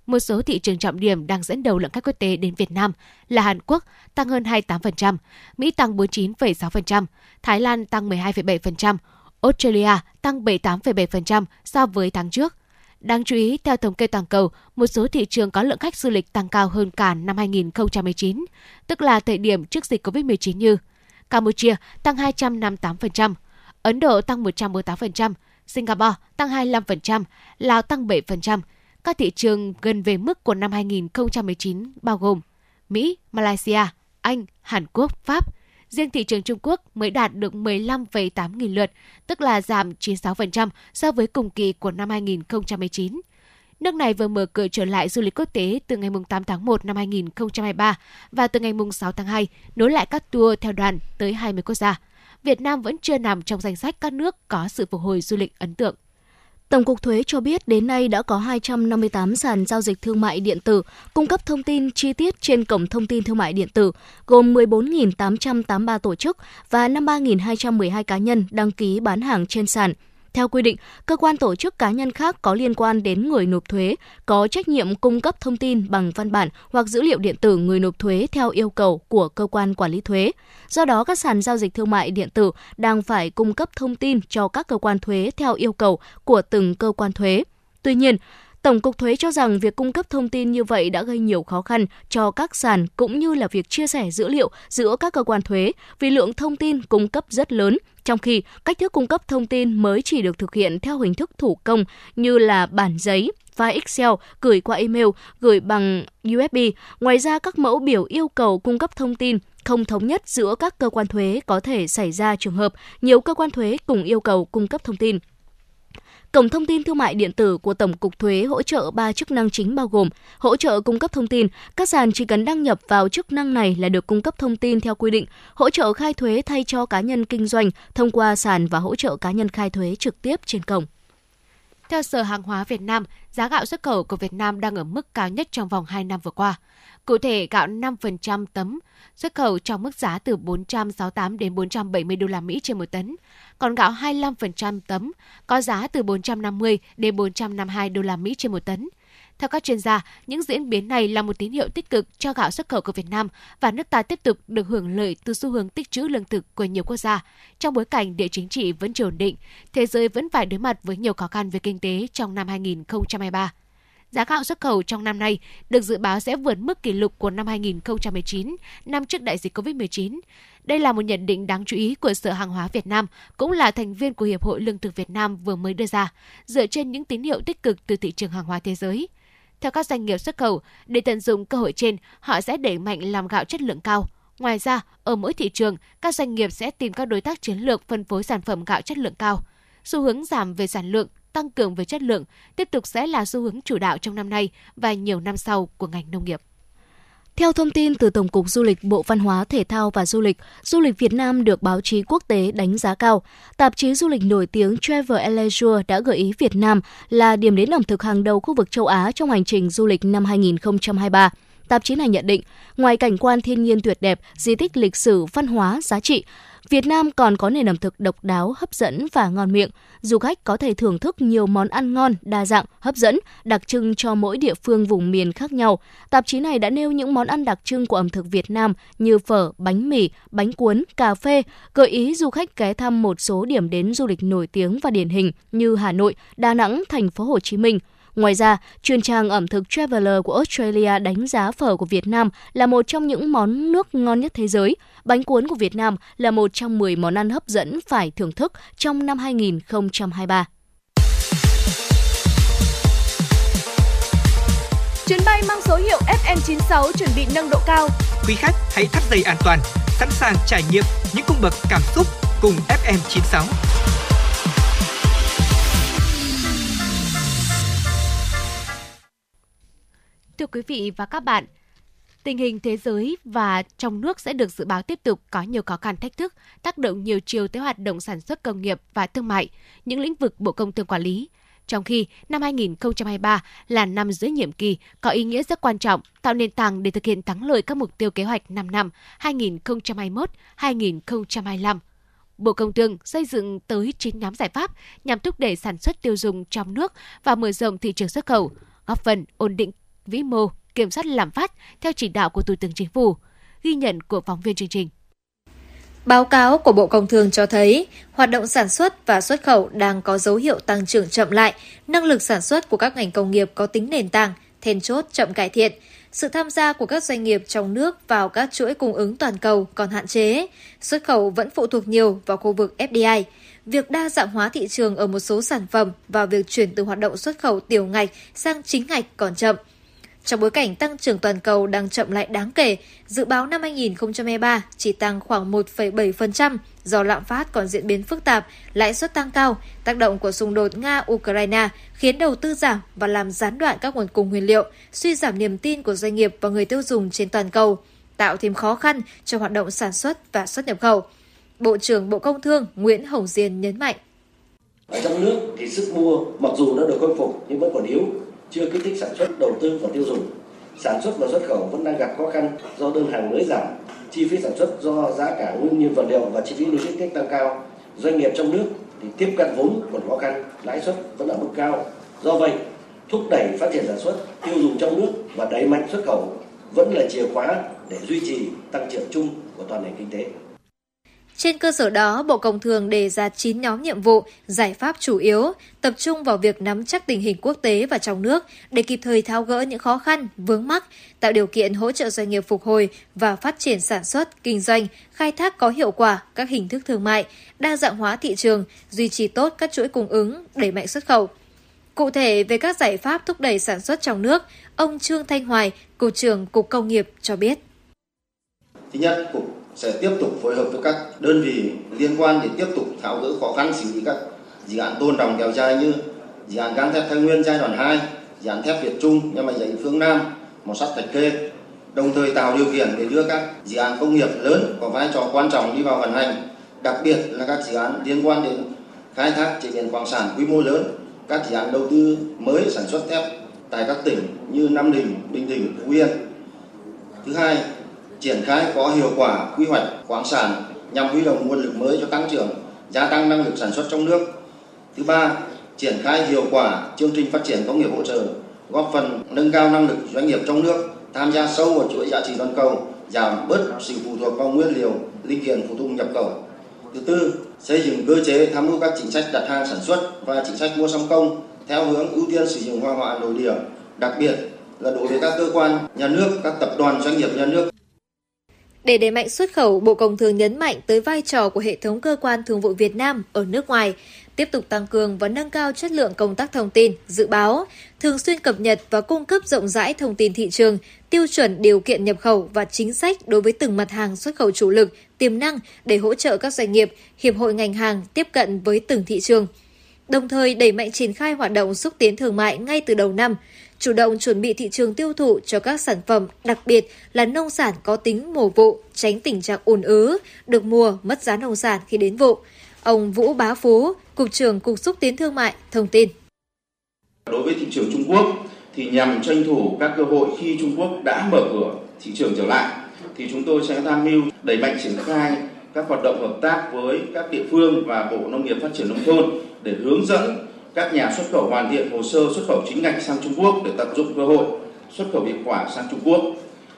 Một số thị trường trọng điểm đang dẫn đầu lượng khách quốc tế đến Việt Nam là Hàn Quốc tăng hơn 28%, Mỹ tăng 49,6%, Thái Lan tăng 12,7%, Australia tăng 78,7% so với tháng trước. Đáng chú ý, theo thống kê toàn cầu, một số thị trường có lượng khách du lịch tăng cao hơn cả năm 2019, tức là thời điểm trước dịch COVID-19 như Campuchia tăng 258%, Ấn Độ tăng 148%, Singapore tăng 25%, Lào tăng 7%. Các thị trường gần về mức của năm 2019 bao gồm Mỹ, Malaysia, Anh, Hàn Quốc, Pháp – Riêng thị trường Trung Quốc mới đạt được 15,8 nghìn lượt, tức là giảm 96% so với cùng kỳ của năm 2019. Nước này vừa mở cửa trở lại du lịch quốc tế từ ngày 8 tháng 1 năm 2023 và từ ngày 6 tháng 2 nối lại các tour theo đoàn tới 20 quốc gia. Việt Nam vẫn chưa nằm trong danh sách các nước có sự phục hồi du lịch ấn tượng. Tổng cục Thuế cho biết đến nay đã có 258 sàn giao dịch thương mại điện tử cung cấp thông tin chi tiết trên cổng thông tin thương mại điện tử, gồm 14.883 tổ chức và 53.212 cá nhân đăng ký bán hàng trên sàn. Theo quy định, cơ quan tổ chức cá nhân khác có liên quan đến người nộp thuế có trách nhiệm cung cấp thông tin bằng văn bản hoặc dữ liệu điện tử người nộp thuế theo yêu cầu của cơ quan quản lý thuế. Do đó, các sàn giao dịch thương mại điện tử đang phải cung cấp thông tin cho các cơ quan thuế theo yêu cầu của từng cơ quan thuế. Tuy nhiên, Tổng cục thuế cho rằng việc cung cấp thông tin như vậy đã gây nhiều khó khăn cho các sàn cũng như là việc chia sẻ dữ liệu giữa các cơ quan thuế vì lượng thông tin cung cấp rất lớn, trong khi cách thức cung cấp thông tin mới chỉ được thực hiện theo hình thức thủ công như là bản giấy, file Excel gửi qua email, gửi bằng USB. Ngoài ra, các mẫu biểu yêu cầu cung cấp thông tin không thống nhất giữa các cơ quan thuế có thể xảy ra trường hợp nhiều cơ quan thuế cùng yêu cầu cung cấp thông tin. Cổng thông tin thương mại điện tử của Tổng cục Thuế hỗ trợ 3 chức năng chính bao gồm hỗ trợ cung cấp thông tin, các sàn chỉ cần đăng nhập vào chức năng này là được cung cấp thông tin theo quy định, hỗ trợ khai thuế thay cho cá nhân kinh doanh thông qua sàn và hỗ trợ cá nhân khai thuế trực tiếp trên cổng. Theo Sở Hàng hóa Việt Nam, giá gạo xuất khẩu của Việt Nam đang ở mức cao nhất trong vòng 2 năm vừa qua. Cụ thể, gạo 5% tấm xuất khẩu trong mức giá từ 468 đến 470 đô la Mỹ trên một tấn, còn gạo 25% tấm có giá từ 450 đến 452 đô la Mỹ trên một tấn. Theo các chuyên gia, những diễn biến này là một tín hiệu tích cực cho gạo xuất khẩu của Việt Nam và nước ta tiếp tục được hưởng lợi từ xu hướng tích trữ lương thực của nhiều quốc gia. Trong bối cảnh địa chính trị vẫn chưa ổn định, thế giới vẫn phải đối mặt với nhiều khó khăn về kinh tế trong năm 2023 giá gạo xuất khẩu trong năm nay được dự báo sẽ vượt mức kỷ lục của năm 2019, năm trước đại dịch COVID-19. Đây là một nhận định đáng chú ý của Sở Hàng hóa Việt Nam, cũng là thành viên của Hiệp hội Lương thực Việt Nam vừa mới đưa ra, dựa trên những tín hiệu tích cực từ thị trường hàng hóa thế giới. Theo các doanh nghiệp xuất khẩu, để tận dụng cơ hội trên, họ sẽ đẩy mạnh làm gạo chất lượng cao. Ngoài ra, ở mỗi thị trường, các doanh nghiệp sẽ tìm các đối tác chiến lược phân phối sản phẩm gạo chất lượng cao. Xu hướng giảm về sản lượng, tăng cường về chất lượng tiếp tục sẽ là xu hướng chủ đạo trong năm nay và nhiều năm sau của ngành nông nghiệp. Theo thông tin từ Tổng cục Du lịch Bộ Văn hóa, Thể thao và Du lịch, du lịch Việt Nam được báo chí quốc tế đánh giá cao. Tạp chí du lịch nổi tiếng Travel Leisure đã gợi ý Việt Nam là điểm đến ẩm thực hàng đầu khu vực châu Á trong hành trình du lịch năm 2023. Tạp chí này nhận định, ngoài cảnh quan thiên nhiên tuyệt đẹp, di tích lịch sử, văn hóa, giá trị, Việt Nam còn có nền ẩm thực độc đáo, hấp dẫn và ngon miệng. Du khách có thể thưởng thức nhiều món ăn ngon, đa dạng, hấp dẫn, đặc trưng cho mỗi địa phương vùng miền khác nhau. Tạp chí này đã nêu những món ăn đặc trưng của ẩm thực Việt Nam như phở, bánh mì, bánh cuốn, cà phê, gợi ý du khách ghé thăm một số điểm đến du lịch nổi tiếng và điển hình như Hà Nội, Đà Nẵng, thành phố Hồ Chí Minh – Ngoài ra, chuyên trang ẩm thực Traveler của Australia đánh giá phở của Việt Nam là một trong những món nước ngon nhất thế giới. Bánh cuốn của Việt Nam là một trong 10 món ăn hấp dẫn phải thưởng thức trong năm 2023. Chuyến bay mang số hiệu FM96 chuẩn bị nâng độ cao. Quý khách hãy thắt dây an toàn, sẵn sàng trải nghiệm những cung bậc cảm xúc cùng FM96. Thưa quý vị và các bạn, tình hình thế giới và trong nước sẽ được dự báo tiếp tục có nhiều khó khăn thách thức, tác động nhiều chiều tới hoạt động sản xuất công nghiệp và thương mại, những lĩnh vực Bộ Công Thương quản lý. Trong khi năm 2023 là năm giữa nhiệm kỳ có ý nghĩa rất quan trọng, tạo nền tảng để thực hiện thắng lợi các mục tiêu kế hoạch 5 năm 2021-2025. Bộ Công Thương xây dựng tới 9 nhóm giải pháp nhằm thúc đẩy sản xuất tiêu dùng trong nước và mở rộng thị trường xuất khẩu, góp phần ổn định vĩ mô, kiểm soát lạm phát theo chỉ đạo của Thủ tướng Chính phủ. Ghi nhận của phóng viên chương trình. Báo cáo của Bộ Công Thương cho thấy, hoạt động sản xuất và xuất khẩu đang có dấu hiệu tăng trưởng chậm lại, năng lực sản xuất của các ngành công nghiệp có tính nền tảng, then chốt chậm cải thiện. Sự tham gia của các doanh nghiệp trong nước vào các chuỗi cung ứng toàn cầu còn hạn chế. Xuất khẩu vẫn phụ thuộc nhiều vào khu vực FDI. Việc đa dạng hóa thị trường ở một số sản phẩm và việc chuyển từ hoạt động xuất khẩu tiểu ngạch sang chính ngạch còn chậm – trong bối cảnh tăng trưởng toàn cầu đang chậm lại đáng kể, dự báo năm 2023 chỉ tăng khoảng 1,7% do lạm phát còn diễn biến phức tạp, lãi suất tăng cao, tác động của xung đột Nga-Ukraine khiến đầu tư giảm và làm gián đoạn các nguồn cung nguyên liệu, suy giảm niềm tin của doanh nghiệp và người tiêu dùng trên toàn cầu, tạo thêm khó khăn cho hoạt động sản xuất và xuất nhập khẩu. Bộ trưởng Bộ Công Thương Nguyễn Hồng Diên nhấn mạnh. Ở trong nước thì sức mua mặc dù đã được khôi phục nhưng vẫn còn yếu chưa kích thích sản xuất, đầu tư và tiêu dùng. Sản xuất và xuất khẩu vẫn đang gặp khó khăn do đơn hàng mới giảm, chi phí sản xuất do giá cả, nguyên nhiên vật liệu và chi phí logistics tăng cao. Doanh nghiệp trong nước thì tiếp cận vốn còn khó khăn, lãi suất vẫn ở mức cao. Do vậy, thúc đẩy phát triển sản xuất, tiêu dùng trong nước và đẩy mạnh xuất khẩu vẫn là chìa khóa để duy trì tăng trưởng chung của toàn nền kinh tế trên cơ sở đó, Bộ Công Thương đề ra 9 nhóm nhiệm vụ, giải pháp chủ yếu, tập trung vào việc nắm chắc tình hình quốc tế và trong nước để kịp thời tháo gỡ những khó khăn, vướng mắc, tạo điều kiện hỗ trợ doanh nghiệp phục hồi và phát triển sản xuất, kinh doanh, khai thác có hiệu quả các hình thức thương mại, đa dạng hóa thị trường, duy trì tốt các chuỗi cung ứng, đẩy mạnh xuất khẩu. Cụ thể về các giải pháp thúc đẩy sản xuất trong nước, ông Trương Thanh Hoài, Cục trưởng Cục Công nghiệp cho biết. Thứ nhất, Cục sẽ tiếp tục phối hợp với các đơn vị liên quan để tiếp tục tháo gỡ khó khăn xử lý các dự án tôn trọng kéo dài như dự án gang thép Thái Nguyên giai đoạn 2, dự án thép Việt Trung, nhà máy giấy phương Nam, mỏ sắt Thạch Khê, đồng thời tạo điều kiện để đưa các dự án công nghiệp lớn có vai trò quan trọng đi vào vận hành, đặc biệt là các dự án liên quan đến khai thác chế biến khoáng sản quy mô lớn, các dự án đầu tư mới sản xuất thép tại các tỉnh như Nam Định, Bình Định, Phú Yên. Thứ hai, triển khai có hiệu quả quy hoạch khoáng sản nhằm huy động nguồn lực mới cho tăng trưởng, gia tăng năng lực sản xuất trong nước. Thứ ba, triển khai hiệu quả chương trình phát triển công nghiệp hỗ trợ, góp phần nâng cao năng lực doanh nghiệp trong nước, tham gia sâu vào chuỗi giá trị toàn cầu, giảm bớt sự phụ thuộc vào nguyên liệu, linh kiện phụ tùng nhập khẩu. Thứ tư, xây dựng cơ chế tham mưu các chính sách đặt hàng sản xuất và chính sách mua sắm công theo hướng ưu tiên sử dụng hoa hóa nội địa, đặc biệt là đối với các cơ quan nhà nước, các tập đoàn doanh nghiệp nhà nước để đẩy mạnh xuất khẩu, Bộ Công Thương nhấn mạnh tới vai trò của hệ thống cơ quan thường vụ Việt Nam ở nước ngoài, tiếp tục tăng cường và nâng cao chất lượng công tác thông tin, dự báo, thường xuyên cập nhật và cung cấp rộng rãi thông tin thị trường, tiêu chuẩn điều kiện nhập khẩu và chính sách đối với từng mặt hàng xuất khẩu chủ lực, tiềm năng để hỗ trợ các doanh nghiệp, hiệp hội ngành hàng tiếp cận với từng thị trường. Đồng thời đẩy mạnh triển khai hoạt động xúc tiến thương mại ngay từ đầu năm, chủ động chuẩn bị thị trường tiêu thụ cho các sản phẩm, đặc biệt là nông sản có tính mùa vụ, tránh tình trạng ồn ứ, được mùa mất giá nông sản khi đến vụ. Ông Vũ Bá Phú, Cục trưởng Cục Xúc tiến Thương mại, thông tin. Đối với thị trường Trung Quốc thì nhằm tranh thủ các cơ hội khi Trung Quốc đã mở cửa thị trường trở lại thì chúng tôi sẽ tham mưu đẩy mạnh triển khai các hoạt động hợp tác với các địa phương và Bộ Nông nghiệp Phát triển Nông thôn để hướng dẫn các nhà xuất khẩu hoàn thiện hồ sơ xuất khẩu chính ngạch sang Trung Quốc để tận dụng cơ hội xuất khẩu hiệu quả sang Trung Quốc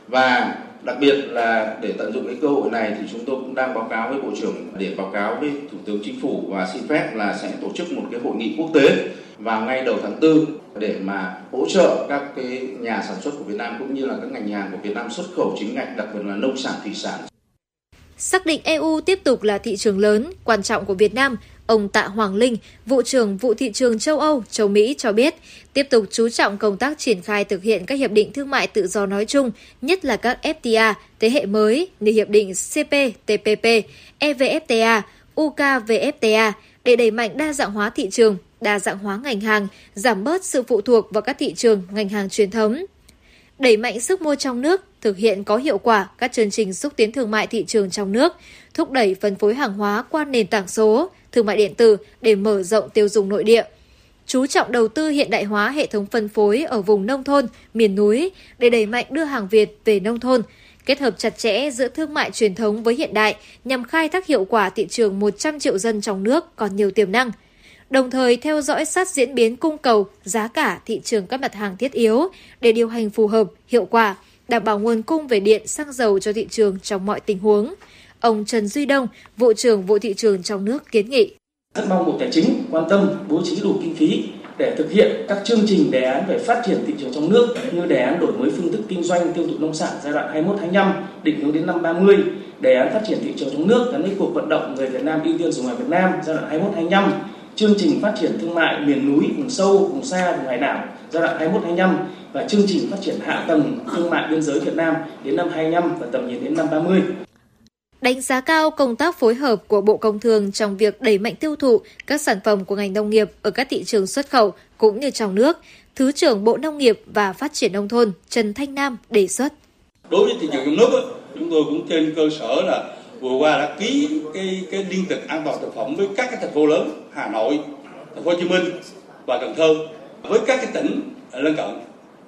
và đặc biệt là để tận dụng cái cơ hội này thì chúng tôi cũng đang báo cáo với bộ trưởng để báo cáo với thủ tướng chính phủ và xin phép là sẽ tổ chức một cái hội nghị quốc tế vào ngay đầu tháng 4 để mà hỗ trợ các cái nhà sản xuất của Việt Nam cũng như là các ngành hàng của Việt Nam xuất khẩu chính ngạch đặc biệt là nông sản thủy sản. Xác định EU tiếp tục là thị trường lớn, quan trọng của Việt Nam, Ông Tạ Hoàng Linh, vụ trưởng vụ thị trường châu Âu, châu Mỹ cho biết, tiếp tục chú trọng công tác triển khai thực hiện các hiệp định thương mại tự do nói chung, nhất là các FTA thế hệ mới như hiệp định CPTPP, EVFTA, UKVFTA để đẩy mạnh đa dạng hóa thị trường, đa dạng hóa ngành hàng, giảm bớt sự phụ thuộc vào các thị trường ngành hàng truyền thống. Đẩy mạnh sức mua trong nước, thực hiện có hiệu quả các chương trình xúc tiến thương mại thị trường trong nước, thúc đẩy phân phối hàng hóa qua nền tảng số, thương mại điện tử để mở rộng tiêu dùng nội địa. Chú trọng đầu tư hiện đại hóa hệ thống phân phối ở vùng nông thôn, miền núi để đẩy mạnh đưa hàng Việt về nông thôn, kết hợp chặt chẽ giữa thương mại truyền thống với hiện đại nhằm khai thác hiệu quả thị trường 100 triệu dân trong nước còn nhiều tiềm năng. Đồng thời theo dõi sát diễn biến cung cầu, giá cả thị trường các mặt hàng thiết yếu để điều hành phù hợp, hiệu quả, đảm bảo nguồn cung về điện, xăng dầu cho thị trường trong mọi tình huống. Ông Trần Duy Đông, vụ trưởng vụ thị trường trong nước kiến nghị. Rất mong Bộ Tài chính quan tâm bố trí đủ kinh phí để thực hiện các chương trình đề án về phát triển thị trường trong nước như đề án đổi mới phương thức kinh doanh tiêu thụ nông sản giai đoạn 21-25 định hướng đến năm 30, đề án phát triển thị trường trong nước gắn với cuộc vận động người Việt Nam ưu tiên dùng hàng Việt Nam giai đoạn 21-25, chương trình phát triển thương mại miền núi, vùng sâu, vùng xa, vùng hải đảo giai đoạn 21-25 và chương trình phát triển hạ tầng thương mại biên giới Việt Nam đến năm 25 và tầm nhìn đến năm 30 đánh giá cao công tác phối hợp của Bộ Công Thương trong việc đẩy mạnh tiêu thụ các sản phẩm của ngành nông nghiệp ở các thị trường xuất khẩu cũng như trong nước. Thứ trưởng Bộ Nông nghiệp và Phát triển Nông thôn Trần Thanh Nam đề xuất. Đối với thị trường trong nước, chúng tôi cũng trên cơ sở là vừa qua đã ký cái cái liên tịch an toàn thực phẩm với các cái thành phố lớn Hà Nội, Thành phố Hồ Chí Minh và Cần Thơ với các cái tỉnh lân cận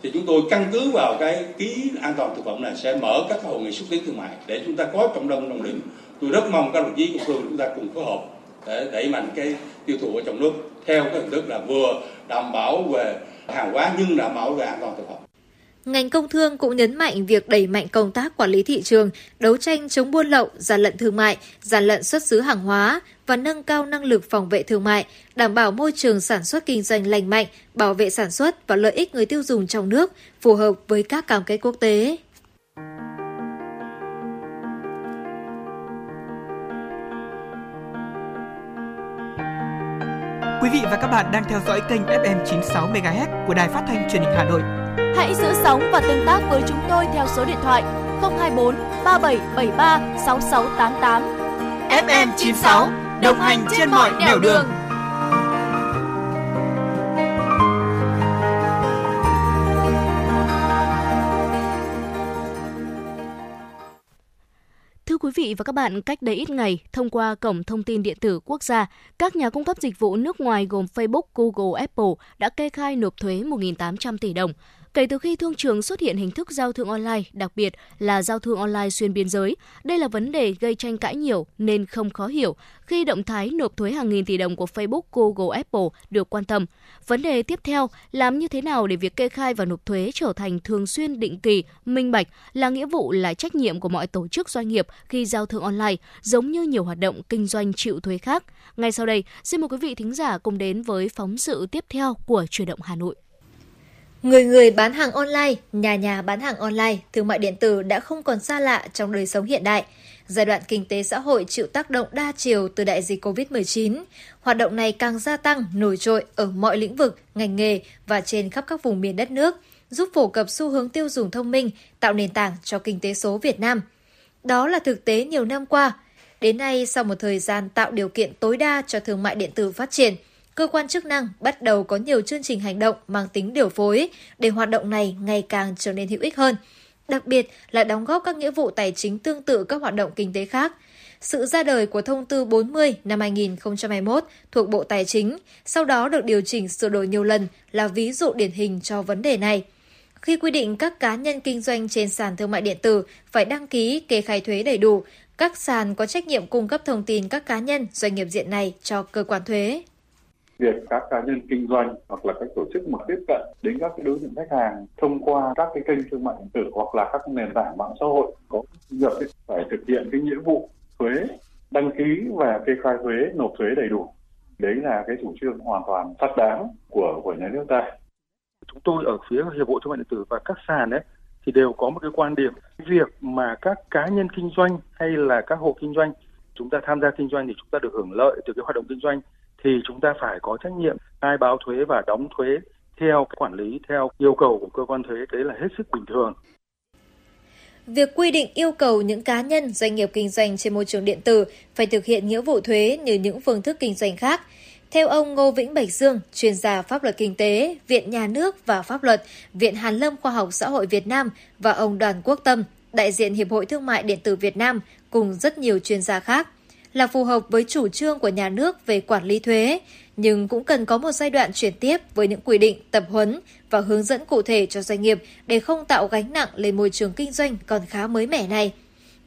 thì chúng tôi căn cứ vào cái ký an toàn thực phẩm này sẽ mở các hội nghị xúc tiến thương mại để chúng ta có cộng đồng đồng điểm. Tôi rất mong các đồng chí của phường chúng ta cùng phối hợp để đẩy mạnh cái tiêu thụ ở trong nước theo cái hình thức là vừa đảm bảo về hàng hóa nhưng đảm bảo về an toàn thực phẩm. Ngành công thương cũng nhấn mạnh việc đẩy mạnh công tác quản lý thị trường, đấu tranh chống buôn lậu, gian lận thương mại, gian lận xuất xứ hàng hóa và nâng cao năng lực phòng vệ thương mại, đảm bảo môi trường sản xuất kinh doanh lành mạnh, bảo vệ sản xuất và lợi ích người tiêu dùng trong nước, phù hợp với các cam kết quốc tế. Quý vị và các bạn đang theo dõi kênh FM 96 MHz của đài phát thanh truyền hình Hà Nội. Hãy giữ sóng và tương tác với chúng tôi theo số điện thoại 024 3773 6688. FM 96 đồng hành trên mọi nẻo đường. Thưa quý vị và các bạn, cách đây ít ngày, thông qua Cổng Thông tin Điện tử Quốc gia, các nhà cung cấp dịch vụ nước ngoài gồm Facebook, Google, Apple đã kê khai nộp thuế 1.800 tỷ đồng. Kể từ khi thương trường xuất hiện hình thức giao thương online, đặc biệt là giao thương online xuyên biên giới, đây là vấn đề gây tranh cãi nhiều nên không khó hiểu khi động thái nộp thuế hàng nghìn tỷ đồng của Facebook, Google, Apple được quan tâm. Vấn đề tiếp theo, làm như thế nào để việc kê khai và nộp thuế trở thành thường xuyên định kỳ, minh bạch là nghĩa vụ là trách nhiệm của mọi tổ chức doanh nghiệp khi giao thương online, giống như nhiều hoạt động kinh doanh chịu thuế khác. Ngay sau đây, xin mời quý vị thính giả cùng đến với phóng sự tiếp theo của Chuyển động Hà Nội. Người người bán hàng online, nhà nhà bán hàng online, thương mại điện tử đã không còn xa lạ trong đời sống hiện đại. Giai đoạn kinh tế xã hội chịu tác động đa chiều từ đại dịch COVID-19, hoạt động này càng gia tăng, nổi trội ở mọi lĩnh vực, ngành nghề và trên khắp các vùng miền đất nước, giúp phổ cập xu hướng tiêu dùng thông minh, tạo nền tảng cho kinh tế số Việt Nam. Đó là thực tế nhiều năm qua. Đến nay, sau một thời gian tạo điều kiện tối đa cho thương mại điện tử phát triển – cơ quan chức năng bắt đầu có nhiều chương trình hành động mang tính điều phối để hoạt động này ngày càng trở nên hữu ích hơn. Đặc biệt là đóng góp các nghĩa vụ tài chính tương tự các hoạt động kinh tế khác. Sự ra đời của Thông tư 40 năm 2021 thuộc Bộ Tài chính, sau đó được điều chỉnh sửa đổi nhiều lần là ví dụ điển hình cho vấn đề này. Khi quy định các cá nhân kinh doanh trên sàn thương mại điện tử phải đăng ký kê khai thuế đầy đủ, các sàn có trách nhiệm cung cấp thông tin các cá nhân, doanh nghiệp diện này cho cơ quan thuế việc các cá nhân kinh doanh hoặc là các tổ chức mà tiếp cận đến các cái đối tượng khách hàng thông qua các cái kênh thương mại điện tử hoặc là các nền tảng mạng xã hội có nhập phải thực hiện cái nghĩa vụ thuế đăng ký và kê khai thuế, nộp thuế đầy đủ. Đấy là cái chủ trương hoàn toàn xác đáng của của nhà nước ta. Chúng tôi ở phía hiệp hội thương mại điện tử và các sàn đấy thì đều có một cái quan điểm. Việc mà các cá nhân kinh doanh hay là các hộ kinh doanh, chúng ta tham gia kinh doanh thì chúng ta được hưởng lợi từ cái hoạt động kinh doanh thì chúng ta phải có trách nhiệm khai báo thuế và đóng thuế theo quản lý theo yêu cầu của cơ quan thuế đấy là hết sức bình thường. Việc quy định yêu cầu những cá nhân, doanh nghiệp kinh doanh trên môi trường điện tử phải thực hiện nghĩa vụ thuế như những phương thức kinh doanh khác. Theo ông Ngô Vĩnh Bạch Dương, chuyên gia pháp luật kinh tế, Viện Nhà nước và Pháp luật, Viện Hàn Lâm Khoa học Xã hội Việt Nam và ông Đoàn Quốc Tâm, đại diện Hiệp hội Thương mại Điện tử Việt Nam cùng rất nhiều chuyên gia khác là phù hợp với chủ trương của nhà nước về quản lý thuế, nhưng cũng cần có một giai đoạn chuyển tiếp với những quy định, tập huấn và hướng dẫn cụ thể cho doanh nghiệp để không tạo gánh nặng lên môi trường kinh doanh còn khá mới mẻ này.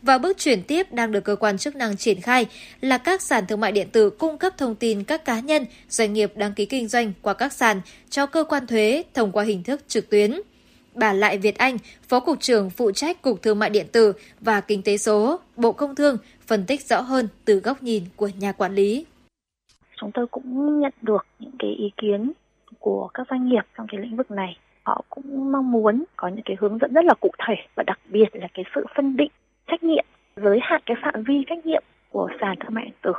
Và bước chuyển tiếp đang được cơ quan chức năng triển khai là các sàn thương mại điện tử cung cấp thông tin các cá nhân, doanh nghiệp đăng ký kinh doanh qua các sàn cho cơ quan thuế thông qua hình thức trực tuyến. Bà Lại Việt Anh, Phó Cục trưởng phụ trách Cục Thương mại Điện tử và Kinh tế số, Bộ Công Thương phân tích rõ hơn từ góc nhìn của nhà quản lý. Chúng tôi cũng nhận được những cái ý kiến của các doanh nghiệp trong cái lĩnh vực này. Họ cũng mong muốn có những cái hướng dẫn rất là cụ thể và đặc biệt là cái sự phân định trách nhiệm, giới hạn cái phạm vi trách nhiệm của sàn thương mại điện tử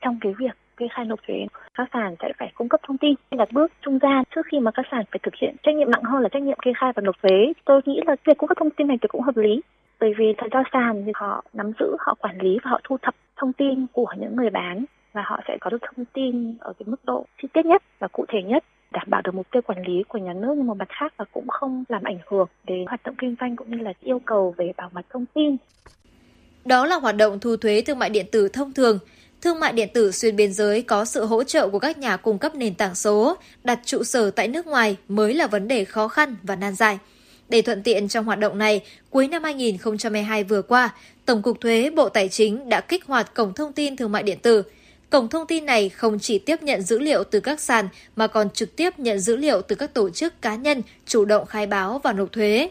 trong cái việc kê khai nộp thuế các sàn sẽ phải cung cấp thông tin là bước trung gian trước khi mà các sàn phải thực hiện trách nhiệm nặng hơn là trách nhiệm kê khai và nộp thuế tôi nghĩ là việc cung cấp thông tin này thì cũng hợp lý bởi vì thật ra sàn thì họ nắm giữ họ quản lý và họ thu thập thông tin của những người bán và họ sẽ có được thông tin ở cái mức độ chi tiết nhất và cụ thể nhất đảm bảo được mục tiêu quản lý của nhà nước nhưng một mặt khác là cũng không làm ảnh hưởng đến hoạt động kinh doanh cũng như là yêu cầu về bảo mật thông tin. Đó là hoạt động thu thuế thương mại điện tử thông thường. Thương mại điện tử xuyên biên giới có sự hỗ trợ của các nhà cung cấp nền tảng số, đặt trụ sở tại nước ngoài mới là vấn đề khó khăn và nan giải. Để thuận tiện trong hoạt động này, cuối năm 2022 vừa qua, Tổng cục Thuế Bộ Tài chính đã kích hoạt Cổng Thông tin Thương mại Điện tử. Cổng thông tin này không chỉ tiếp nhận dữ liệu từ các sàn mà còn trực tiếp nhận dữ liệu từ các tổ chức cá nhân chủ động khai báo và nộp thuế.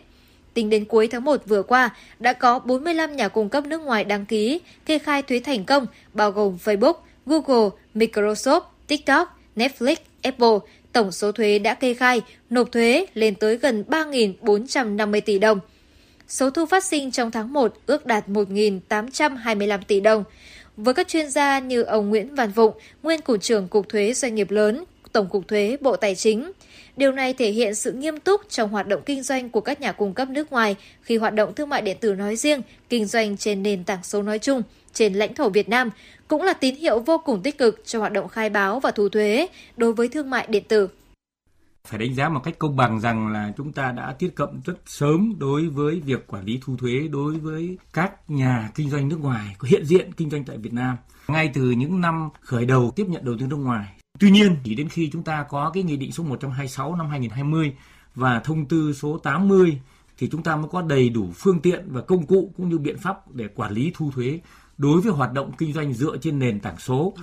Tính đến cuối tháng 1 vừa qua, đã có 45 nhà cung cấp nước ngoài đăng ký, kê khai thuế thành công, bao gồm Facebook, Google, Microsoft, TikTok, Netflix, Apple, tổng số thuế đã kê khai, nộp thuế lên tới gần 3.450 tỷ đồng. Số thu phát sinh trong tháng 1 ước đạt 1.825 tỷ đồng. Với các chuyên gia như ông Nguyễn Văn Vụng, nguyên Cục trưởng Cục Thuế Doanh nghiệp lớn, Tổng cục Thuế, Bộ Tài chính. Điều này thể hiện sự nghiêm túc trong hoạt động kinh doanh của các nhà cung cấp nước ngoài khi hoạt động thương mại điện tử nói riêng, kinh doanh trên nền tảng số nói chung trên lãnh thổ Việt Nam cũng là tín hiệu vô cùng tích cực cho hoạt động khai báo và thu thuế đối với thương mại điện tử. Phải đánh giá một cách công bằng rằng là chúng ta đã tiếp cận rất sớm đối với việc quản lý thu thuế đối với các nhà kinh doanh nước ngoài có hiện diện kinh doanh tại Việt Nam. Ngay từ những năm khởi đầu tiếp nhận đầu tư nước ngoài. Tuy nhiên, chỉ đến khi chúng ta có cái nghị định số 126 năm 2020 và thông tư số 80 thì chúng ta mới có đầy đủ phương tiện và công cụ cũng như biện pháp để quản lý thu thuế đối với hoạt động kinh doanh dựa trên nền tảng số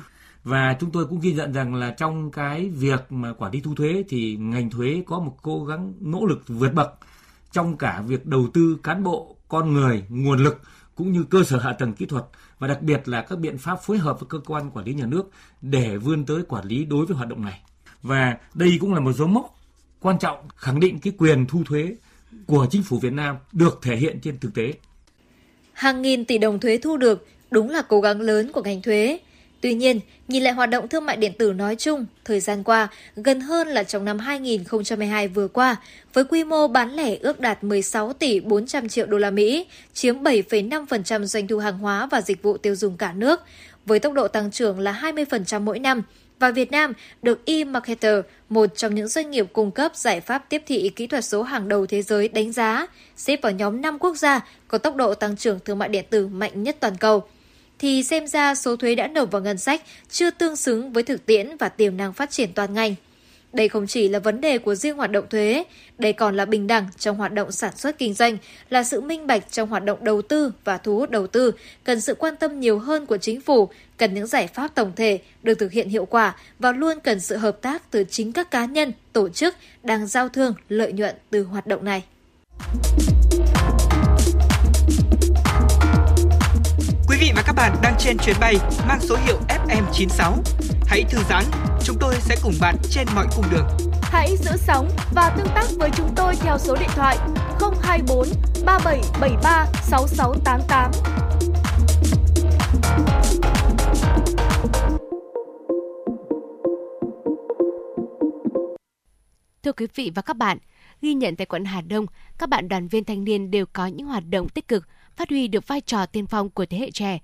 và chúng tôi cũng ghi nhận rằng là trong cái việc mà quản lý thu thuế thì ngành thuế có một cố gắng nỗ lực vượt bậc trong cả việc đầu tư cán bộ, con người, nguồn lực cũng như cơ sở hạ tầng kỹ thuật và đặc biệt là các biện pháp phối hợp với cơ quan quản lý nhà nước để vươn tới quản lý đối với hoạt động này. Và đây cũng là một dấu mốc quan trọng khẳng định cái quyền thu thuế của chính phủ Việt Nam được thể hiện trên thực tế. Hàng nghìn tỷ đồng thuế thu được đúng là cố gắng lớn của ngành thuế. Tuy nhiên, nhìn lại hoạt động thương mại điện tử nói chung, thời gian qua, gần hơn là trong năm 2022 vừa qua, với quy mô bán lẻ ước đạt 16 tỷ 400 triệu đô la Mỹ, chiếm 7,5% doanh thu hàng hóa và dịch vụ tiêu dùng cả nước, với tốc độ tăng trưởng là 20% mỗi năm, và Việt Nam được eMarketer, một trong những doanh nghiệp cung cấp giải pháp tiếp thị kỹ thuật số hàng đầu thế giới đánh giá, xếp vào nhóm 5 quốc gia có tốc độ tăng trưởng thương mại điện tử mạnh nhất toàn cầu thì xem ra số thuế đã nộp vào ngân sách chưa tương xứng với thực tiễn và tiềm năng phát triển toàn ngành. Đây không chỉ là vấn đề của riêng hoạt động thuế, đây còn là bình đẳng trong hoạt động sản xuất kinh doanh, là sự minh bạch trong hoạt động đầu tư và thu hút đầu tư, cần sự quan tâm nhiều hơn của chính phủ, cần những giải pháp tổng thể được thực hiện hiệu quả và luôn cần sự hợp tác từ chính các cá nhân, tổ chức đang giao thương lợi nhuận từ hoạt động này. Vị và các bạn đang trên chuyến bay mang số hiệu FM96. Hãy thư giãn, chúng tôi sẽ cùng bạn trên mọi cung đường. Hãy giữ sóng và tương tác với chúng tôi theo số điện thoại 024 3773 6688. Thưa quý vị và các bạn, ghi nhận tại quận Hà Đông, các bạn đoàn viên thanh niên đều có những hoạt động tích cực, phát huy được vai trò tiên phong của thế hệ trẻ.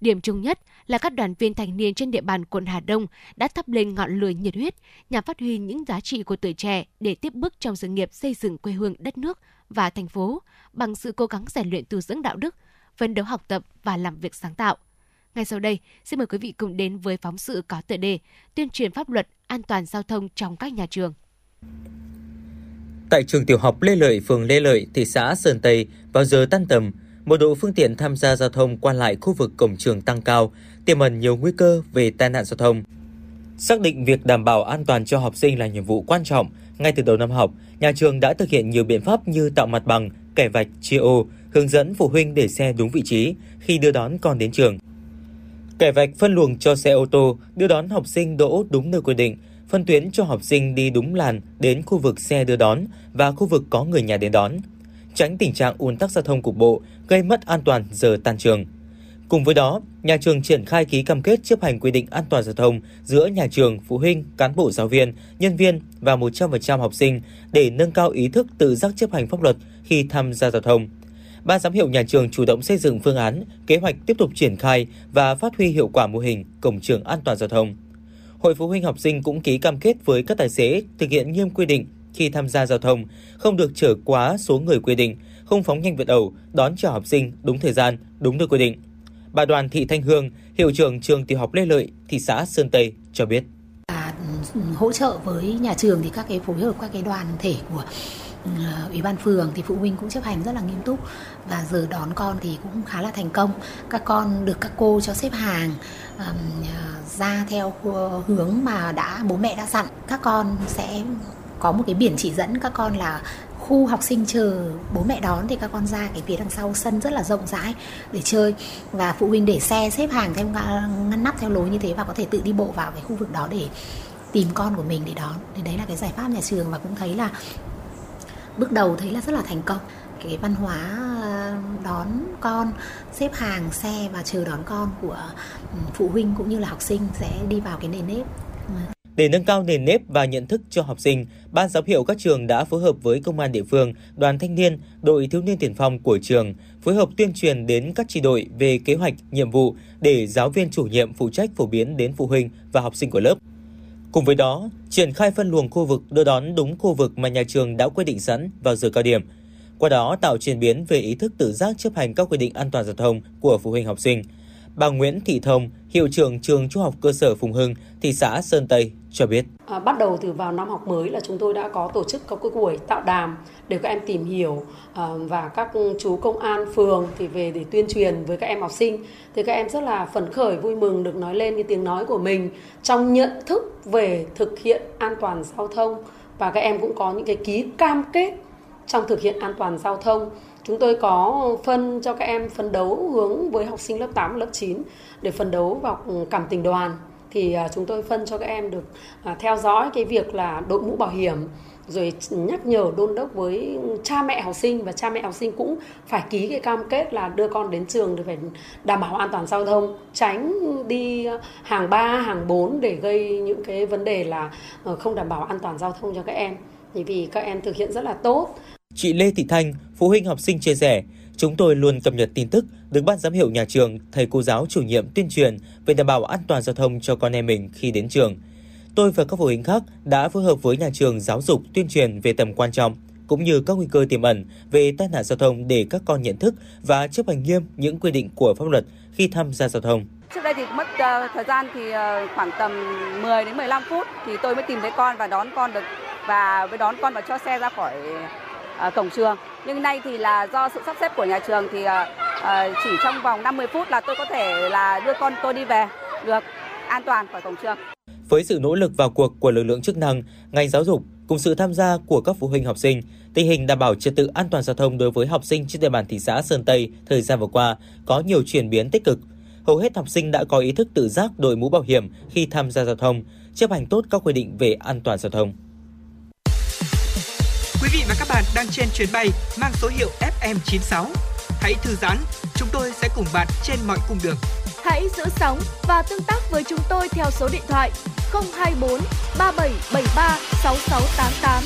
Điểm chung nhất là các đoàn viên thanh niên trên địa bàn quận Hà Đông đã thắp lên ngọn lửa nhiệt huyết nhằm phát huy những giá trị của tuổi trẻ để tiếp bước trong sự nghiệp xây dựng quê hương đất nước và thành phố bằng sự cố gắng rèn luyện tu dưỡng đạo đức, phấn đấu học tập và làm việc sáng tạo. Ngay sau đây, xin mời quý vị cùng đến với phóng sự có tựa đề Tuyên truyền pháp luật an toàn giao thông trong các nhà trường. Tại trường tiểu học Lê Lợi, phường Lê Lợi, thị xã Sơn Tây, vào giờ tan tầm, mật độ phương tiện tham gia giao thông qua lại khu vực cổng trường tăng cao, tiềm ẩn nhiều nguy cơ về tai nạn giao thông. Xác định việc đảm bảo an toàn cho học sinh là nhiệm vụ quan trọng, ngay từ đầu năm học, nhà trường đã thực hiện nhiều biện pháp như tạo mặt bằng, kẻ vạch, chia ô, hướng dẫn phụ huynh để xe đúng vị trí khi đưa đón con đến trường. Kẻ vạch phân luồng cho xe ô tô đưa đón học sinh đỗ đúng nơi quy định, phân tuyến cho học sinh đi đúng làn đến khu vực xe đưa đón và khu vực có người nhà đến đón, tránh tình trạng ùn tắc giao thông cục bộ gây mất an toàn giờ tan trường. Cùng với đó, nhà trường triển khai ký cam kết chấp hành quy định an toàn giao thông giữa nhà trường, phụ huynh, cán bộ giáo viên, nhân viên và 100% học sinh để nâng cao ý thức tự giác chấp hành pháp luật khi tham gia giao thông. Ban giám hiệu nhà trường chủ động xây dựng phương án, kế hoạch tiếp tục triển khai và phát huy hiệu quả mô hình cổng trường an toàn giao thông. Hội phụ huynh học sinh cũng ký cam kết với các tài xế thực hiện nghiêm quy định khi tham gia giao thông, không được chở quá số người quy định, không phóng nhanh vượt ẩu, đón trả học sinh đúng thời gian, đúng nơi quy định. Bà Đoàn Thị Thanh Hương, hiệu trưởng trường tiểu học Lê Lợi, thị xã Sơn Tây cho biết. À, hỗ trợ với nhà trường thì các cái phối hợp các cái đoàn thể của ừ, ủy ban phường thì phụ huynh cũng chấp hành rất là nghiêm túc và giờ đón con thì cũng khá là thành công các con được các cô cho xếp hàng um, ra theo ờ, hướng mà đã bố mẹ đã dặn các con sẽ có một cái biển chỉ dẫn các con là khu học sinh chờ bố mẹ đón thì các con ra cái phía đằng sau sân rất là rộng rãi để chơi. Và phụ huynh để xe xếp hàng theo ngăn nắp theo lối như thế và có thể tự đi bộ vào cái khu vực đó để tìm con của mình để đón. Thì đấy là cái giải pháp nhà trường và cũng thấy là bước đầu thấy là rất là thành công. Cái văn hóa ờ, đón con, xếp hàng, xe và chờ đón con của ừ, phụ huynh cũng như là học sinh sẽ đi vào cái nền nếp. Để nâng cao nền nếp và nhận thức cho học sinh, ban giám hiệu các trường đã phối hợp với công an địa phương, đoàn thanh niên, đội thiếu niên tiền phong của trường phối hợp tuyên truyền đến các tri đội về kế hoạch, nhiệm vụ để giáo viên chủ nhiệm phụ trách phổ biến đến phụ huynh và học sinh của lớp. Cùng với đó, triển khai phân luồng khu vực đưa đón đúng khu vực mà nhà trường đã quy định sẵn vào giờ cao điểm. Qua đó tạo chuyển biến về ý thức tự giác chấp hành các quy định an toàn giao thông của phụ huynh học sinh. Bà Nguyễn Thị Thông, hiệu trưởng trường Trung học cơ sở Phùng Hưng, thị xã Sơn Tây cho biết. À, bắt đầu từ vào năm học mới là chúng tôi đã có tổ chức các buổi tạo đàm để các em tìm hiểu à, và các chú công an phường thì về để tuyên truyền với các em học sinh. Thì các em rất là phấn khởi vui mừng được nói lên cái tiếng nói của mình trong nhận thức về thực hiện an toàn giao thông. Và các em cũng có những cái ký cam kết trong thực hiện an toàn giao thông. Chúng tôi có phân cho các em phấn đấu hướng với học sinh lớp 8 lớp 9 để phấn đấu vào cảm tình đoàn. Thì à, chúng tôi phân cho các em được à, theo dõi cái việc là đội mũ bảo hiểm rồi nhắc nhở đôn đốc với cha mẹ học sinh và cha mẹ học sinh cũng phải ký cái cam kết là đưa con đến trường để phải đảm bảo an toàn giao thông tránh đi à, hàng 3, hàng 4 để gây những cái vấn đề là ờ, không đảm bảo an toàn giao thông cho các em. Vì các em thực hiện rất là tốt. Chị Lê Thị Thanh, phụ huynh học sinh chia sẻ, chúng tôi luôn cập nhật tin tức được ban giám hiệu nhà trường, thầy cô giáo chủ nhiệm tuyên truyền về đảm bảo an toàn giao thông cho con em mình khi đến trường. Tôi và các phụ huynh khác đã phối hợp với nhà trường giáo dục tuyên truyền về tầm quan trọng cũng như các nguy cơ tiềm ẩn về tai nạn giao thông để các con nhận thức và chấp hành nghiêm những quy định của pháp luật khi tham gia giao thông. Trước đây thì mất uh, thời gian thì uh, khoảng tầm 10 đến 15 phút thì tôi mới tìm thấy con và đón con được và mới đón con và cho xe ra khỏi cổng trường. Nhưng nay thì là do sự sắp xếp của nhà trường thì ờ, ờ, chỉ trong vòng 50 phút là tôi có thể là đưa con tôi đi về được an toàn khỏi cổng trường. Với sự nỗ lực vào cuộc của lực lượng chức năng, ngành giáo dục cùng sự tham gia của các phụ huynh học sinh, tình hình đảm bảo trật tự an toàn giao thông đối với học sinh trên địa bàn thị xã Sơn Tây thời gian vừa qua có nhiều chuyển biến tích cực. Hầu hết học sinh đã có ý thức tự giác đội mũ bảo hiểm khi tham gia giao thông, chấp hành tốt các quy định về an toàn giao thông. Quý vị và các bạn đang trên chuyến bay mang số hiệu FM96. Hãy thư giãn, chúng tôi sẽ cùng bạn trên mọi cung đường. Hãy giữ sóng và tương tác với chúng tôi theo số điện thoại 024 3773 6688.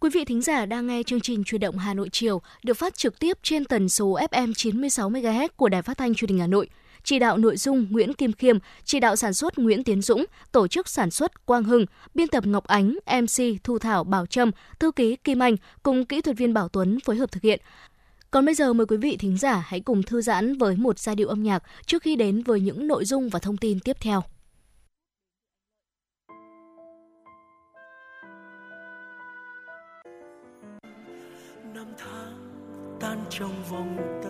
Quý vị thính giả đang nghe chương trình Truyền động Hà Nội chiều được phát trực tiếp trên tần số FM 96 MHz của Đài Phát thanh Truyền hình Hà Nội chỉ đạo nội dung Nguyễn Kim Khiêm, chỉ đạo sản xuất Nguyễn Tiến Dũng, tổ chức sản xuất Quang Hưng, biên tập Ngọc Ánh, MC Thu Thảo Bảo Trâm, thư ký Kim Anh cùng kỹ thuật viên Bảo Tuấn phối hợp thực hiện. Còn bây giờ mời quý vị thính giả hãy cùng thư giãn với một giai điệu âm nhạc trước khi đến với những nội dung và thông tin tiếp theo. Năm tháng tan trong vòng tay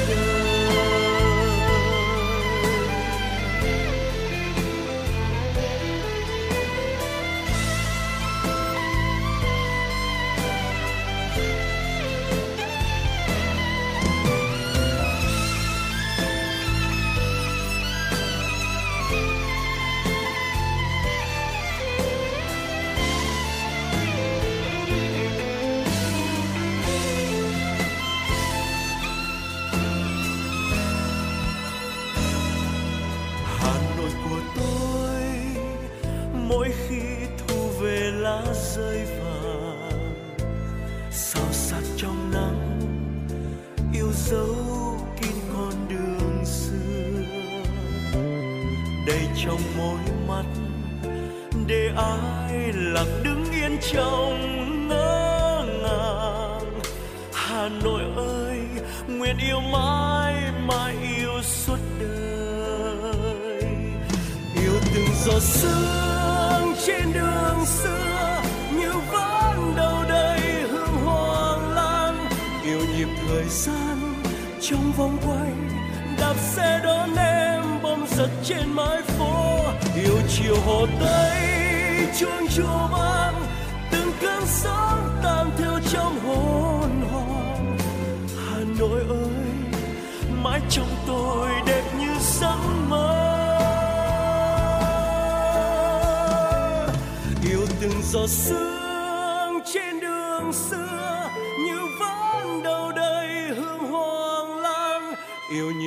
rơi vàng sao sắc trong nắng, yêu dấu kín con đường xưa. Đầy trong môi mắt, để ai lặng đứng yên trong ngỡ ngàng. Hà Nội ơi, nguyện yêu mãi mãi yêu suốt đời. Yêu từng giọt sương gian, trong vòng quay, đạp xe đón em bom giật trên mái phố. Yêu chiều hồ tây, chuông chùa vang, từng cơn sóng tan theo trong hồn hoàng hà nội ơi, mãi trong tôi đẹp như giấc mơ. Yêu từng giọt sương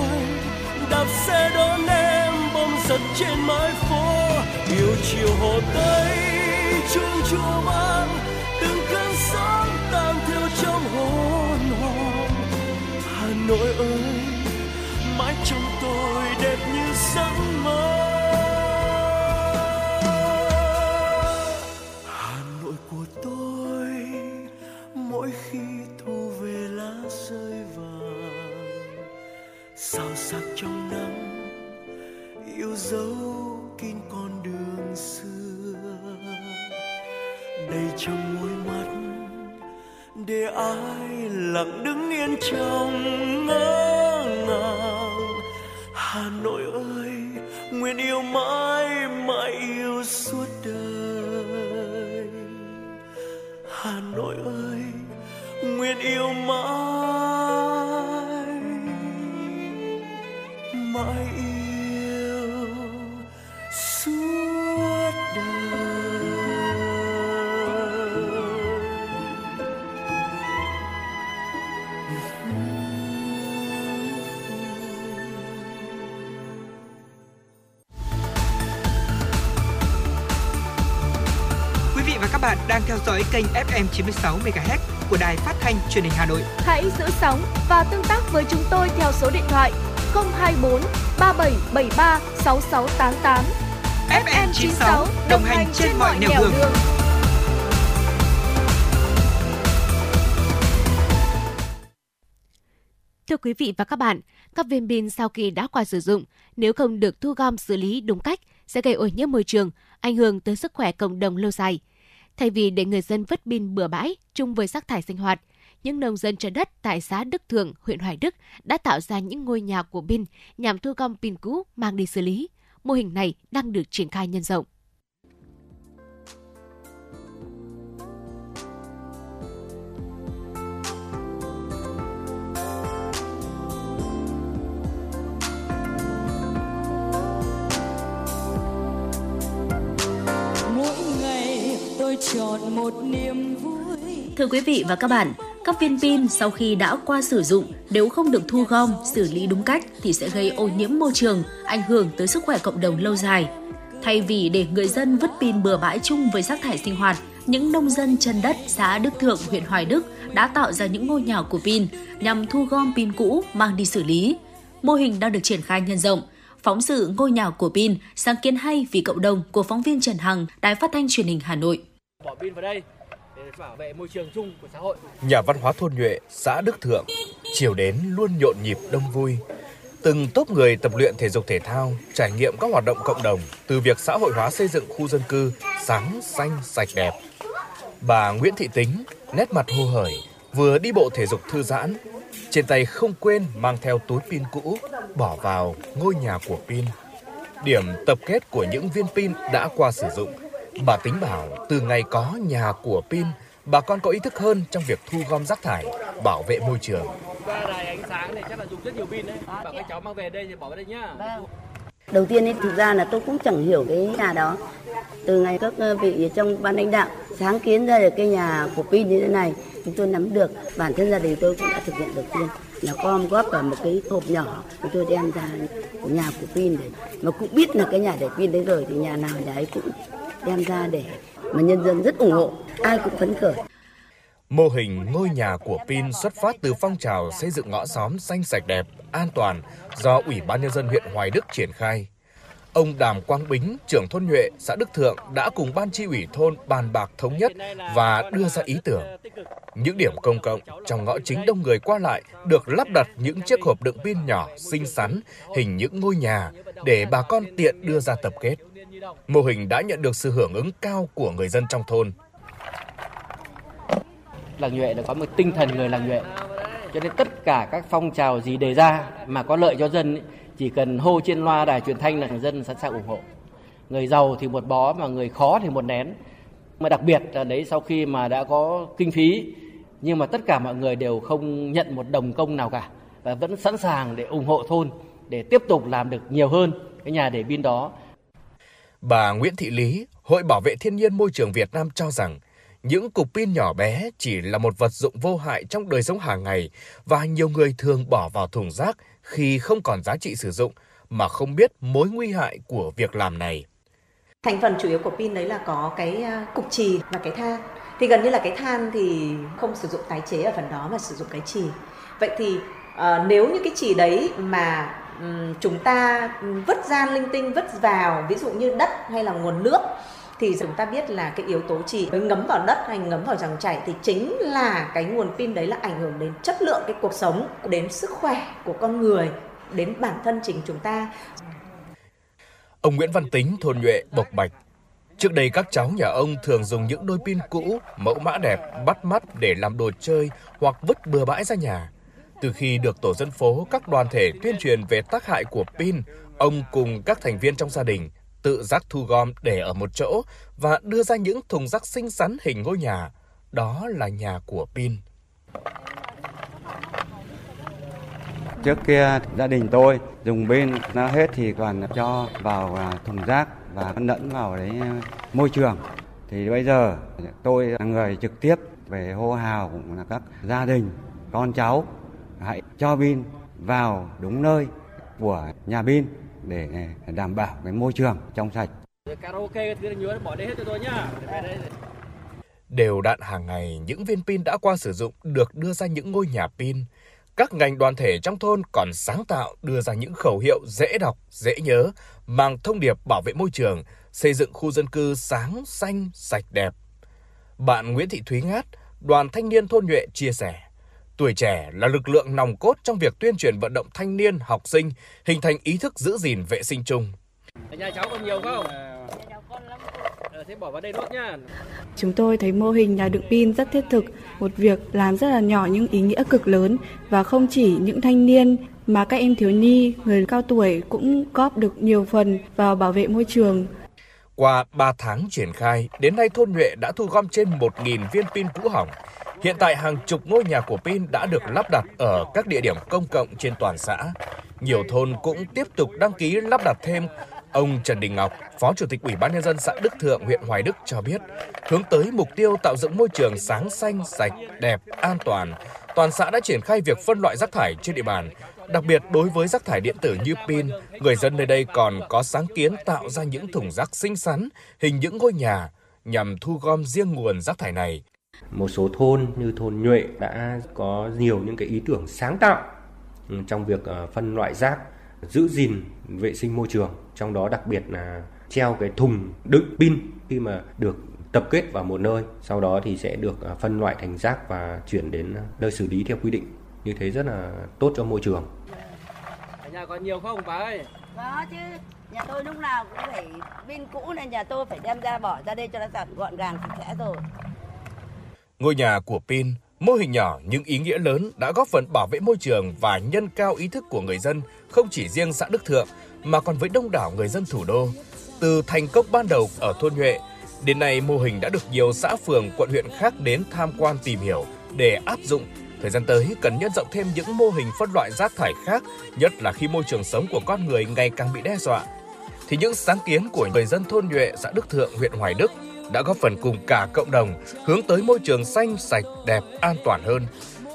quay đạp xe đón em bom giật trên mái phố. Yêu chiều hồ tây, chuông chùa vang, từng cơn sóng tan theo trong hồn hoàng hà nội ơi, mãi trong tôi đẹp như giấc mơ. Để ai lặng đứng yên trong ngỡ ngàng. Hà Nội ơi, nguyện yêu mãi mãi yêu suốt đời. Hà Nội ơi, nguyện yêu mãi. Bạn đang theo dõi kênh FM 96 MHz của đài phát thanh truyền hình Hà Nội. Hãy giữ sóng và tương tác với chúng tôi theo số điện thoại 024 3773 6688. FM 96 đồng hành trên mọi nẻo đường. Thưa quý vị và các bạn, các viên pin sau khi đã qua sử dụng, nếu không được thu gom xử lý đúng cách, sẽ gây ô nhiễm môi trường, ảnh hưởng tới sức khỏe cộng đồng lâu dài. Thay vì để người dân vứt pin bừa bãi chung với rác thải sinh hoạt, những nông dân trên đất tại xã Đức Thượng, huyện Hoài Đức đã tạo ra những ngôi nhà của pin nhằm thu gom pin cũ mang đi xử lý. Mô hình này đang được triển khai nhân rộng. Chọn một niềm vui Thưa quý vị và các bạn, các viên pin sau khi đã qua sử dụng nếu không được thu gom, xử lý đúng cách thì sẽ gây ô nhiễm môi trường, ảnh hưởng tới sức khỏe cộng đồng lâu dài. Thay vì để người dân vứt pin bừa bãi chung với rác thải sinh hoạt, những nông dân chân đất xã Đức Thượng, huyện Hoài Đức đã tạo ra những ngôi nhà của pin nhằm thu gom pin cũ mang đi xử lý. Mô hình đang được triển khai nhân rộng. Phóng sự ngôi nhà của pin, sáng kiến hay vì cộng đồng của phóng viên Trần Hằng, Đài Phát thanh Truyền hình Hà Nội. Bỏ pin vào đây để bảo vệ môi trường chung của xã hội. Nhà văn hóa thôn Nhuệ, xã Đức Thượng, chiều đến luôn nhộn nhịp đông vui. Từng tốp người tập luyện thể dục thể thao, trải nghiệm các hoạt động cộng đồng từ việc xã hội hóa xây dựng khu dân cư sáng, xanh, sạch đẹp. Bà Nguyễn Thị Tính, nét mặt hô hởi, vừa đi bộ thể dục thư giãn, trên tay không quên mang theo túi pin cũ, bỏ vào ngôi nhà của pin. Điểm tập kết của những viên pin đã qua sử dụng. Bà tính bảo từ ngày có nhà của pin, bà con có ý thức hơn trong việc thu gom rác thải, bảo vệ môi trường. Ba đài ánh sáng này chắc là dùng rất nhiều pin đấy. Bảo các cháu mang về đây thì bỏ vào đây nhá. Đầu tiên ấy, thực ra là tôi cũng chẳng hiểu cái nhà đó. Từ ngày các ờ, vị trong ban lãnh đạo sáng kiến ra được cái nhà của pin như thế này, chúng tôi nắm được. Bản thân gia đình tôi cũng đã thực hiện đầu tiên là gom góp vào một cái hộp nhỏ chúng tôi đem ra nhà của pin để mà cũng biết là cái nhà để pin đấy rồi thì nhà nào nhà ấy cũng đem ra để mà nhân dân rất ủng hộ ai cũng phấn khởi Mô hình ngôi nhà của Pin xuất phát từ phong trào xây dựng ngõ xóm xanh sạch đẹp, an toàn do Ủy ban Nhân dân huyện Hoài Đức triển khai. Ông Đàm Quang Bính, trưởng thôn Nhuệ, xã Đức Thượng đã cùng ban chi ủy thôn bàn bạc thống nhất và đưa ra ý tưởng. Những điểm công cộng trong ngõ chính đông người qua lại được lắp đặt những chiếc hộp đựng pin nhỏ xinh xắn, hình những ngôi nhà để bà con tiện đưa ra tập kết. Mô hình đã nhận được sự hưởng ứng cao của người dân trong thôn. Làng Nhuệ đã có một tinh thần người làng Nhuệ. Cho nên tất cả các phong trào gì đề ra mà có lợi cho dân ấy, chỉ cần hô trên loa đài truyền thanh là dân sẵn sàng ủng hộ. Người giàu thì một bó mà người khó thì một nén. Mà đặc biệt là đấy sau khi mà đã có kinh phí nhưng mà tất cả mọi người đều không nhận một đồng công nào cả và vẫn sẵn sàng để ủng hộ thôn để tiếp tục làm được nhiều hơn cái nhà để pin đó. Bà Nguyễn Thị Lý, Hội Bảo vệ Thiên nhiên Môi trường Việt Nam cho rằng những cục pin nhỏ bé chỉ là một vật dụng vô hại trong đời sống hàng ngày và nhiều người thường bỏ vào thùng rác khi không còn giá trị sử dụng mà không biết mối nguy hại của việc làm này. Thành phần chủ yếu của pin đấy là có cái à, cục trì và cái than. Thì gần như là cái than thì không sử dụng tái chế ở phần đó mà sử dụng cái trì. Vậy thì uh, nếu như cái trì đấy mà chúng ta vứt ra linh tinh vứt vào ví dụ như đất hay là nguồn nước thì chúng ta biết là cái yếu tố chỉ với ngấm vào đất hay ngấm vào dòng chảy thì chính là cái nguồn pin đấy là ảnh hưởng đến chất lượng cái cuộc sống đến sức khỏe của con người đến bản thân chính chúng ta Ông Nguyễn Văn Tính, thôn Nhuệ, Bộc Bạch. Trước đây các cháu nhà ông thường dùng những đôi pin cũ, mẫu mã đẹp, bắt mắt để làm đồ chơi hoặc vứt bừa bãi ra nhà. Từ khi được tổ dân phố, các đoàn thể tuyên truyền về tác hại của pin, ông cùng các thành viên trong gia đình tự rác thu gom để ở một chỗ và đưa ra những thùng rác xinh xắn hình ngôi nhà. Đó là nhà của pin. Trước kia gia đình tôi dùng pin nó hết thì còn cho vào à, thùng rác và lẫn vào đấy à, môi trường. Thì bây giờ tôi là người trực tiếp về hô hào cũng là các gia đình, con cháu hãy cho pin vào đúng nơi của nhà pin để đảm bảo cái môi trường trong sạch. Karaoke thứ nhớ bỏ đây hết cho tôi nhá. Đều đặn hàng ngày, những viên pin đã qua sử dụng được đưa ra những ngôi nhà pin. Các ngành đoàn thể trong thôn còn sáng tạo đưa ra những khẩu hiệu dễ đọc, dễ nhớ, mang thông điệp bảo vệ môi trường, xây dựng khu dân cư sáng, xanh, sạch đẹp. Bạn Nguyễn Thị Thúy Ngát, đoàn thanh niên thôn Nhuệ chia sẻ. Tuổi trẻ là lực lượng nòng cốt trong việc tuyên truyền vận động thanh niên, học sinh hình thành ý thức giữ gìn vệ sinh chung. Ở nhà cháu còn nhiều không? Ờ, thế bỏ vào đây nốt nhá. Chúng tôi thấy mô hình nhà đựng pin rất thiết thực, một việc làm rất là nhỏ nhưng ý nghĩa cực lớn và không chỉ những thanh niên mà các em thiếu nhi, người cao tuổi cũng góp được nhiều phần vào bảo vệ môi trường. Qua 3 tháng triển khai, đến nay thôn Nhuệ đã thu gom trên 1.000 viên pin cũ hỏng. Hiện tại hàng chục ngôi nhà của pin đã được lắp đặt ở các địa điểm công cộng trên toàn xã. Nhiều thôn cũng tiếp tục đăng ký lắp đặt thêm Ông Trần Đình Ngọc, Phó Chủ tịch Ủy ban nhân dân xã Đức Thượng, huyện Hoài Đức cho biết, hướng tới mục tiêu tạo dựng môi trường sáng xanh, sạch, đẹp, an toàn, toàn xã đã triển khai việc phân loại rác thải trên địa bàn. Đặc biệt đối với rác thải điện tử như pin, người dân nơi đây còn có sáng kiến tạo ra những thùng rác xinh xắn, hình những ngôi nhà nhằm thu gom riêng nguồn rác thải này. Một số thôn như thôn Nhuệ đã có nhiều những cái ý tưởng sáng tạo ừ, trong việc ờ, phân loại rác, giữ gìn vệ sinh môi trường, trong đó đặc biệt là treo cái thùng đựng pin khi mà được tập kết vào một nơi, sau đó thì sẽ được ờ, phân loại thành rác và chuyển đến nơi xử lý theo quy định. Như thế rất là tốt cho môi trường. Ở nhà có nhiều không bà ơi? Có chứ, nhà tôi lúc nào cũng phải pin cũ nên nhà tôi phải đem ra bỏ ra đây cho nó gọn gàng sạch sẽ rồi. Ngôi nhà của Pin, mô hình nhỏ nhưng ý nghĩa lớn đã góp phần bảo vệ môi trường và nhân cao ý thức của người dân không chỉ riêng xã Đức Thượng mà còn với đông đảo người dân thủ đô. Từ thành công ban đầu ở thôn Nhuệ, đến nay mô hình đã được nhiều xã phường, quận huyện khác đến tham quan tìm hiểu để áp dụng. Thời gian tới cần nhân rộng thêm những mô hình phân loại rác thải khác, nhất là khi môi trường sống của con người ngày càng bị đe dọa. Thì những sáng kiến của người dân thôn Nhuệ, xã Đức Thượng, huyện Hoài Đức đã góp phần cùng cả cộng đồng hướng tới môi trường xanh, sạch, đẹp, an toàn hơn.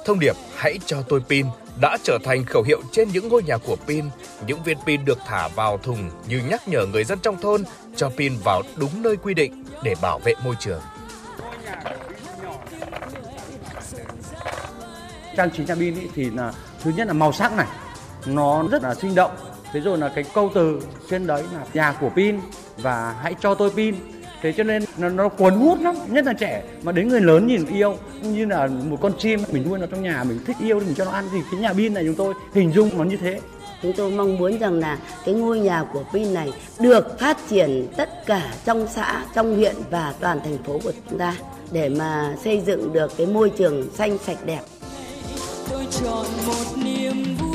Thông điệp Hãy cho tôi pin đã trở thành khẩu hiệu trên những ngôi nhà của pin. Những viên pin được thả vào thùng như nhắc nhở người dân trong thôn cho pin vào đúng nơi quy định để bảo vệ môi trường. trang trí nhà pin thì là thứ nhất là màu sắc này nó rất là sinh động thế rồi là cái câu từ trên đấy là nhà của pin và hãy cho tôi pin thế cho nên nó, nó cuốn hút lắm nhất là trẻ. Mà đến người lớn nhìn yêu như là một con chim mình nuôi nó trong nhà mình thích yêu thì mình cho nó ăn. Thì cái nhà pin này chúng tôi hình dung nó như thế. Chúng tôi mong muốn rằng là cái ngôi nhà của Pin này được phát triển tất cả trong xã, trong huyện và toàn thành phố của chúng ta để mà xây dựng được cái môi trường xanh sạch đẹp. tôi chọn một niềm vui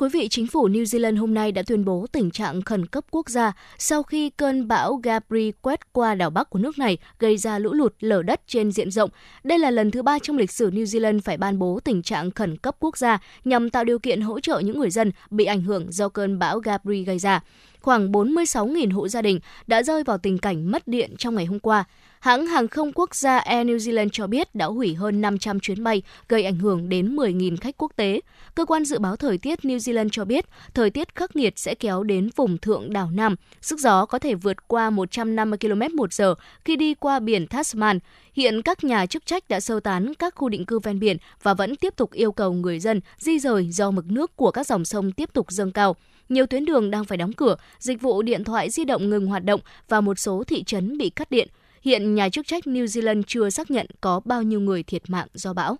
quý vị, chính phủ New Zealand hôm nay đã tuyên bố tình trạng khẩn cấp quốc gia sau khi cơn bão Gabri quét qua đảo Bắc của nước này, gây ra lũ lụt lở đất trên diện rộng. Đây là lần thứ ba trong lịch sử New Zealand phải ban bố tình trạng khẩn cấp quốc gia nhằm tạo điều kiện hỗ trợ những người dân bị ảnh hưởng do cơn bão Gabri gây ra. Khoảng 46.000 hộ gia đình đã rơi vào tình cảnh mất điện trong ngày hôm qua. Hãng hàng không quốc gia Air New Zealand cho biết đã hủy hơn 500 chuyến bay, gây ảnh hưởng đến 10.000 khách quốc tế. Cơ quan dự báo thời tiết New Zealand cho biết thời tiết khắc nghiệt sẽ kéo đến vùng thượng đảo Nam. Sức gió có thể vượt qua 150 km một giờ khi đi qua biển Tasman. Hiện các nhà chức trách đã sơ tán các khu định cư ven biển và vẫn tiếp tục yêu cầu người dân di rời do mực nước của các dòng sông tiếp tục dâng cao. Nhiều tuyến đường đang phải đóng cửa, dịch vụ điện thoại di động ngừng hoạt động và một số thị trấn bị cắt điện. Hiện nhà chức trách New Zealand chưa xác nhận có bao nhiêu người thiệt mạng do bão.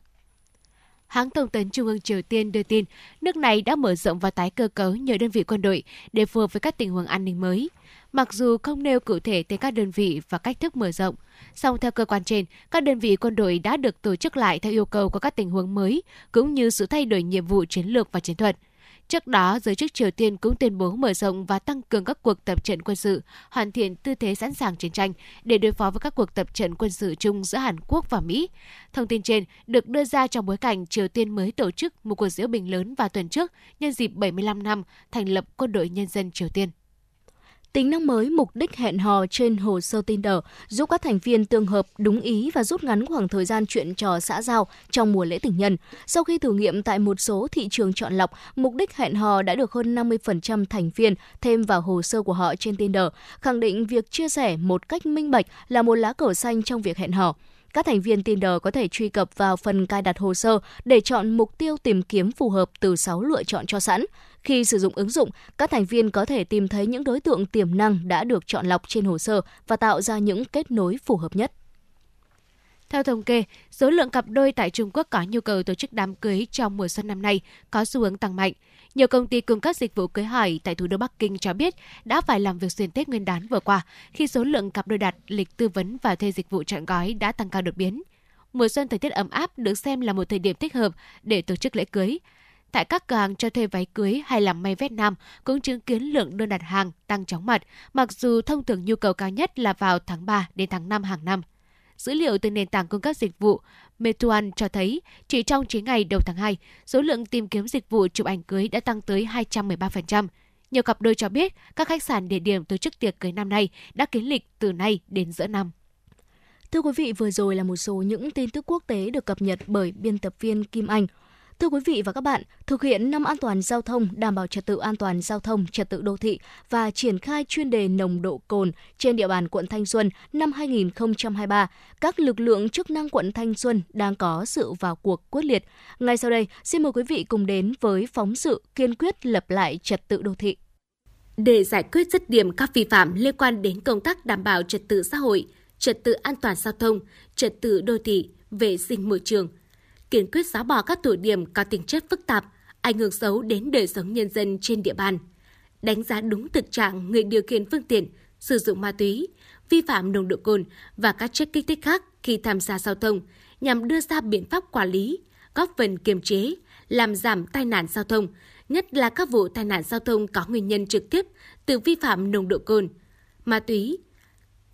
Hãng thông tấn Trung ương Triều Tiên đưa tin, nước này đã mở rộng và tái cơ cấu nhiều đơn vị quân đội để phù hợp với các tình huống an ninh mới. Mặc dù không nêu cụ thể tên các đơn vị và cách thức mở rộng, song theo cơ quan trên, các đơn vị quân đội đã được tổ chức lại theo yêu cầu của các tình huống mới, cũng như sự thay đổi nhiệm vụ chiến lược và chiến thuật. Trước đó, giới chức Triều Tiên cũng tuyên bố mở rộng và tăng cường các cuộc tập trận quân sự, hoàn thiện tư thế sẵn sàng chiến tranh để đối phó với các cuộc tập trận quân sự chung giữa Hàn Quốc và Mỹ. Thông tin trên được đưa ra trong bối cảnh Triều Tiên mới tổ chức một cuộc diễu bình lớn vào tuần trước nhân dịp 75 năm thành lập Quân đội Nhân dân Triều Tiên. Tính năng mới mục đích hẹn hò trên hồ sơ Tinder giúp các thành viên tương hợp đúng ý và rút ngắn khoảng thời gian chuyện trò xã giao trong mùa lễ tình nhân. Sau khi thử nghiệm tại một số thị trường chọn lọc, mục đích hẹn hò đã được hơn 50% thành viên thêm vào hồ sơ của họ trên Tinder, khẳng định việc chia sẻ một cách minh bạch là một lá cờ xanh trong việc hẹn hò các thành viên Tinder có thể truy cập vào phần cài đặt hồ sơ để chọn mục tiêu tìm kiếm phù hợp từ 6 lựa chọn cho sẵn. Khi sử dụng ứng dụng, các thành viên có thể tìm thấy những đối tượng tiềm năng đã được chọn lọc trên hồ sơ và tạo ra những kết nối phù hợp nhất. Theo thống kê, số lượng cặp đôi tại Trung Quốc có nhu cầu tổ chức đám cưới trong mùa xuân năm nay có xu hướng tăng mạnh. Nhiều công ty cung cấp dịch vụ cưới hỏi tại thủ đô Bắc Kinh cho biết đã phải làm việc xuyên Tết Nguyên đán vừa qua khi số lượng cặp đôi đặt lịch tư vấn và thuê dịch vụ trọn gói đã tăng cao đột biến. Mùa xuân thời tiết ấm áp được xem là một thời điểm thích hợp để tổ chức lễ cưới. Tại các cửa hàng cho thuê váy cưới hay làm may vét nam cũng chứng kiến lượng đơn đặt hàng tăng chóng mặt, mặc dù thông thường nhu cầu cao nhất là vào tháng 3 đến tháng 5 hàng năm. Dữ liệu từ nền tảng cung cấp dịch vụ Meituan cho thấy chỉ trong 9 ngày đầu tháng 2, số lượng tìm kiếm dịch vụ chụp ảnh cưới đã tăng tới 213%. Nhiều cặp đôi cho biết các khách sạn địa điểm tổ chức tiệc cưới năm nay đã kiến lịch từ nay đến giữa năm. Thưa quý vị, vừa rồi là một số những tin tức quốc tế được cập nhật bởi biên tập viên Kim Anh. Thưa quý vị và các bạn, thực hiện năm an toàn giao thông, đảm bảo trật tự an toàn giao thông, trật tự đô thị và triển khai chuyên đề nồng độ cồn trên địa bàn quận Thanh Xuân năm 2023, các lực lượng chức năng quận Thanh Xuân đang có sự vào cuộc quyết liệt. Ngay sau đây, xin mời quý vị cùng đến với phóng sự kiên quyết lập lại trật tự đô thị. Để giải quyết dứt điểm các vi phạm liên quan đến công tác đảm bảo trật tự xã hội, trật tự an toàn giao thông, trật tự đô thị, vệ sinh môi trường – kiên quyết xóa bỏ các tụ điểm có tính chất phức tạp, ảnh hưởng xấu đến đời sống nhân dân trên địa bàn. Đánh giá đúng thực trạng người điều khiển phương tiện sử dụng ma túy, vi phạm nồng độ cồn và các chất kích thích khác khi tham gia giao thông nhằm đưa ra biện pháp quản lý, góp phần kiềm chế, làm giảm tai nạn giao thông, nhất là các vụ tai nạn giao thông có nguyên nhân trực tiếp từ vi phạm nồng độ cồn, ma túy.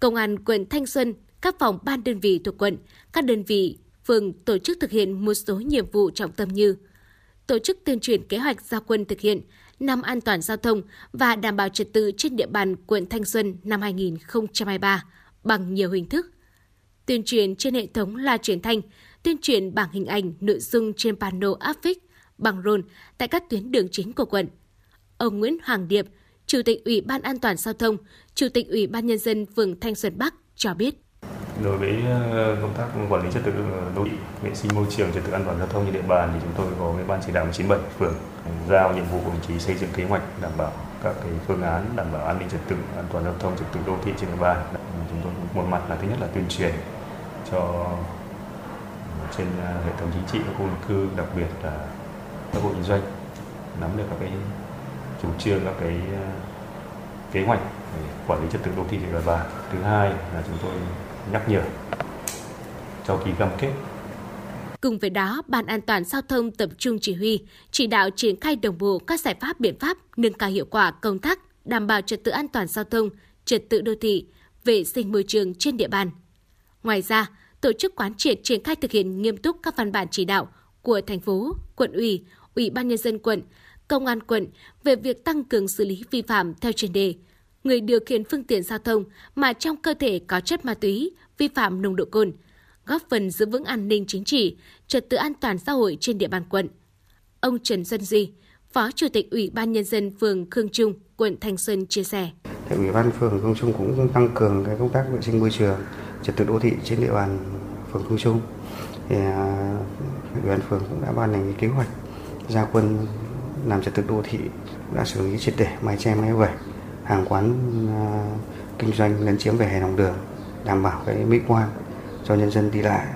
Công an quận Thanh Xuân, các phòng ban đơn vị thuộc quận, các đơn vị phường tổ chức thực hiện một số nhiệm vụ trọng tâm như tổ chức tuyên truyền kế hoạch gia quân thực hiện năm an toàn giao thông và đảm bảo trật tự trên địa bàn quận Thanh Xuân năm 2023 bằng nhiều hình thức. Tuyên truyền trên hệ thống loa truyền thanh, tuyên truyền bảng hình ảnh, nội dung trên pano áp phích, bằng rôn tại các tuyến đường chính của quận. Ông Nguyễn Hoàng Điệp, Chủ tịch Ủy ban An toàn giao thông, Chủ tịch Ủy ban Nhân dân phường Thanh Xuân Bắc cho biết đối với ờ, công tác quản lý trật tự ờ, đô thị, vệ sinh môi trường, trật tự an toàn giao thông trên địa bàn thì chúng tôi có cái ban chỉ đạo 97 phường giao nhiệm vụ của đồng chí xây dựng kế hoạch đảm bảo các cái phương án, đảm bảo an ninh trật tự, an toàn giao thông, trật tự đô thị trên địa bàn. Chúng tôi một mặt là, thứ nhất là tuyên truyền cho ờ, trên hệ thống chính trị các khu dân cư, đặc biệt là các hộ kinh doanh, nắm được các cái chủ trương, các cái kế hoạch để quản lý trật tự đô thị trên địa bàn. Thứ hai là chúng tôi nhắc nhở cho ký cam kết. Cùng với đó, Ban An toàn giao thông tập trung chỉ huy, chỉ đạo triển khai đồng bộ các giải pháp biện pháp nâng cao hiệu quả công tác đảm bảo trật tự an toàn giao thông, trật tự đô thị, vệ sinh môi trường trên địa bàn. Ngoài ra, tổ chức quán triệt triển khai thực hiện nghiêm túc các văn bản chỉ đạo của thành phố, quận ủy, ủy ban nhân dân quận, công an quận về việc tăng cường xử lý vi phạm theo chuyên đề, người điều khiển phương tiện giao thông mà trong cơ thể có chất ma túy, vi phạm nồng độ cồn, góp phần giữ vững an ninh chính trị, trật tự an toàn xã hội trên địa bàn quận. Ông Trần Xuân Duy, Phó Chủ tịch Ủy ban Nhân dân phường Khương Trung, quận Thanh Xuân chia sẻ. Thì Ủy ban phường Khương Trung cũng tăng cường cái công tác vệ sinh môi trường, trật tự đô thị trên địa bàn phường Khương Trung. Thì à, Ủy ban phường cũng đã ban hành cái kế hoạch gia quân làm trật tự đô thị đã xử lý triệt để mái che mái vẩy hàng quán à, kinh doanh lấn chiếm về hè lòng đường đảm bảo cái mỹ quan cho nhân dân đi lại.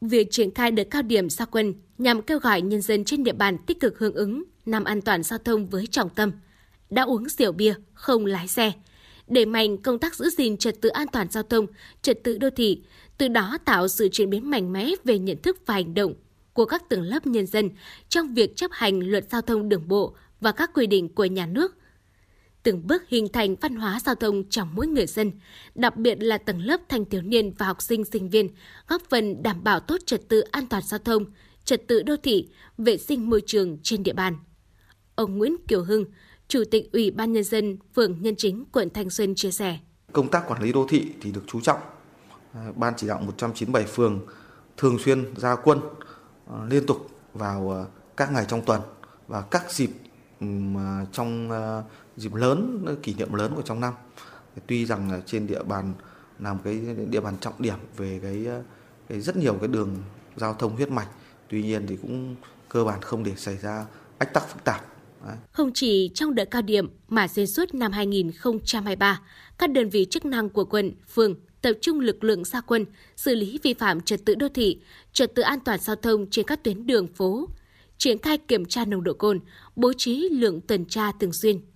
Việc triển khai đợt cao điểm gia quân nhằm kêu gọi nhân dân trên địa bàn tích cực hưởng ứng năm an toàn giao thông với trọng tâm đã uống rượu bia không lái xe, đẩy mạnh công tác giữ gìn trật tự an toàn giao thông, trật tự đô thị, từ đó tạo sự chuyển biến mạnh mẽ về nhận thức và hành động của các tầng lớp nhân dân trong việc chấp hành luật giao thông đường bộ và các quy định của nhà nước từng bước hình thành văn hóa giao thông trong mỗi người dân, đặc biệt là tầng lớp thanh thiếu niên và học sinh sinh viên, góp phần đảm bảo tốt trật tự an toàn giao thông, trật tự đô thị, vệ sinh môi trường trên địa bàn. Ông Nguyễn Kiều Hưng, Chủ tịch Ủy ban Nhân dân phường Nhân Chính, quận Thanh Xuân chia sẻ. Công tác quản lý đô thị thì được chú trọng. À, ban chỉ đạo 197 phường thường xuyên ra quân à, liên tục vào à, các ngày trong tuần và các dịp trong dịp lớn kỷ niệm lớn của trong năm. Tuy rằng là trên địa bàn làm cái địa bàn trọng điểm về cái, cái rất nhiều cái đường giao thông huyết mạch tuy nhiên thì cũng cơ bản không để xảy ra ách tắc phức tạp. Không chỉ trong đợt cao điểm mà xuyên suốt năm 2023, các đơn vị chức năng của quận, phường tập trung lực lượng gia quân, xử lý vi phạm trật tự đô thị, trật tự an toàn giao thông trên các tuyến đường phố, triển khai kiểm tra nồng độ cồn, bố trí lượng tuần tra thường xuyên,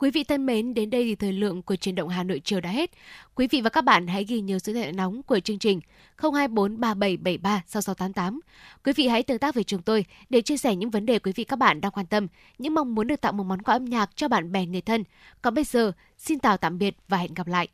Quý vị thân mến, đến đây thì thời lượng của truyền động Hà Nội chiều đã hết. Quý vị và các bạn hãy ghi nhớ số điện thoại nóng của chương trình 024 3773 6688. Quý vị hãy tương tác với chúng tôi để chia sẻ những vấn đề quý vị các bạn đang quan tâm, những mong muốn được tặng một món quà âm nhạc cho bạn bè người thân. Còn bây giờ, xin chào tạm biệt và hẹn gặp lại.